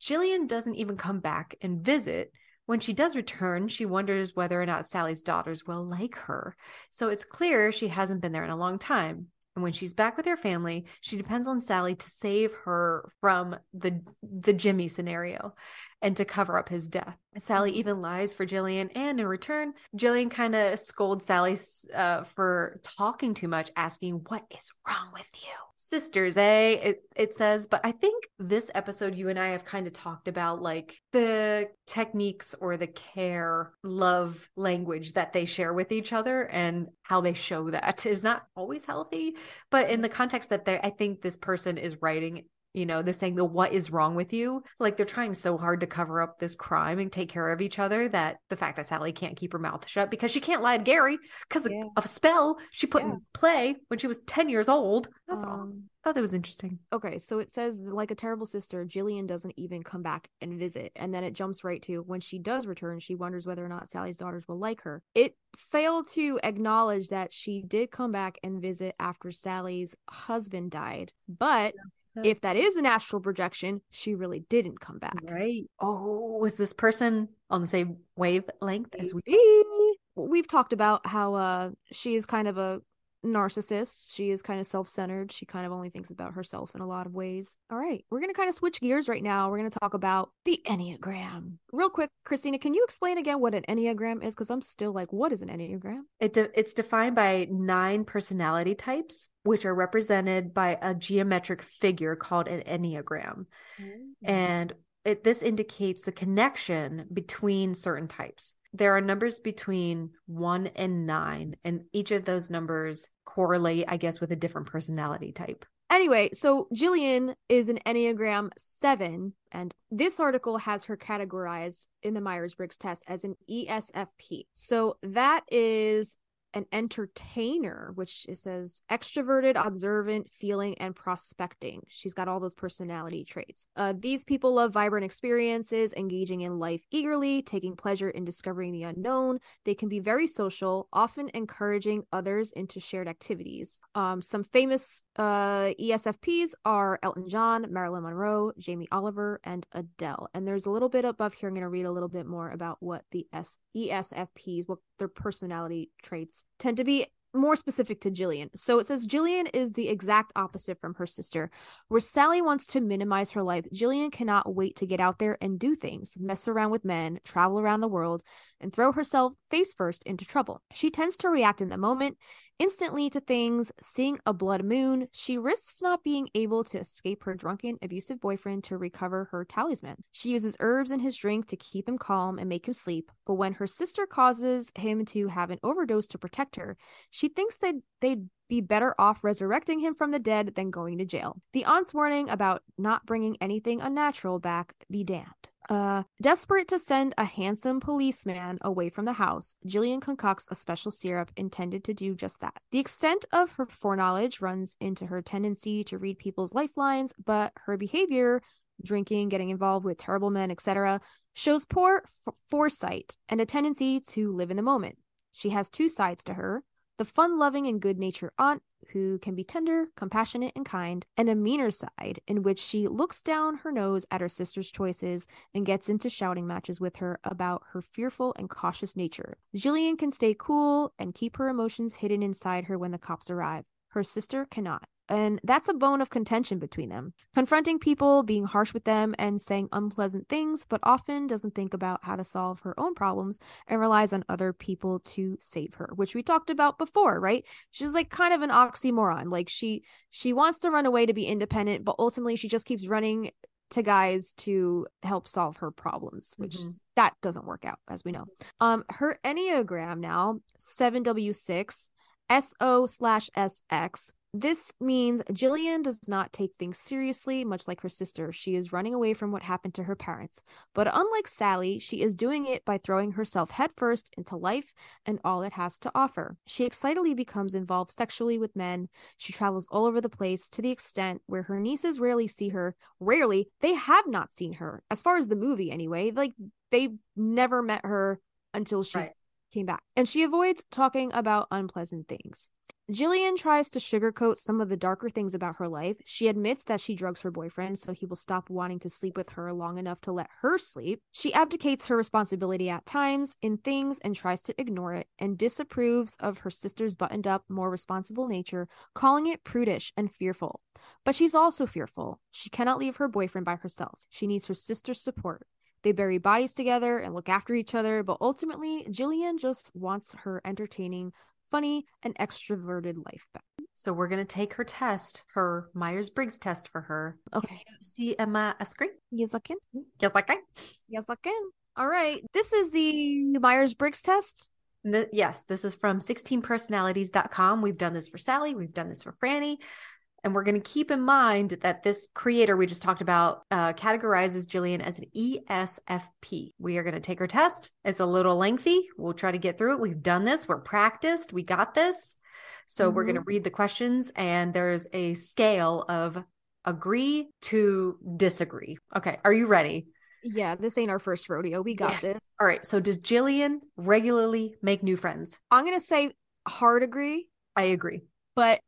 Gillian doesn't even come back and visit. When she does return, she wonders whether or not Sally's daughters will like her. So it's clear she hasn't been there in a long time. And when she's back with her family, she depends on Sally to save her from the the Jimmy scenario and to cover up his death. Sally even lies for Gillian, and in return, Gillian kind of scolds Sally uh, for talking too much, asking, "What is wrong with you?" Sisters, eh? It it says, but I think this episode you and I have kind of talked about like the techniques or the care, love language that they share with each other and how they show that is not always healthy. But in the context that they I think this person is writing you know, they're saying the what is wrong with you. Like they're trying so hard to cover up this crime and take care of each other that the fact that Sally can't keep her mouth shut because she can't lie to Gary because Yeah. of a spell she put Yeah. in play when she was 10 years old. That's all. Um, I thought that was interesting. Okay, so it says like a terrible sister, Gillian doesn't even come back and visit, and then it jumps right to when she does return, she wonders whether or not Sally's daughters will like her. It failed to acknowledge that she did come back and visit after Sally's husband died, but if that is an astral projection, she really didn't come back. Right. Oh, was this person on the same wavelength as we? We've talked about how uh she is kind of a narcissist. She is kind of self-centered. She kind of only thinks about herself in a lot of ways. All right, we're going to kind of switch gears right now. We're going to talk about the Enneagram. Real quick, Kristina, can you explain again what an Enneagram is cuz I'm still like what is an Enneagram? It de- it's defined by nine personality types, which are represented by a geometric figure called an enneagram, mm. and it this indicates the connection between certain types. There are numbers between one and nine, and each of those numbers correlate, I guess, with a different personality type. Anyway, so Gillian is an Enneagram 7, and this article has her categorized in the Myers Briggs test as an ESFP. So that is an entertainer, which it says extroverted, observant, feeling, and prospecting. She's got all those personality traits. Uh, these people love vibrant experiences, engaging in life eagerly, taking pleasure in discovering the unknown. They can be very social, often encouraging others into shared activities. Um, some famous uh, ESFPs are Elton John, Marilyn Monroe, Jamie Oliver, and Adele. And there's a little bit above here. I'm going to read a little bit more about what the S- ESFPs, what their personality traits tend to be more specific to Gillian. So it says Gillian is the exact opposite from her sister. Where Sally wants to minimize her life, Jillian cannot wait to get out there and do things, mess around with men, travel around the world, and throw herself face first into trouble. She tends to react in the moment, instantly to things, seeing a blood moon. She risks not being able to escape her drunken, abusive boyfriend to recover her talisman. She uses herbs in his drink to keep him calm and make him sleep, but when her sister causes him to have an overdose to protect her, she thinks that they'd be better off resurrecting him from the dead than going to jail. The aunt's warning about not bringing anything unnatural back be damned. Uh, desperate to send a handsome policeman away from the house, Gillian concocts a special syrup intended to do just that. The extent of her foreknowledge runs into her tendency to read people's lifelines, but her behavior, drinking, getting involved with terrible men, etc., shows poor f- foresight and a tendency to live in the moment. She has two sides to her the fun loving and good natured aunt who can be tender, compassionate, and kind, and a meaner side in which she looks down her nose at her sister's choices and gets into shouting matches with her about her fearful and cautious nature. Gillian can stay cool and keep her emotions hidden inside her when the cops arrive. Her sister cannot. And that's a bone of contention between them. Confronting people, being harsh with them, and saying unpleasant things, but often doesn't think about how to solve her own problems and relies on other people to save her, which we talked about before, right? She's like kind of an oxymoron. Like she she wants to run away to be independent, but ultimately she just keeps running to guys to help solve her problems, which Mhm. that doesn't work out, as we know. Um, her Enneagram now, 7W6, SO slash SX. This means Gillian does not take things seriously, much like her sister. She is running away from what happened to her parents. But unlike Sally, she is doing it by throwing herself headfirst into life and all it has to offer. She excitedly becomes involved sexually with men. She travels all over the place to the extent where her nieces rarely see her. Rarely, they have not seen her, as far as the movie anyway. Like, they've never met her until she Right. Came back. And she avoids talking about unpleasant things. Gillian tries to sugarcoat some of the darker things about her life. She admits that she drugs her boyfriend so he will stop wanting to sleep with her long enough to let her sleep. She abdicates her responsibility at times in things and tries to ignore it, and disapproves of her sister's buttoned up, more responsible nature, calling it prudish and fearful. But she's also fearful. She cannot leave her boyfriend by herself. She needs her sister's support. They bury bodies together and look after each other, but ultimately, Gillian just wants her entertaining, funny, and extroverted life back. So we're gonna take her test, her Myers Briggs test for her. Can Okay. you see Emma a screen? Yes, I can. Yes, like I. Yes, I can. All right. This is the Myers Briggs test. Th- yes, this is from 16personalities.com. We've done this for Sally, we've done this for Franny. And we're going to keep in mind that this creator we just talked about uh, categorizes Gillian as an ESFP. We are going to take her test. It's a little lengthy. We'll try to get through it. We've done this, we're practiced, we got this. So we're going to read the questions, and there's a scale of agree to disagree. Okay, are you ready? Yeah, this ain't our first rodeo. We got Yeah. this. All right, so does Gillian regularly make new friends? I'm going to say hard agree, I agree. but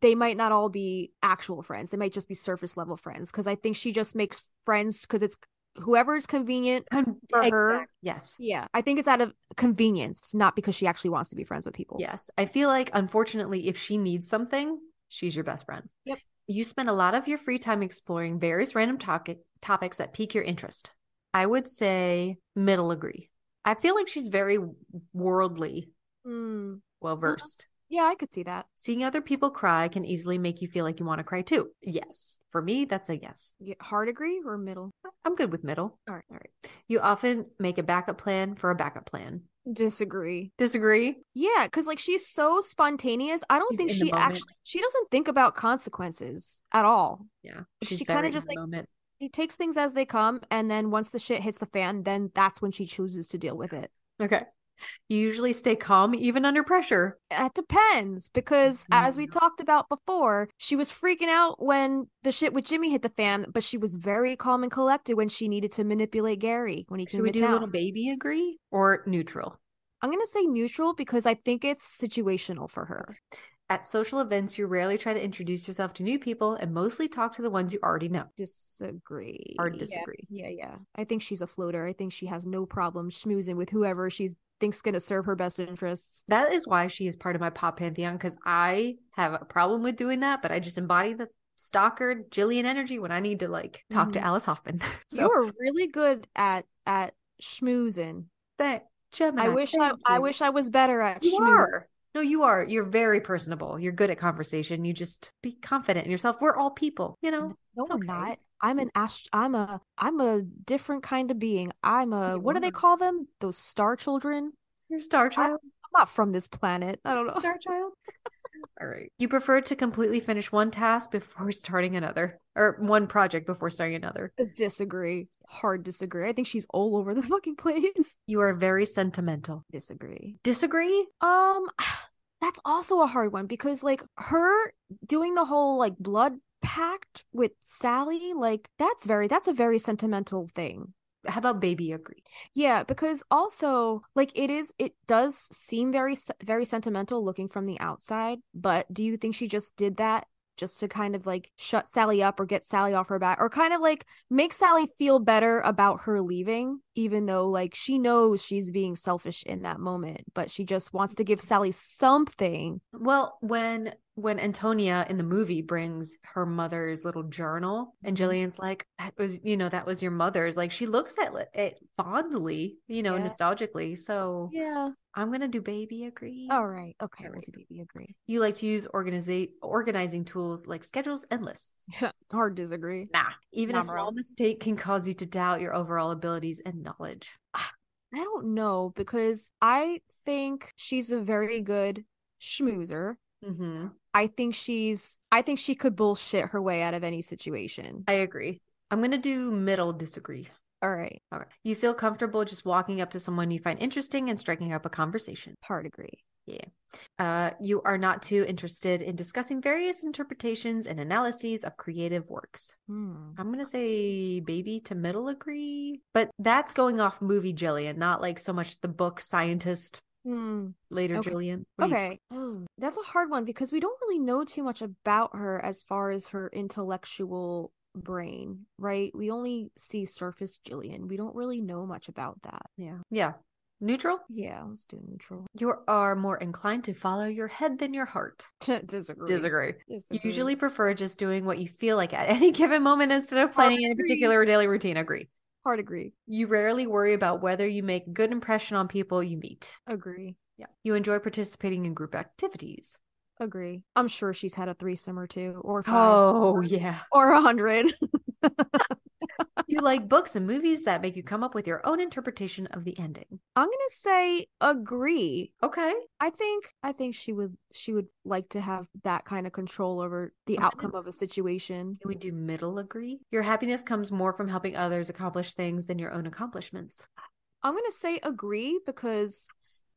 they might not all be actual friends. They might just be surface level friends because I think she just makes friends because it's whoever is convenient for her. Yes. Yeah, I think it's out of convenience, not because she actually wants to be friends with people. Yes. I feel like, unfortunately, if she needs something, she's your best friend. Yep. You spend a lot of your free time exploring various random topic- topics that pique your interest. I would say middle agree. I feel like she's very worldly, Hmm. well versed. Yeah, I could see that. Seeing other people cry can easily make you feel like you want to cry too. Yes. For me, that's a yes. Yeah, hard agree or middle? I'm good with middle. All right, all right. You often make a backup plan for a backup plan. Disagree. Disagree? Yeah, because like she's so spontaneous. I don't She's think she actually she doesn't think about consequences at all. Yeah. She kinda just, like, moment. She takes things as they come, and then once the shit hits the fan, then that's when she chooses to deal with it. Okay. You usually stay calm even under pressure. That depends because as we Mhm. talked about before, she was freaking out when the shit with Jimmy hit the fan, but she was very calm and collected when she needed to manipulate Gary when he came Should we to do a little baby agree or neutral? I'm gonna say neutral because I think it's situational for her. At social events, you rarely try to introduce yourself to new people and mostly talk to the ones you already know. Disagree. Hard Yeah. disagree. Yeah, yeah. I think she's a floater. I think she has no problem schmoozing with whoever she thinks gonna serve her best interests. That is why she is part of my pop pantheon because I have a problem with doing that, but I just embody the stalker Gillian energy when I need to like talk to Mhm. Alice Hoffman. You are really good at at schmoozing. Thank- Gemini, I wish I thank I you. wish I was better at You schmoozing. are. No, you are. You're very personable. You're good at conversation. You just be confident in yourself. We're all people, you know. No, okay. not. I'm an ast- I'm a I'm a different kind of being. I'm a what do they call them? Those star children? You're star child. I'm not from this planet. I don't know. Star child. All right. You prefer to completely finish one task before starting another, or one project before starting another. Disagree. Hard disagree. I think she's all over the fucking place. You are very sentimental. Disagree. Disagree? Um that's also a hard one because like her doing the whole like blood pact with Sally, like that's very that's a very sentimental thing. How about baby agree? Yeah, because also like it is it does seem very very sentimental looking from the outside, but do you think she just did that just to kind of like shut Sally up or get Sally off her back or kind of like make Sally feel better about her leaving even though like she knows she's being selfish in that moment, but she just wants to give Sally something. Well, when when Antonia in the movie brings her mother's little journal, and Mhm. Gillian's like, "That was, you know, that was your mother's." Like she looks at it fondly, you know, Yeah. nostalgically. So Yeah. I'm gonna do baby agree. All right. Okay, All we'll do baby agree. You like to use organizing organizing tools like schedules and lists. Hard disagree. Nah, even a small bro. mistake can cause you to doubt your overall abilities and knowledge. I don't know because I think she's a very good schmoozer. Mm-hmm. I think she's I think she could bullshit her way out of any situation. I agree. I'm gonna do middle disagree. All right. All right. You feel comfortable just walking up to someone you find interesting and striking up a conversation. Hard agree. Yeah. Uh, you are not too interested in discussing various interpretations and analyses of creative works. Hmm. I'm gonna say baby to middle agree, but that's going off movie Gillian, not like so much the book scientist Hmm. later Okay. Gillian. What do you- Okay. Oh, that's a hard one because we don't really know too much about her as far as her intellectual brain, right? We only see surface Gillian. We don't really know much about that. yeah, yeah. Neutral. Yeah, let's do neutral. You are more inclined to follow your head than your heart. Disagree. Disagree. You Disagree. usually prefer just doing what you feel like at any given moment instead of planning any agree. particular daily routine. Agree. Hard agree. You rarely worry about whether you make a good impression on people you meet. Agree. Yeah. You enjoy participating in group activities. Agree. I'm sure she's had a threesome or two or five Oh, yeah. or a hundred. you like books and movies that make you come up with your own interpretation of the ending. I'm gonna say agree. Okay. I think I think she would she would like to have that kind of control over the Okay. outcome of a situation. Can we do middle agree? Your happiness comes more from helping others accomplish things than your own accomplishments. I'm gonna say agree because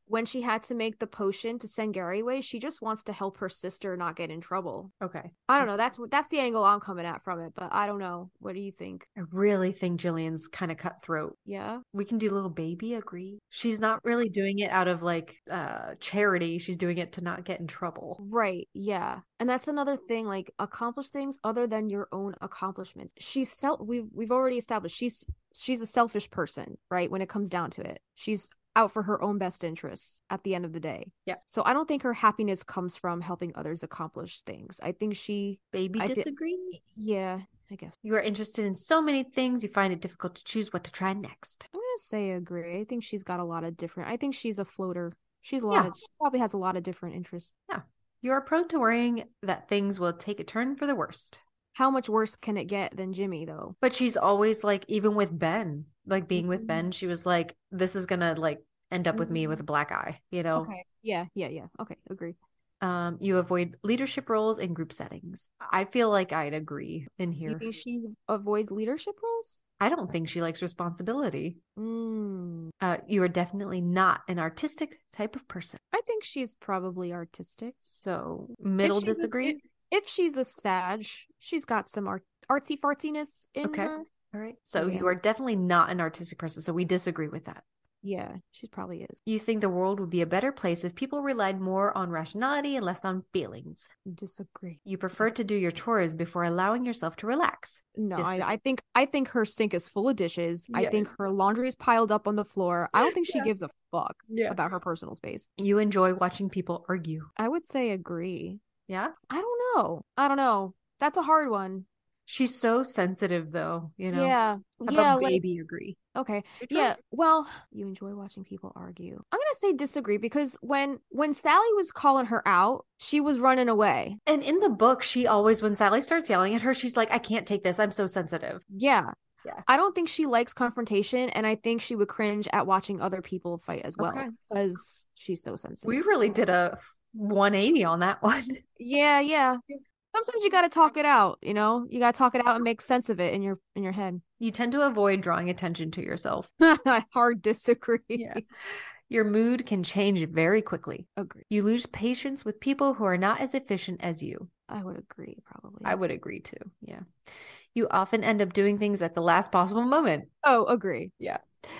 when she had to make the potion to send Gary away, she just wants to help her sister not get in trouble. Okay. I don't know. That's that's the angle I'm coming at from it, but I don't know. What do you think? I really think Gillian's kind of cutthroat. Yeah. We can do little baby agree. She's not really doing it out of like uh charity. She's doing it to not get in trouble. Right. Yeah. And that's another thing like accomplish things other than your own accomplishments. She's self we've we've already established she's she's a selfish person, right? When it comes down to it. She's out for her own best interests at the end of the day. Yeah. So I don't think her happiness comes from helping others accomplish things. I think she Baby I disagree. yeah, I guess. You are interested in so many things you find it difficult to choose what to try next. I'm gonna say agree. I think she's got a lot of different I think she's a floater. She's a lot Yeah. of she probably has a lot of different interests. Yeah. You are prone to worrying that things will take a turn for the worst. How much worse can it get than Jimmy though? But she's always like, even with Ben, like being with Mhm. Ben, she was like, this is gonna like end up with me with a black eye, you know? Okay. Yeah, yeah, yeah. Okay, agree. Um, you avoid leadership roles in group settings. I feel like I'd agree in You here. think she avoids leadership roles? I don't think she likes responsibility. Mm, Uh, you are definitely not an artistic type of person. I think she's probably artistic. So middle a- disagree. if, she's a Sag, she's got some art artsy fartsiness in Okay. her. All right. So Yeah. you are definitely not an artistic person. So we disagree with that. Yeah, she probably is. You think the world would be a better place if people relied more on rationality and less on feelings. Disagree. You prefer to do your chores before allowing yourself to relax. No, I, I think I think her sink is full of dishes. I think her laundry is piled up on the floor. I don't think she Yeah. gives a fuck Yeah. about her personal space. You enjoy watching people argue. I would say agree. Yeah. I don't know. I don't know. That's a hard one. She's so sensitive though, you know. yeah. How yeah. about like- agree? okay. Yeah. Well, you enjoy watching people argue. I'm gonna say disagree because when when Sally was calling her out, she was running away. And in the book, she always, when Sally starts yelling at her, she's like, I can't take this. I'm so sensitive. Yeah. Yeah. I don't think she likes confrontation, and I think she would cringe at watching other people fight as well Okay. because she's so sensitive. We really did a 180 on that one. Yeah, yeah. Sometimes you got to talk it out, you know? You got to talk it out and make sense of it in your in your head. You tend to avoid drawing attention to yourself. I hard disagree. Yeah. Your mood can change very quickly. Agree. You lose patience with people who are not as efficient as you. I would agree probably. I would agree too. Yeah. You often end up doing things at the last possible moment. Oh, agree. Yeah.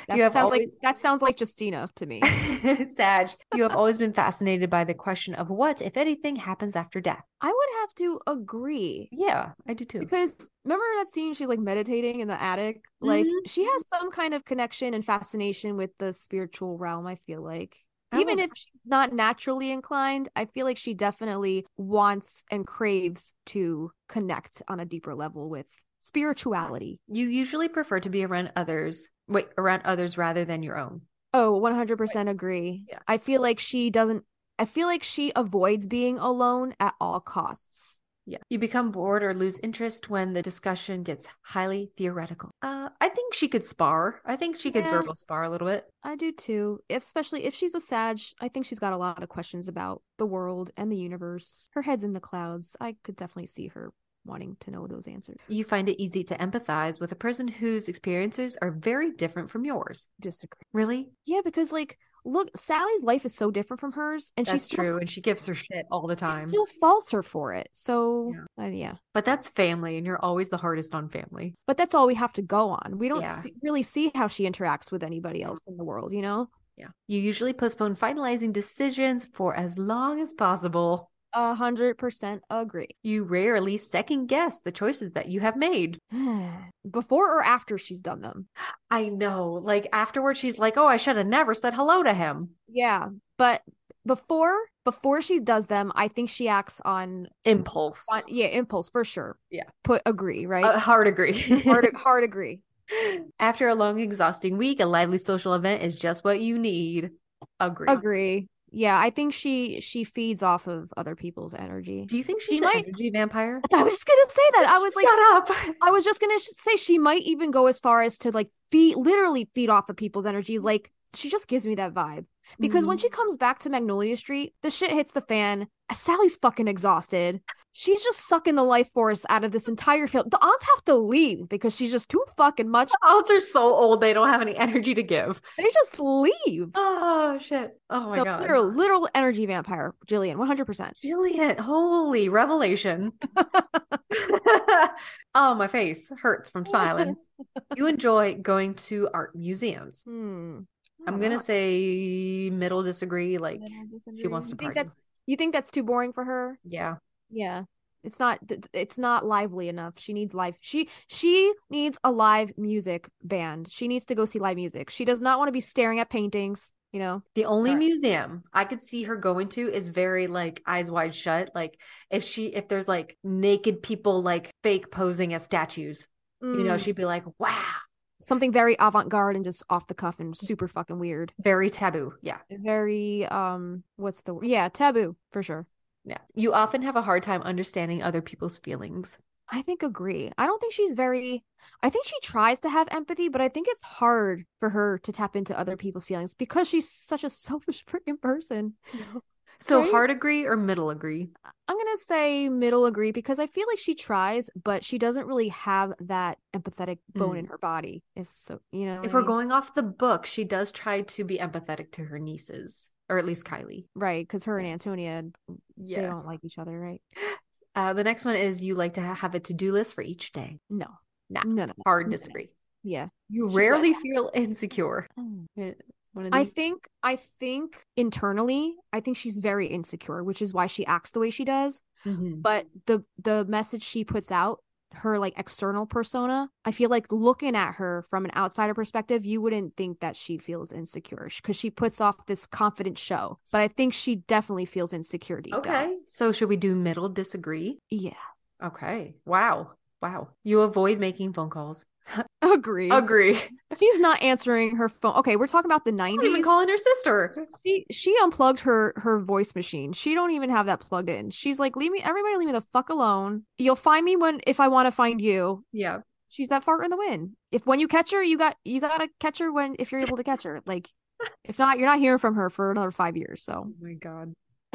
That You have sounds like always- that sounds like Justina to me. Sag, you have always been fascinated by the question of what, if anything, happens after death. I would have to agree. Yeah, I do too. Because remember that scene she's like meditating in the attic? Like Mhm. she has some kind of connection and fascination with the spiritual realm, I feel like. I Even if she's not naturally inclined, I feel like she definitely wants and craves to connect on a deeper level with spirituality. You usually prefer to be around others, wait, around others rather than your own. Oh, 100% agree. Yeah. I feel like she doesn't I feel like she avoids being alone at all costs. Yeah. You become bored or lose interest when the discussion gets highly theoretical. Uh, I think she could spar. I think she could Yeah. verbal spar a little bit. I do too. If, especially if she's a Sag, I think she's got a lot of questions about the world and the universe. Her head's in the clouds. I could definitely see her wanting to know those answers. You find it easy to empathize with a person whose experiences are very different from yours. Disagree. Really? Yeah, because like, look, Sally's life is so different from hers, and That's she's still, true. And she gives her shit all the time. still faults her for it. So Yeah. uh, yeah, But that's family, and you're always the hardest on family. but that's all we have to go on. We don't Yeah. see, really see how she interacts with anybody else in the world. You know, Yeah. You usually postpone finalizing decisions for as long as possible. A hundred percent agree. You rarely second guess the choices that you have made. Before or after she's done them. I know. Like afterwards, she's like, oh, I should have never said hello to him. Yeah, but before before she does them, I think she acts on, Impulse. on yeah impulse for sure. Yeah. put agree right. Uh, hard agree. hard hard agree. After a long, exhausting week, a lively social event is just what you need. Agree. Agree. Yeah, I think she she feeds off of other people's energy. Do you think She she's an might- energy vampire? I was just gonna say that. I was like, Shut up. I was just gonna say she might even go as far as to like feed, literally feed off of people's energy. Like she just gives me that vibe. Because when Mhm. she comes back to Magnolia Street, the shit hits the fan. Sally's fucking exhausted. She's just sucking the life force out of this entire field. The aunts have to leave because she's just too fucking much. The Aunts are so old; they don't have any energy to give. They just leave. Oh shit! Oh my so god! literal, literal energy vampire, Gillian, one hundred percent. Gillian, holy revelation! oh, my face hurts from smiling. you enjoy going to art museums. Hmm. I'm gonna say middle disagree. Like, she wants to you think party. you think that's too boring for her? yeah, Yeah. It's not it's not lively enough. She needs live. She she needs a live music band. She needs to go see live music. She does not want to be staring at paintings, you know. the only Sorry. museum I could see her going to is very like eyes wide shut. Like, if she if there's like naked people like fake posing as statues, you know, Mm, she'd be like, wow, something very avant-garde and just off the cuff and super fucking weird. very taboo. Yeah. Very um what's the? Yeah, taboo for sure. Yeah. You often have a hard time understanding other people's feelings. I think agree. I don't think she's very I think she tries to have empathy, but I think it's hard for her to tap into other people's feelings because she's such a selfish freaking person. So Right? hard agree or middle agree? I'm gonna say middle agree because I feel like she tries, but she doesn't really have that empathetic bone in mm. her body. If so, you know, If we're mean? going off the book, she does try to be empathetic to her nieces, or at least Kylie. right, because her and Antonia, yeah. they don't like each other, right? Uh, the next one is you like to have a to do list for each day. No, Nah. no, no, no. Hard No. disagree. yeah. You She rarely does. feel insecure. One of I think, I think internally, I think she's very insecure, which is why she acts the way she does. Mhm. But the the message she puts out, her like external persona, I feel like looking at her from an outsider perspective, you wouldn't think that she feels insecure because she puts off this confident show. But I think she definitely feels insecurity. Okay. So should we do middle disagree? Yeah. Okay. Wow. Wow. You avoid making phone calls. Agree. Agree. She's not answering her phone. Okay, we're talking about the Not even 90s. calling her sister. she she unplugged her her voice machine. She don't even have that plugged in. She's like, "Leave me everybody leave me the fuck alone. You'll find me when if I want to find you." Yeah. She's that fart in the wind. If when you catch her, you got you got to catch her when if you're able to catch her. Like if not, you're not hearing from her for another 5 years. So, Oh my God.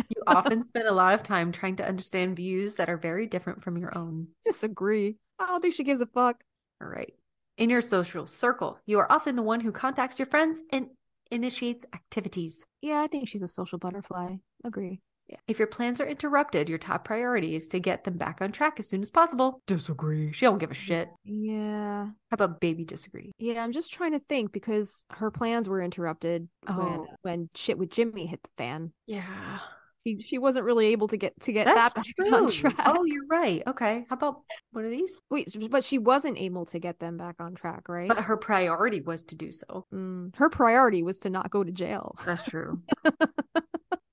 You often spend a lot of time trying to understand views that are very different from your own. disagree. I don't think she gives a fuck. All right. In your social circle, you are often the one who contacts your friends and initiates activities. Yeah, I think she's a social butterfly. Agree. Yeah. If your plans are interrupted, your top priority is to get them back on track as soon as possible. Disagree. She don't give a shit. Yeah. How about baby disagree? Yeah, I'm just trying to think because her plans were interrupted when Oh. when shit with Jimmy hit the fan. Yeah. She she wasn't really able to get to get That's that back on track. Oh, you're right. Okay. How about one of these? Wait, but she wasn't able to get them back on track, right? But her priority was to do so. Mm, her priority was to not go to jail. That's true.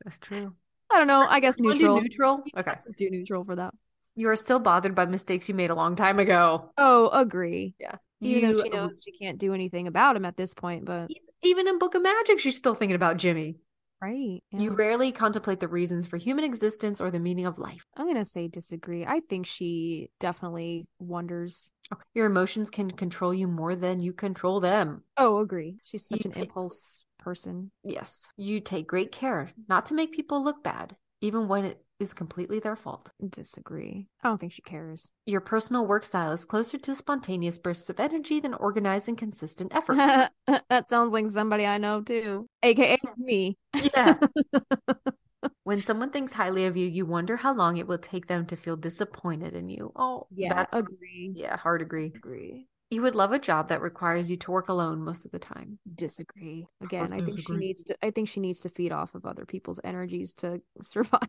That's true. I don't know. I guess You neutral. neutral? Okay. Let's do neutral for that. You are still bothered by mistakes you made a long time ago. Oh, agree. Yeah. Even though she knows she can't do anything about him at this point, but Even in Book of Magic, she's still thinking about Jimmy. Right. You rarely contemplate the reasons for human existence or the meaning of life. I'm gonna say disagree. I think she definitely wonders. Oh, your emotions can control you more than you control them. Oh, agree. She's such You an take- impulse person. Yes. You take great care not to make people look bad, even when it is completely their fault. Disagree. I oh. don't think she cares. Your personal work style is closer to spontaneous bursts of energy than organized and consistent efforts. that sounds like somebody I know too, aka me. yeah. when someone thinks highly of you, you wonder how long it will take them to feel disappointed in you. Oh, Yeah, that's agree. yeah, hard agree. Agree. You would love a job that requires you to work alone most of the time. Disagree. Again, I think she needs to. I think she needs to feed off of other people's energies to survive.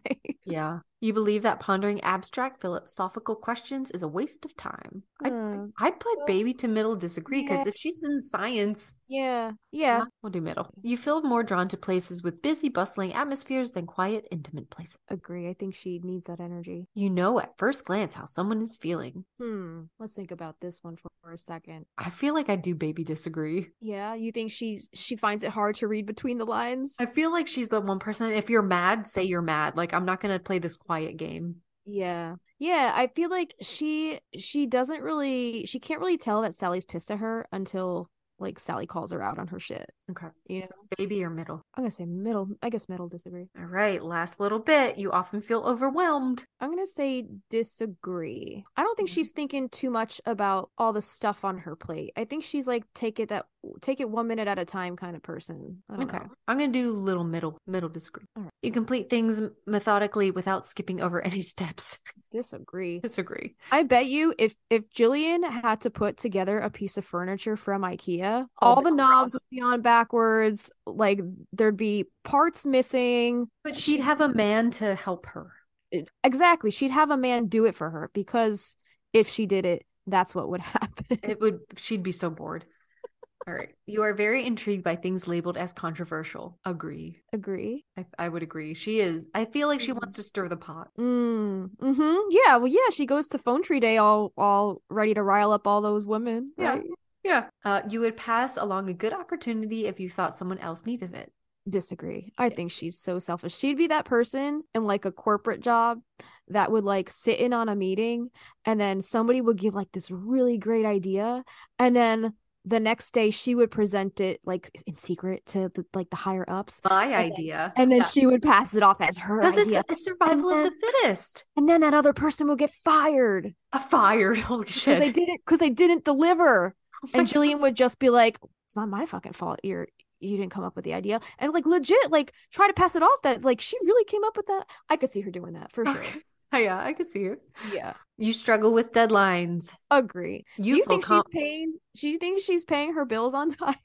Yeah. You believe that pondering abstract philosophical questions is a waste of time. I'd, Uh, I'd put well, baby to middle disagree because yeah. if she's in science, yeah. Yeah. we'll do middle. You feel more drawn to places with busy, bustling atmospheres than quiet, intimate places. Agree. I think she needs that energy. You know at first glance how someone is feeling. Hmm. Let's think about this one for, for a second. I feel like I do baby disagree. Yeah, you think she she finds it hard to read between the lines? I feel like she's the one person. If you're mad, say you're mad. Like I'm not gonna play this quiet game. Yeah. Yeah, I feel like she she doesn't really she can't really tell that Sally's pissed at her until like Sally calls her out on her shit. Okay. You know? So baby or middle. I'm gonna say middle. I guess middle disagree. All right. Last little bit. You often feel overwhelmed. I'm gonna say disagree. I don't think Mhm. she's thinking too much about all the stuff on her plate. I think she's like take it that take it one minute at a time kind of person. I don't Okay. know. I'm gonna do little middle. Middle disagree. All right. You complete things methodically without skipping over any steps. Disagree. disagree. I bet you if if Gillian had to put together a piece of furniture from IKEA, All all the the knobs would be on backwards, like there'd be parts missing. But she'd have a man to help her. Exactly. She'd have a man do it for her because if she did it, that's what would happen. It would. She'd be so bored. All right. You are very intrigued by things labeled as controversial. Agree. Agree. I, I would agree. She is. I feel like she wants to stir the pot. Mm, hmm Yeah, well, yeah, she goes to phone tree day all all ready to rile up all those women. Yeah. right? Yeah. Uh, you would pass along a good opportunity if you thought someone else needed it. Disagree. I Yeah. think she's so selfish. She'd be that person in like a corporate job that would like sit in on a meeting and then somebody would give like this really great idea and then the next day she would present it like in secret to the, like the higher ups, My then- idea. and then Yeah. she would pass it off as her Because idea. it's, it's survival of the fittest. and then that other person will get fired A fired. Holy because shit. they didn't because they didn't deliver. Oh And Gillian would just be like, "It's not my fucking fault. You're you didn't come up with the idea." And like legit, like try to pass it off that like she really came up with that. I could see her doing that for sure. Okay. Yeah, I could see you. Yeah, You struggle with deadlines. agree. You, you think com- she's paying? Do you think she's paying her bills on time?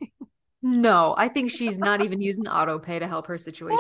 No, I think she's not even using auto pay to help her situation.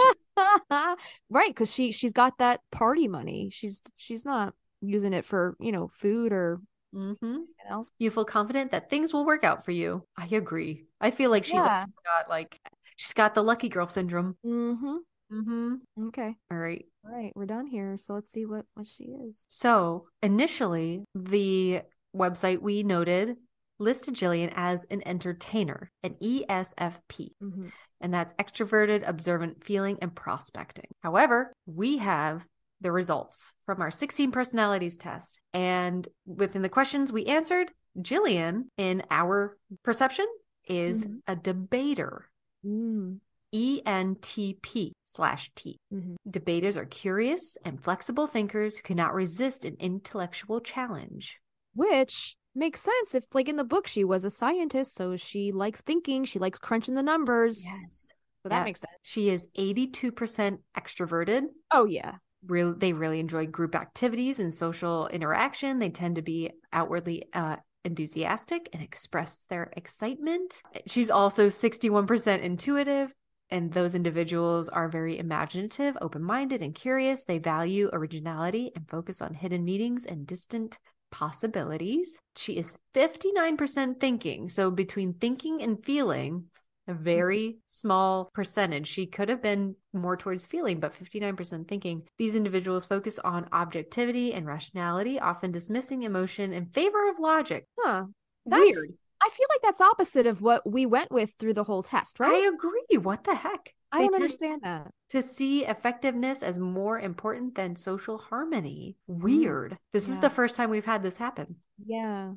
right, because she she's got that party money. She's she's not using it for you know food or hmm else. You feel confident that things will work out for you. I agree. I feel like she's Yeah. got like she's got the lucky girl syndrome. Mm-hmm. Mm-hmm. Okay. All right. All right, we're done here. So let's see what what she is. So initially, the website we noted listed Gillian as an entertainer, an ESFP, Mm-hmm. and that's extroverted, observant feeling, and prospecting. However, we have the results from our 16 personalities test. And within the questions we answered, Gillian, in our perception, is Mhm. a debater. Mm. ENTP slash T. Mhm. Debaters are curious and flexible thinkers who cannot resist an intellectual challenge. Which makes sense if, like, in the book, she was a scientist, so she likes thinking, she likes crunching the numbers. Yes. So that makes sense. She is 82% extroverted. Oh, yeah. Real, they really enjoy group activities and social interaction. They tend to be outwardly uh, enthusiastic and express their excitement. She's also 61% intuitive. And those individuals are very imaginative, open minded, and curious. They value originality and focus on hidden meanings and distant possibilities. She is 59% thinking. So between thinking and feeling, a very small percentage. She could have been more towards feeling, but 59% thinking. These individuals focus on objectivity and rationality, often dismissing emotion in favor of logic. Huh. That's, Weird. I feel like that's opposite of what we went with through the whole test, right? I agree. What the heck? I don't understand that. To see effectiveness as more important than social harmony. Mm-hmm. Weird. This is the first time we've had this happen. Yeah.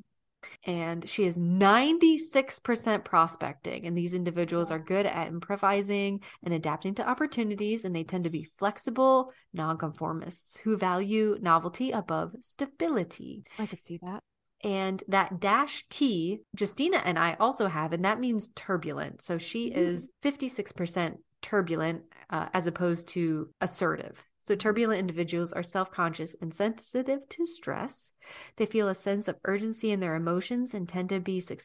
And she is 96% prospecting and these individuals are good at improvising and adapting to opportunities and they tend to be flexible nonconformists who value novelty above stability. I could see that. and that dash t justina and i also have and that means turbulent. So she is 56% turbulent uh, as opposed to assertive so turbulent individuals are self-conscious and sensitive to stress they feel a sense of urgency in their emotions and tend to be suc-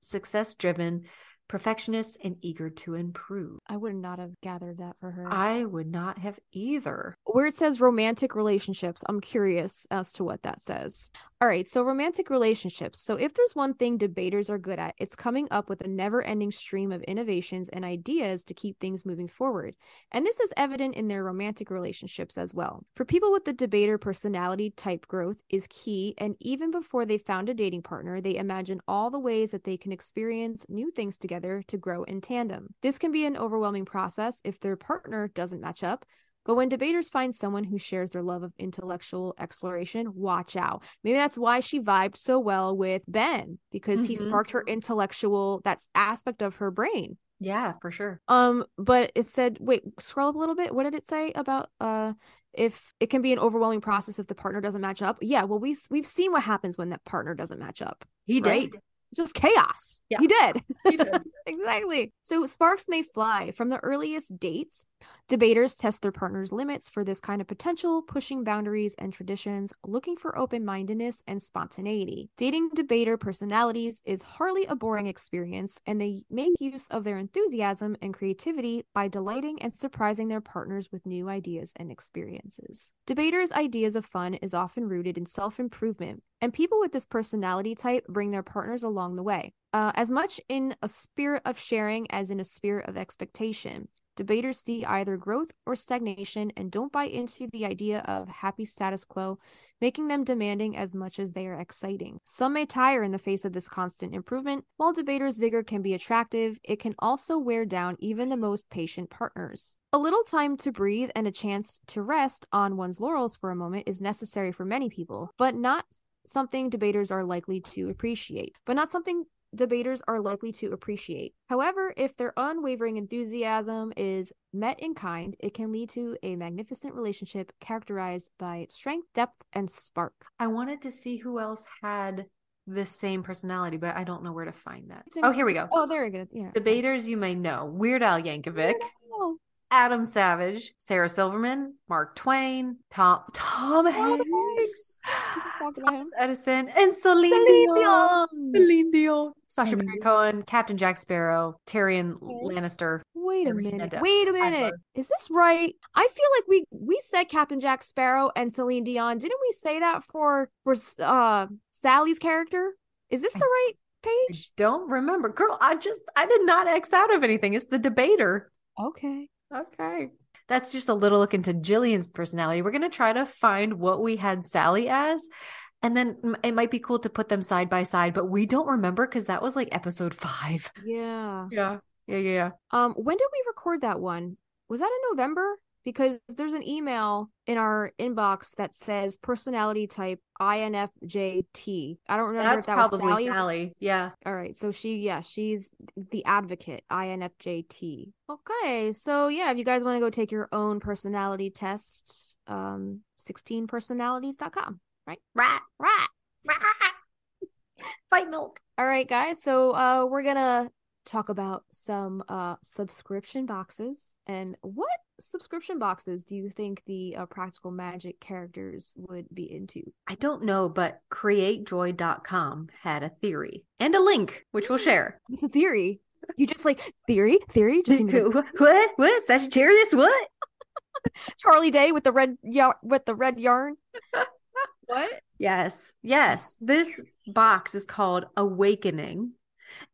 success driven perfectionists and eager to improve I would not have gathered that for her. i would not have either Where it says romantic relationships, I'm curious as to what that says. All right, so romantic relationships. So, if there's one thing debaters are good at, it's coming up with a never ending stream of innovations and ideas to keep things moving forward. And this is evident in their romantic relationships as well. For people with the debater personality type, growth is key. And even before they found a dating partner, they imagine all the ways that they can experience new things together to grow in tandem. This can be an overwhelming process if their partner doesn't match up. But when debaters find someone who shares their love of intellectual exploration, watch out. Maybe that's why she vibed so well with Ben because he Mhm. sparked her intellectual that's aspect of her brain. yeah for sure Um, but it said, wait, scroll up a little bit. What did it say about uh if it can be an overwhelming process if the partner doesn't match up? Yeah, well we we've seen what happens when that partner doesn't match up. he Right? did Just chaos. Yeah. He did. He did. exactly. So sparks may fly from the earliest dates. Debaters test their partner's limits for this kind of potential, pushing boundaries and traditions, looking for open mindedness and spontaneity. Dating debater personalities is hardly a boring experience, and they make use of their enthusiasm and creativity by delighting and surprising their partners with new ideas and experiences. Debaters' ideas of fun is often rooted in self improvement, and people with this personality type bring their partners along the way, uh, as much in a spirit of sharing as in a spirit of expectation. Debaters see either growth or stagnation and don't buy into the idea of happy status quo, making them demanding as much as they are exciting. Some may tire in the face of this constant improvement. While debaters' vigor can be attractive, it can also wear down even the most patient partners. A little time to breathe and a chance to rest on one's laurels for a moment is necessary for many people, but not something debaters are likely to appreciate, but not something debaters are likely to appreciate. However, if their unwavering enthusiasm is met in kind, it can lead to a magnificent relationship characterized by strength, depth, and spark. I wanted to see who else had the same personality, but I don't know where to find that. In- Oh, here we go. Oh, there we go. Yeah. Debaters you may know Weird Al Yankovic, Adam Savage, Sarah Silverman, Mark Twain, Tom Tom Hanks, Hanks. We just talked about him. Thomas Edison, and Celine, Celine Dion. Dion. Celine Dion. Sacha Baron. Cohen, Captain Jack Sparrow, Tyrion Okay. Lannister. Wait a minute. Depp. Wait a minute. Is this right? I feel like we we said Captain Jack Sparrow and Celine Dion. Didn't we say that for for uh Sally's character? Is this the right I page? don't remember. Girl, I just I did not X out of anything. It's the debater. Okay. Okay. That's just a little look into Gillian's personality. We're going to try to find what we had Sally as. And then it might be cool to put them side by side, but we don't remember because that was like episode five. Yeah. Yeah. Yeah. Yeah. Yeah. Um, when did we record that one? Was that in November? Because there's an email in our inbox that says personality type INFJT. I don't remember That's if that probably Sally's. Sally. Yeah. All right, so she, yeah, she's the advocate, INFJT. Okay, so yeah, if you guys want to go take your own personality test, um, 16personalities.com, right? Rat. Right. Rat. Fight milk. All right, guys. So uh we're gonna talk about some uh subscription boxes and what subscription boxes do you think the uh, practical magic characters would be into? I don't know, but createjoy.com had a theory and a link, which we'll share. It's a theory. You just like theory, theory. Just like what? What? Sagittarius? What? Charlie Day with the red yar- with the red yarn. what? Yes, yes. This box is called Awakening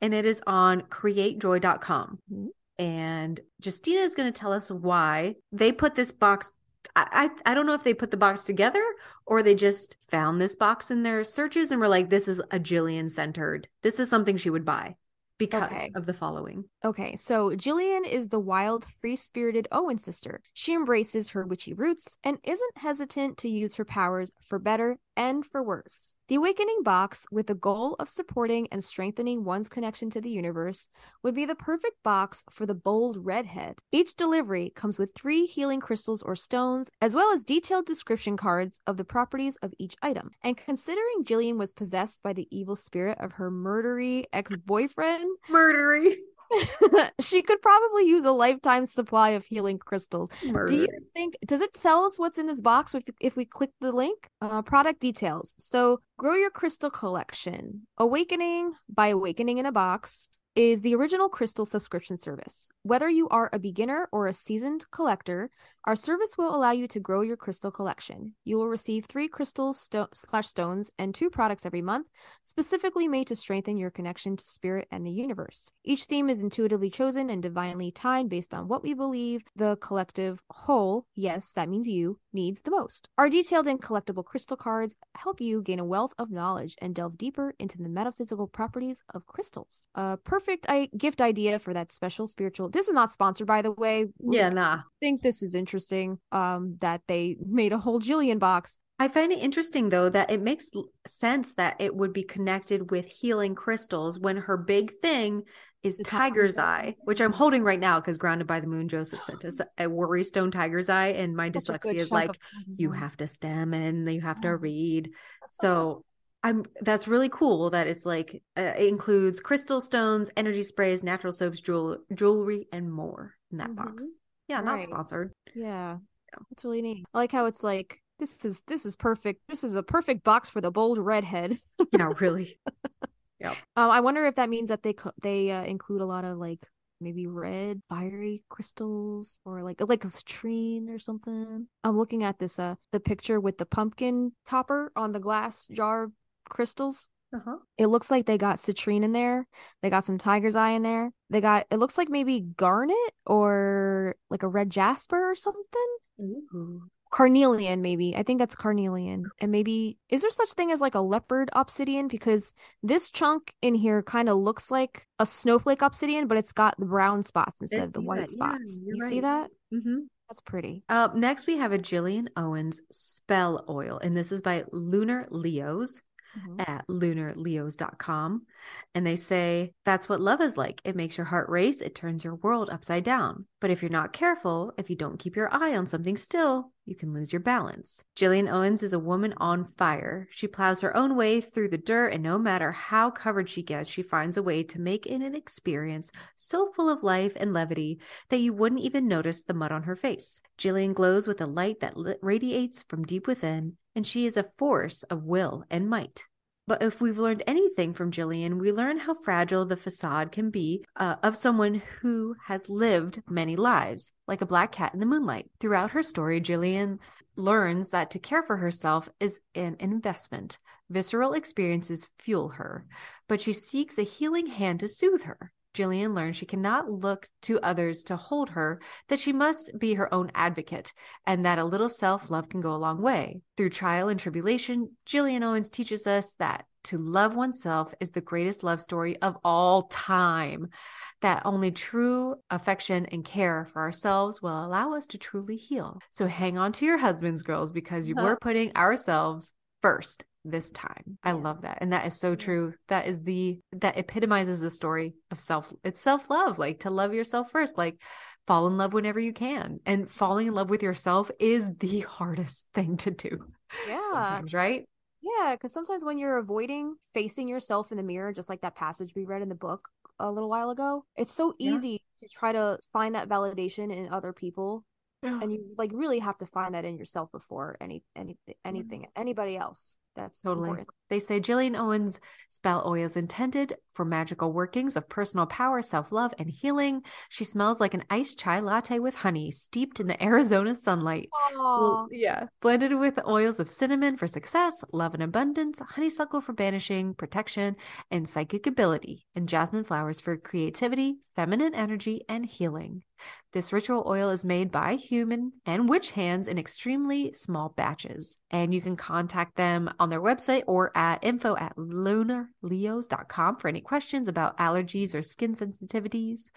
and it is on createjoy.com. Mhm. And Justina is going to tell us why they put this box. I, I I don't know if they put the box together or they just found this box in their searches and were like, this is a Gillian centered. This is something she would buy because Okay. of the following. Okay, so Gillian is the wild, free spirited Owen sister. She embraces her witchy roots and isn't hesitant to use her powers for better and for worse. The Awakening box, with the goal of supporting and strengthening one's connection to the universe, would be the perfect box for the bold redhead. Each delivery comes with three healing crystals or stones, as well as detailed description cards of the properties of each item. And considering Gillian was possessed by the evil spirit of her murdery ex boyfriend, Murdery. she could probably use a lifetime supply of healing crystals. Do you think does it tell us what's in this box if, if we click the link? Uh, product details. So, grow your crystal collection. Awakening by Awakening in a Box is the original crystal subscription service. Whether you are a beginner or a seasoned collector, our service will allow you to grow your crystal collection. You will receive three crystals sto- slash stones and two products every month, specifically made to strengthen your connection to spirit and the universe. Each theme is intuitively chosen and divinely timed based on what we believe the collective whole, yes, that means you, needs the most. Our detailed and collectible crystal cards help you gain a wealth of knowledge and delve deeper into the metaphysical properties of crystals. A perfect I- gift idea for that special spiritual. This is not sponsored, by the way. Yeah, nah. think this is interesting. Um, that they made a whole Gillian box. I find it interesting though that it makes sense that it would be connected with healing crystals when her big thing is The tiger's eye, which I'm holding right now because grounded by the moon, Joseph sent us a worry stone tiger's eye, and my good dyslexia is like you have to stem and you have to read. So I'm that's really cool that it's like uh, it includes crystal stones, energy sprays, natural soaps, jewel, jewelry, and more in that box. Mhm. Yeah, not sponsored. Yeah, that's really neat. I like how it's like this is this is perfect. This is a perfect box for the bold redhead. Yeah, really. Um, I wonder if that means that they co- they uh, include a lot of like maybe red fiery crystals or like like a citrine or something. I'm looking at this uh the picture with the pumpkin topper on the glass jar crystals. Uh-huh. It looks like they got citrine in there. They got some tiger's eye in there. They got it looks like maybe garnet or like a red jasper or something. Ooh. Carnelian, maybe. I think that's carnelian. And maybe is there such thing as like a leopard obsidian? Because this chunk in here kind of looks like a snowflake obsidian, but it's got the brown spots instead of the white that. Yeah, spots. you're you see that? Mm-hmm. That's pretty. Up next, we have a Gillian Owens spell oil, and this is by Lunar Leos. Mhm. at lunarleos.com. And they say, That's what love is like. It makes your heart race, it turns your world upside down. But if you're not careful, if you don't keep your eye on something still, you can lose your balance. Gillian Owens is a woman on fire. She plows her own way through the dirt, and no matter how covered she gets, she finds a way to make it an experience so full of life and levity that you wouldn't even notice the mud on her face. Gillian glows with a light that radiates from deep within, and she is a force of will and might. But if we've learned anything from Gillian, we learn how fragile the facade can be uh, of someone who has lived many lives, like a black cat in the moonlight. Throughout her story, Gillian learns that to care for herself is an investment. Visceral experiences fuel her, but she seeks a healing hand to soothe her. Gillian learns she cannot look to others to hold her, that she must be her own advocate, and that a little self love can go a long way. Through trial and tribulation, Gillian Owens teaches us that to love oneself is the greatest love story of all time. That only true affection and care for ourselves will allow us to truly heal. So hang on to your husbands, girls, because you- uh-huh. we're putting ourselves first this time. I love that. And that is so Yeah. true. That is the that epitomizes the story of self it's self-love, like to love yourself first, like fall in love whenever you can. And falling in love with yourself is the hardest thing to do Yeah. sometimes, right? Yeah, because sometimes when you're avoiding facing yourself in the mirror, just like that passage we read in the book a little while ago, it's so Yeah. easy to try to find that validation in other people, and you like really have to find that in yourself before any anything mm-hmm. anything anybody else. That's Totally. important. They say Gillian Owens' spell oil is intended for magical workings of personal power, self love, and healing. She smells like an iced chai latte with honey, steeped in the Arizona sunlight. Well, Aw. yeah, blended with oils of cinnamon for success, love and abundance, honeysuckle for banishing, protection, and psychic ability, and jasmine flowers for creativity, feminine energy, and healing. This ritual oil is made by human and witch hands in extremely small batches. And you can contact them on their website or at info at lunarleos.com for any questions about allergies or skin sensitivities.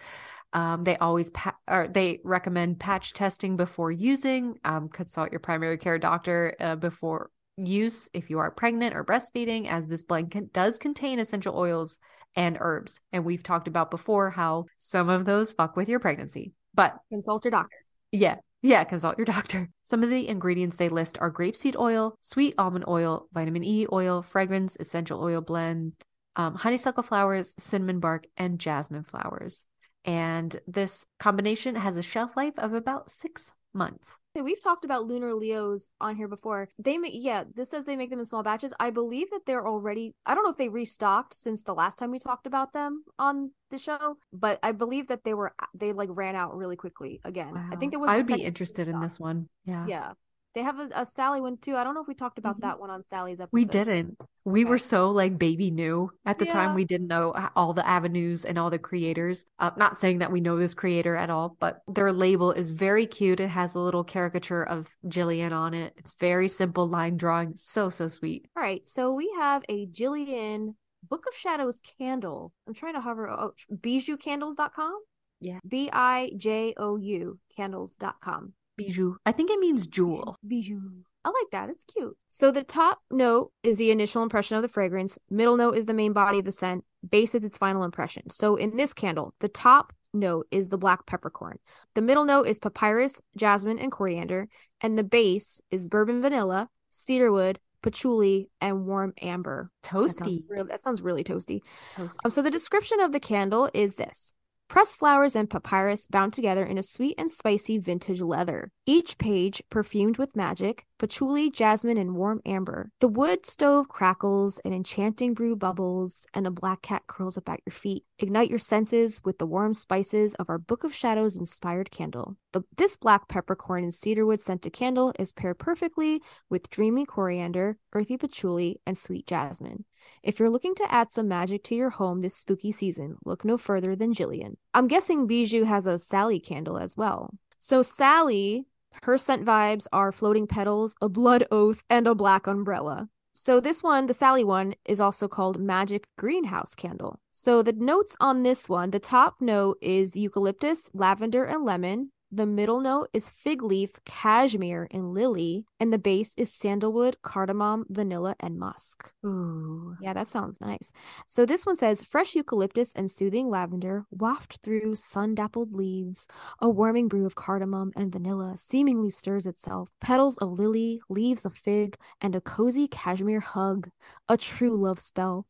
Um, they always pa- or they recommend patch testing before using. Um, consult your primary care doctor uh, before use if you are pregnant or breastfeeding, as this blend con- does contain essential oils and herbs. And we've talked about before how some of those fuck with your pregnancy. But Consult your doctor. yeah, yeah, consult your doctor. Some of the ingredients they list are grapeseed oil, sweet almond oil, vitamin E oil, fragrance, essential oil blend, um, honeysuckle flowers, cinnamon bark, and jasmine flowers. And this combination has a shelf life of about six months. Hey, We've talked about lunar Leos on here before. They make yeah, this says they make them in small batches. I believe that they're already I don't know if they restocked since the last time we talked about them on the show, but I believe that they were they like ran out really quickly again. I think there was I would be interested in this one. Yeah. Yeah. They have a, a Sally one too. I don't know if we talked about Mhm. that one on Sally's episode. We didn't. We Okay. were so like baby new at the time. We didn't know all the avenues and all the creators. Uh, not saying that we know this creator at all, but their label is very cute. It has a little caricature of Gillian on it. It's very simple line drawing. So, so sweet. All right, so we have a Gillian Book of Shadows candle. I'm trying to hover oh, bijoucandles.com. Yeah. B I J O U candles.com. Bijou. I think it means jewel. Bijou. I like that. It's cute. So the top note is the initial impression of the fragrance. Middle note is the main body of the scent. Base is its final impression. So in this candle, the top note is the black peppercorn. The middle note is papyrus, jasmine, and coriander. And the base is bourbon vanilla, cedarwood, patchouli, and warm amber. That sounds, Toasty. that sounds really toasty. Toasty. Um, so the description of the candle is this. Pressed flowers and papyrus bound together in a sweet and spicy vintage leather. Each page perfumed with magic, patchouli, jasmine, and warm amber. The wood stove crackles, an enchanting brew bubbles, and a black cat curls up at your feet. Ignite your senses with the warm spices of our Book of Shadows inspired candle. The, this black peppercorn and cedarwood scented candle is paired perfectly with dreamy coriander, earthy patchouli, and sweet jasmine. If you're looking to add some magic to your home this spooky season, look no further than Gillian. I'm guessing Bijou has a Sally candle as well. So, Sally, her scent vibes are floating petals, a blood oath, and a black umbrella. So, this one, the Sally one, is also called Magic Greenhouse Candle. So, the notes on this one the top note is eucalyptus, lavender, and lemon. The middle note is fig leaf, cashmere, and lily, and the base is sandalwood, cardamom, vanilla, and musk. Ooh. Yeah, that sounds nice. So this one says fresh eucalyptus and soothing lavender waft through sun dappled leaves. A warming brew of cardamom and vanilla seemingly stirs itself. Petals of lily, leaves of fig, and a cozy cashmere hug. A true love spell.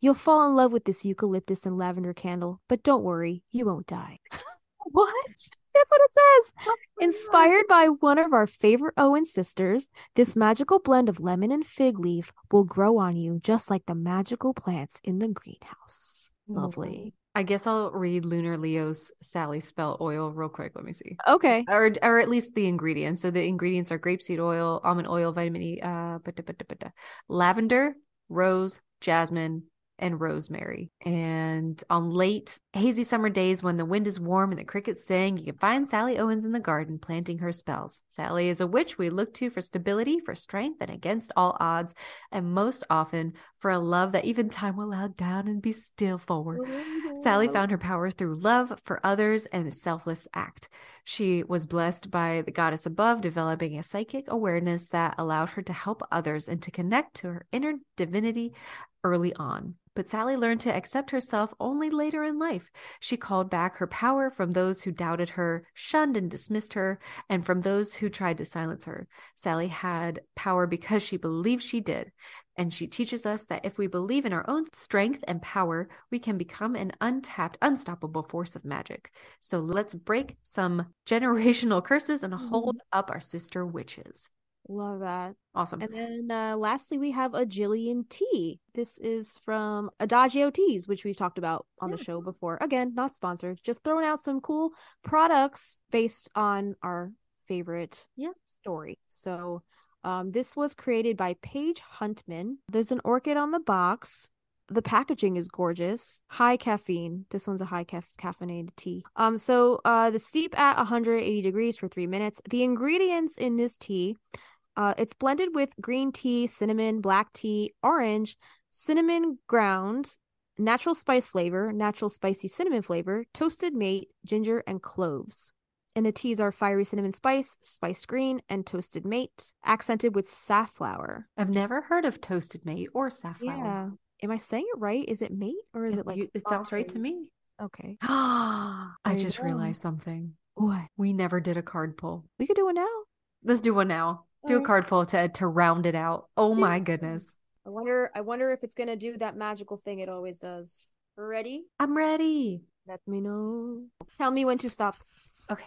You'll fall in love with this eucalyptus and lavender candle, but don't worry, you won't die. What? That's what it says. Inspired by one of our favorite Owen sisters, this magical blend of lemon and fig leaf will grow on you just like the magical plants in the greenhouse. Lovely. I guess I'll read Lunar Leo's Sally Spell oil real quick. Let me see. Okay. Or, or at least the ingredients. So the ingredients are grapeseed oil, almond oil, vitamin E, uh, bada, bada, bada, lavender, rose, jasmine, and rosemary. And on late, hazy summer days when the wind is warm and the crickets sing, you can find Sally Owens in the garden planting her spells. Sally is a witch we look to for stability, for strength, and against all odds, and most often for a love that even time will allow down and be still for. Sally found her power through love for others and a selfless act. She was blessed by the goddess above, developing a psychic awareness that allowed her to help others and to connect to her inner divinity early on. But Sally learned to accept herself only later in life. She called back her power from those who doubted her, shunned and dismissed her, and from those who tried to silence her. Sally had power because she believed she did. And she teaches us that if we believe in our own strength and power, we can become an untapped, unstoppable force of magic. So let's break some generational curses and hold mm-hmm. up our sister witches. Love that. Awesome. And then uh, lastly, we have a Gillian tea. This is from Adagio Teas, which we've talked about on the show before. Again, not sponsored, just throwing out some cool products based on our favorite Yeah. story. So um, this was created by Paige Huntman. There's an orchid on the box. The packaging is gorgeous. High caffeine. This one's a high caf- caffeinated tea. Um, so uh, the steep at 180 degrees for three minutes. The ingredients in this tea uh, it's blended with green tea, cinnamon, black tea, orange, cinnamon ground, natural spice flavor, natural spicy cinnamon flavor, toasted mate, ginger, and cloves. And the teas are fiery cinnamon spice, spiced green, and toasted mate, accented with safflower. I've never heard of toasted mate or safflower. Yeah. Am I saying it right? Is it mate or is it like You- it sounds right to me. Okay. I just realized something. What? We never did a card pull. We could do one now. Let's do one now. Do a card pull to to round it out. Oh my goodness. I wonder I wonder if it's gonna do that magical thing it always does. Ready? I'm ready. Let me know. Tell me when to stop. Okay.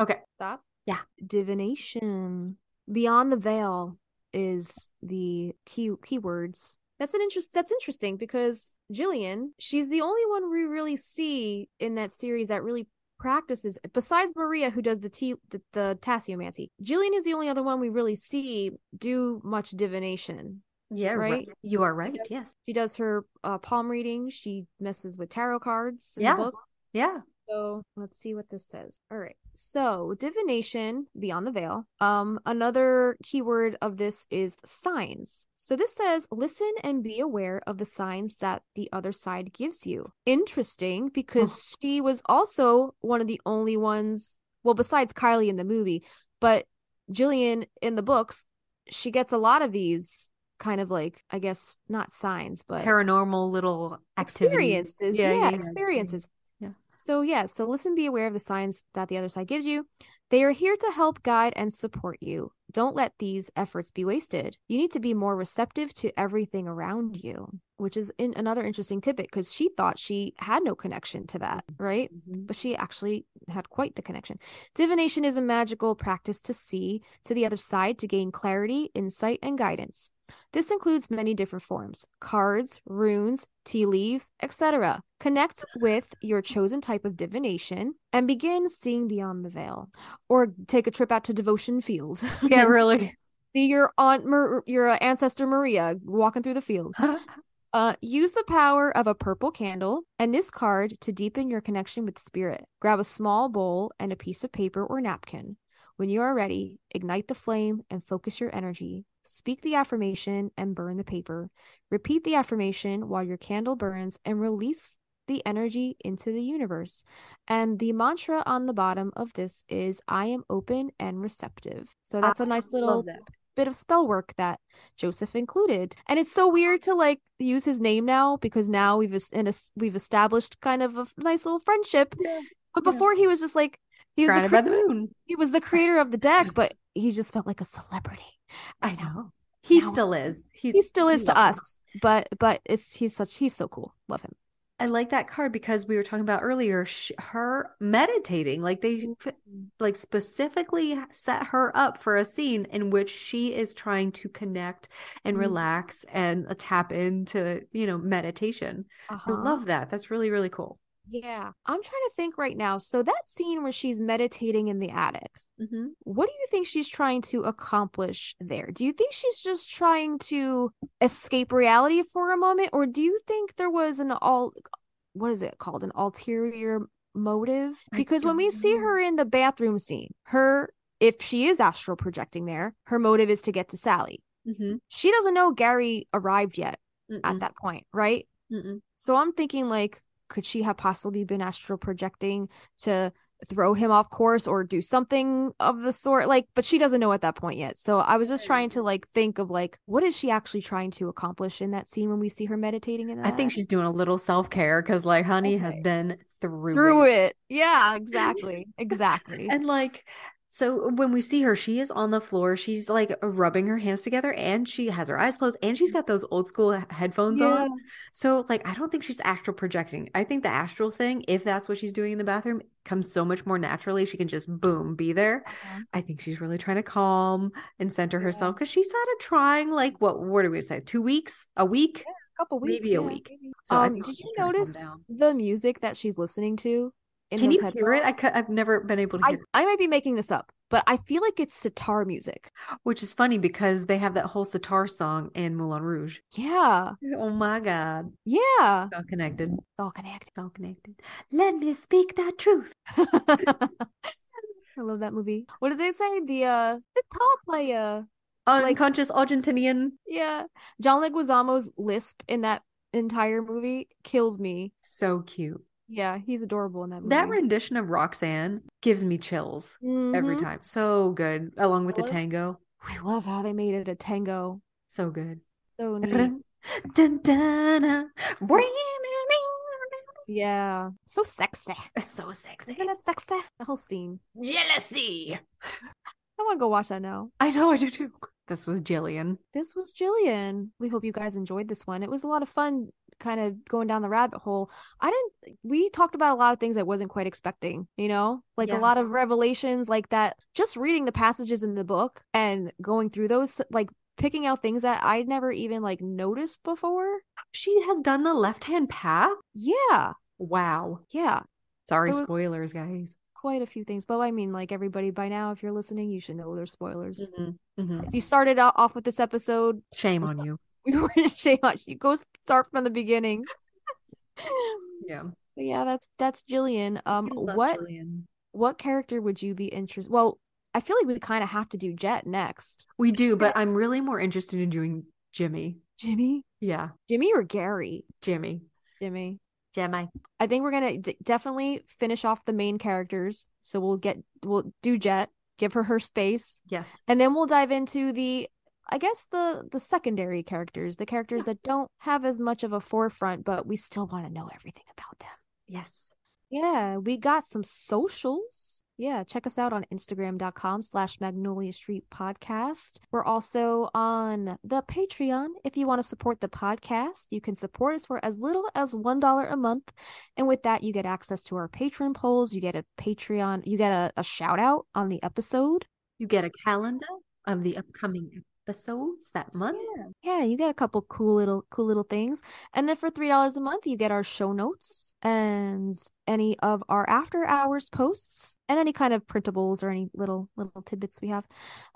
Okay. Stop. Yeah. Divination. Beyond the veil is the key keywords. That's an interest that's interesting because Gillian, she's the only one we really see in that series that really practices besides Maria who does the t the, the tasseomancy. Gillian is the only other one we really see do much divination. Yeah, Right? right. You are right. Yep. Yes. She does her uh, palm reading, she messes with tarot cards Yeah. Yeah. So let's see what this says. All right. So divination beyond the veil. Um, another keyword of this is signs. So this says listen and be aware of the signs that the other side gives you. Interesting because she was also one of the only ones, well, besides Kylie in the movie, but Gillian in the books, she gets a lot of these kind of like, I guess, not signs, but Paranormal little activity. experiences. Yeah, yeah, yeah, experiences. So yeah, so listen, be aware of the signs that the other side gives you. They are here to help guide and support you. Don't let these efforts be wasted. You need to be more receptive to everything around you, which is in another interesting tidbit because she thought she had no connection to that, right? Mhm. But she actually had quite the connection. Divination is a magical practice to see to the other side to gain clarity, insight, and guidance. This includes many different forms cards, runes, tea leaves, etc. Connect with your chosen type of divination and begin seeing beyond the veil. Or take a trip out to Devotion Fields. Yeah, really. See your aunt, Mar- your ancestor Maria walking through the field. Uh, use the power of a purple candle and this card to deepen your connection with spirit. Grab a small bowl and a piece of paper or napkin. When you are ready, ignite the flame and focus your energy. Speak the affirmation and burn the paper. Repeat the affirmation while your candle burns and release the energy into the universe. And the mantra on the bottom of this is I am open and receptive. So that's a I nice love little. Bit of spell work that Joseph included. And it's so weird to like use his name now because now we've es- in a, we've established kind of a nice little friendship. Yeah, But yeah. before he was just like he was the cre- by the moon. he was the creator of the deck, but he just felt like a celebrity. I know. He Now- still is. He, He still is to love him. us, but but it's he's such he's so cool. Love him. I like that card because we were talking about earlier sh- her meditating like they f- like specifically set her up for a scene in which she is trying to connect and Mhm. relax and uh, tap into you know meditation i Uh-huh. love that that's really really cool Yeah, I'm trying to think right now. So that scene where she's meditating in the attic, mm-hmm. what do you think she's trying to accomplish there? Do you think she's just trying to escape reality for a moment, or do you think there was an all what is it called? An ulterior motive? Because when we don't see her in the bathroom scene, her if she is astral projecting there, her motive is to get to Sally. Mm-hmm. She doesn't know Gary arrived yet Mm-mm. at that point, right? Mm-mm. So I'm thinking like could she have possibly been astral projecting to throw him off course or do something of the sort like but she doesn't know at that point yet. So I was just trying to like think of like what is she actually trying to accomplish in that scene when we see her meditating in that i think she's doing a little self-care because like honey has been through, through it. it. Yeah, exactly. Exactly. and like so when we see her she is on the floor she's like rubbing her hands together and she has her eyes closed and she's got those old school he- headphones on So, like, I don't think she's astral projecting. I think the astral thing, if that's what she's doing in the bathroom, comes so much more naturally. She can just boom, be there. Uh-huh. I think she's really trying to calm and center herself because she's had a trying, like, what, what do we say? Two weeks? A week? A couple weeks. maybe a week. maybe. So um, did you trying to calm notice the music that she's listening to? In Can those you hear it? I headphones? cou- I've never been able to I, hear it, I might be making this up, but I feel like it's sitar music. which is funny because they have that whole sitar song in Moulin Rouge. Yeah. Oh my God. Yeah. It's all connected. It's all connected. It's all connected. Let me speak the truth. I love that movie. What did they say? The uh the top player. Unconscious Argentinian. Yeah. John Leguizamo's lisp in that entire movie kills me. So cute. Yeah, he's adorable in that movie. That rendition of Roxanne gives me chills every Mhm. time. So good. Along with the tango. We love how they made it a tango. So good. So neat. Yeah. So sexy. So sexy. Isn't it sexy? The whole scene. Jealousy. I want to go watch that now. I know I do too. This was Gillian. This was Gillian. We hope you guys enjoyed this one. It was a lot of fun kind of going down the rabbit hole. I didn't we talked about a lot of things I wasn't quite expecting, you know? Like Yeah. a lot of revelations like that. Just reading the passages in the book and going through those like picking out things that I'd never even like noticed before. She has done the left hand path. Yeah. Wow. Yeah. Sorry, spoilers, guys. Quite a few things. But I mean like everybody by now if you're listening, you should know there's spoilers. Mhm, mhm. If you started off with this episode, Shame on you. We were to shame on you. Go start from the beginning. Yeah. But yeah, that's that's Gillian. Um, what Gillian. what character would you be interested? Well, I feel like we kind of have to do Jet next. We do, but I'm really more interested in doing Jimmy. Jimmy, Yeah. Jimmy or Gary? Jimmy. Jimmy. Jimmy. I think we're gonna d- definitely finish off the main characters. So we'll get we'll do Jet, give her her space, Yes. and then we'll dive into the. I guess the the secondary characters, the characters that don't have as much of a forefront, but we still want to know everything about them. Yes. Yeah, we got some socials. Yeah, check us out on Instagram.com slash Magnolia Street Podcast. We're also on the Patreon. If you want to support the podcast, you can support us for as little as $1 a month. And with that, you get access to our patron polls. You get a Patreon, you get a, a shout out on the episode. You get a calendar of the upcoming episodes that month. Yeah, you get a couple cool little cool little things. And then for three dollars a month, you get our show notes and any of our after hours posts and any kind of printables or any little little tidbits we have.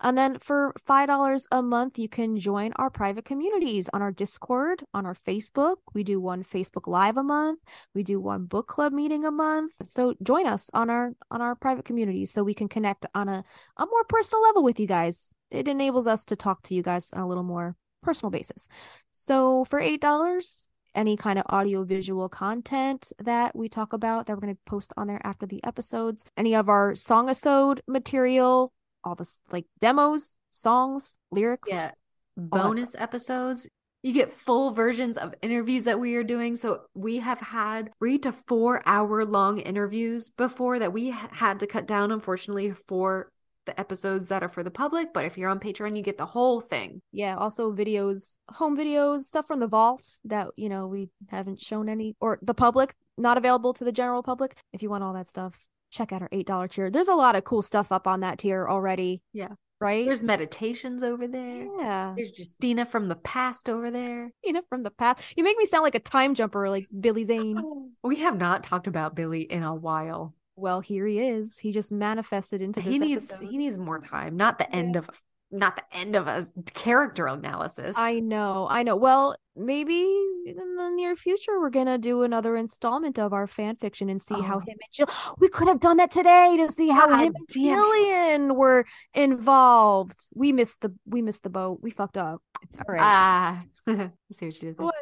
And then for five dollars a month, you can join our private communities on our Discord, on our Facebook. We do one Facebook Live a month. We do one book club meeting a month. So join us on our on our private communities so we can connect on a a more personal level with you guys. It enables us to talk to you guys on a little more personal basis. So for eight dollars any kind of audio visual content that we talk about that we're going to post on there after the episodes, any of our song episode material, all this like demos, songs, lyrics. Yeah. Bonus episodes. You get full versions of interviews that we are doing. So we have had three to four hour long interviews before that we had to cut down, unfortunately, for the episodes that are for the public. But if you're on Patreon, you get the whole thing. Yeah, also videos, home videos, stuff from the vault that, you know, we haven't shown any or the public, not available to the general public. If you want all that stuff, check out our $8 tier. There's a lot of cool stuff up on that tier already. Yeah. Right? There's meditations over there. yeah. There's Justina from the past over there. You know, from the past. You make me sound like a time jumper like Billy Zane. We have not talked about Billy in a while. Well, here he is. He just manifested into He needs episode. he needs more time. Not the end of not the end of a character analysis. I know, I know. Well, maybe in the near future we're gonna do another installment of our fan fiction and see how Oh. him and Jill. We could have done that today to see how God him and damn it. Gillian were involved. We missed the we missed the boat. We fucked up. It's all right. Ah, I see what you did. there. What?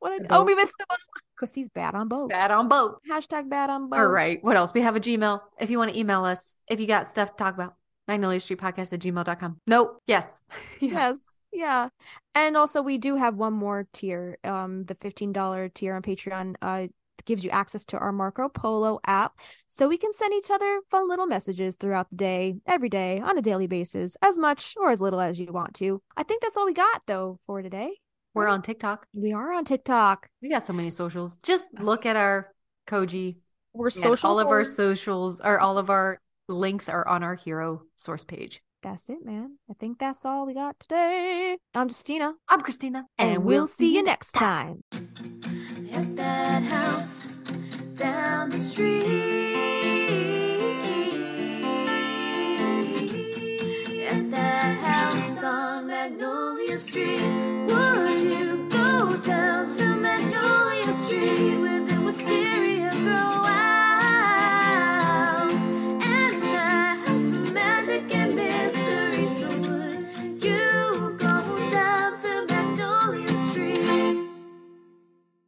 What? I, oh, we missed the one because he's bad on boats. Bad on boat. Hashtag bad on boats. All right. What else? We have a Gmail. If you want to email us, if you got stuff to talk about, Magnolia Street Podcast at gmail.com. Nope. Yes. Yeah. Yes. Yeah. And also we do have one more tier. Um the $15 tier on Patreon uh gives you access to our Marco Polo app so we can send each other fun little messages throughout the day, every day, on a daily basis, as much or as little as you want to. I think that's all we got though for today. We're on TikTok. We are on TikTok. We got so many socials. Just look at our Koji. We're social. all of our socials or all of our links are on our hero source page. That's it, man. I think that's all we got today. I'm Justina. I'm Kristina. And, we'll see you next time. At that house down the street. House on Magnolia Street. Would you go down to Magnolia Street with the wisteria?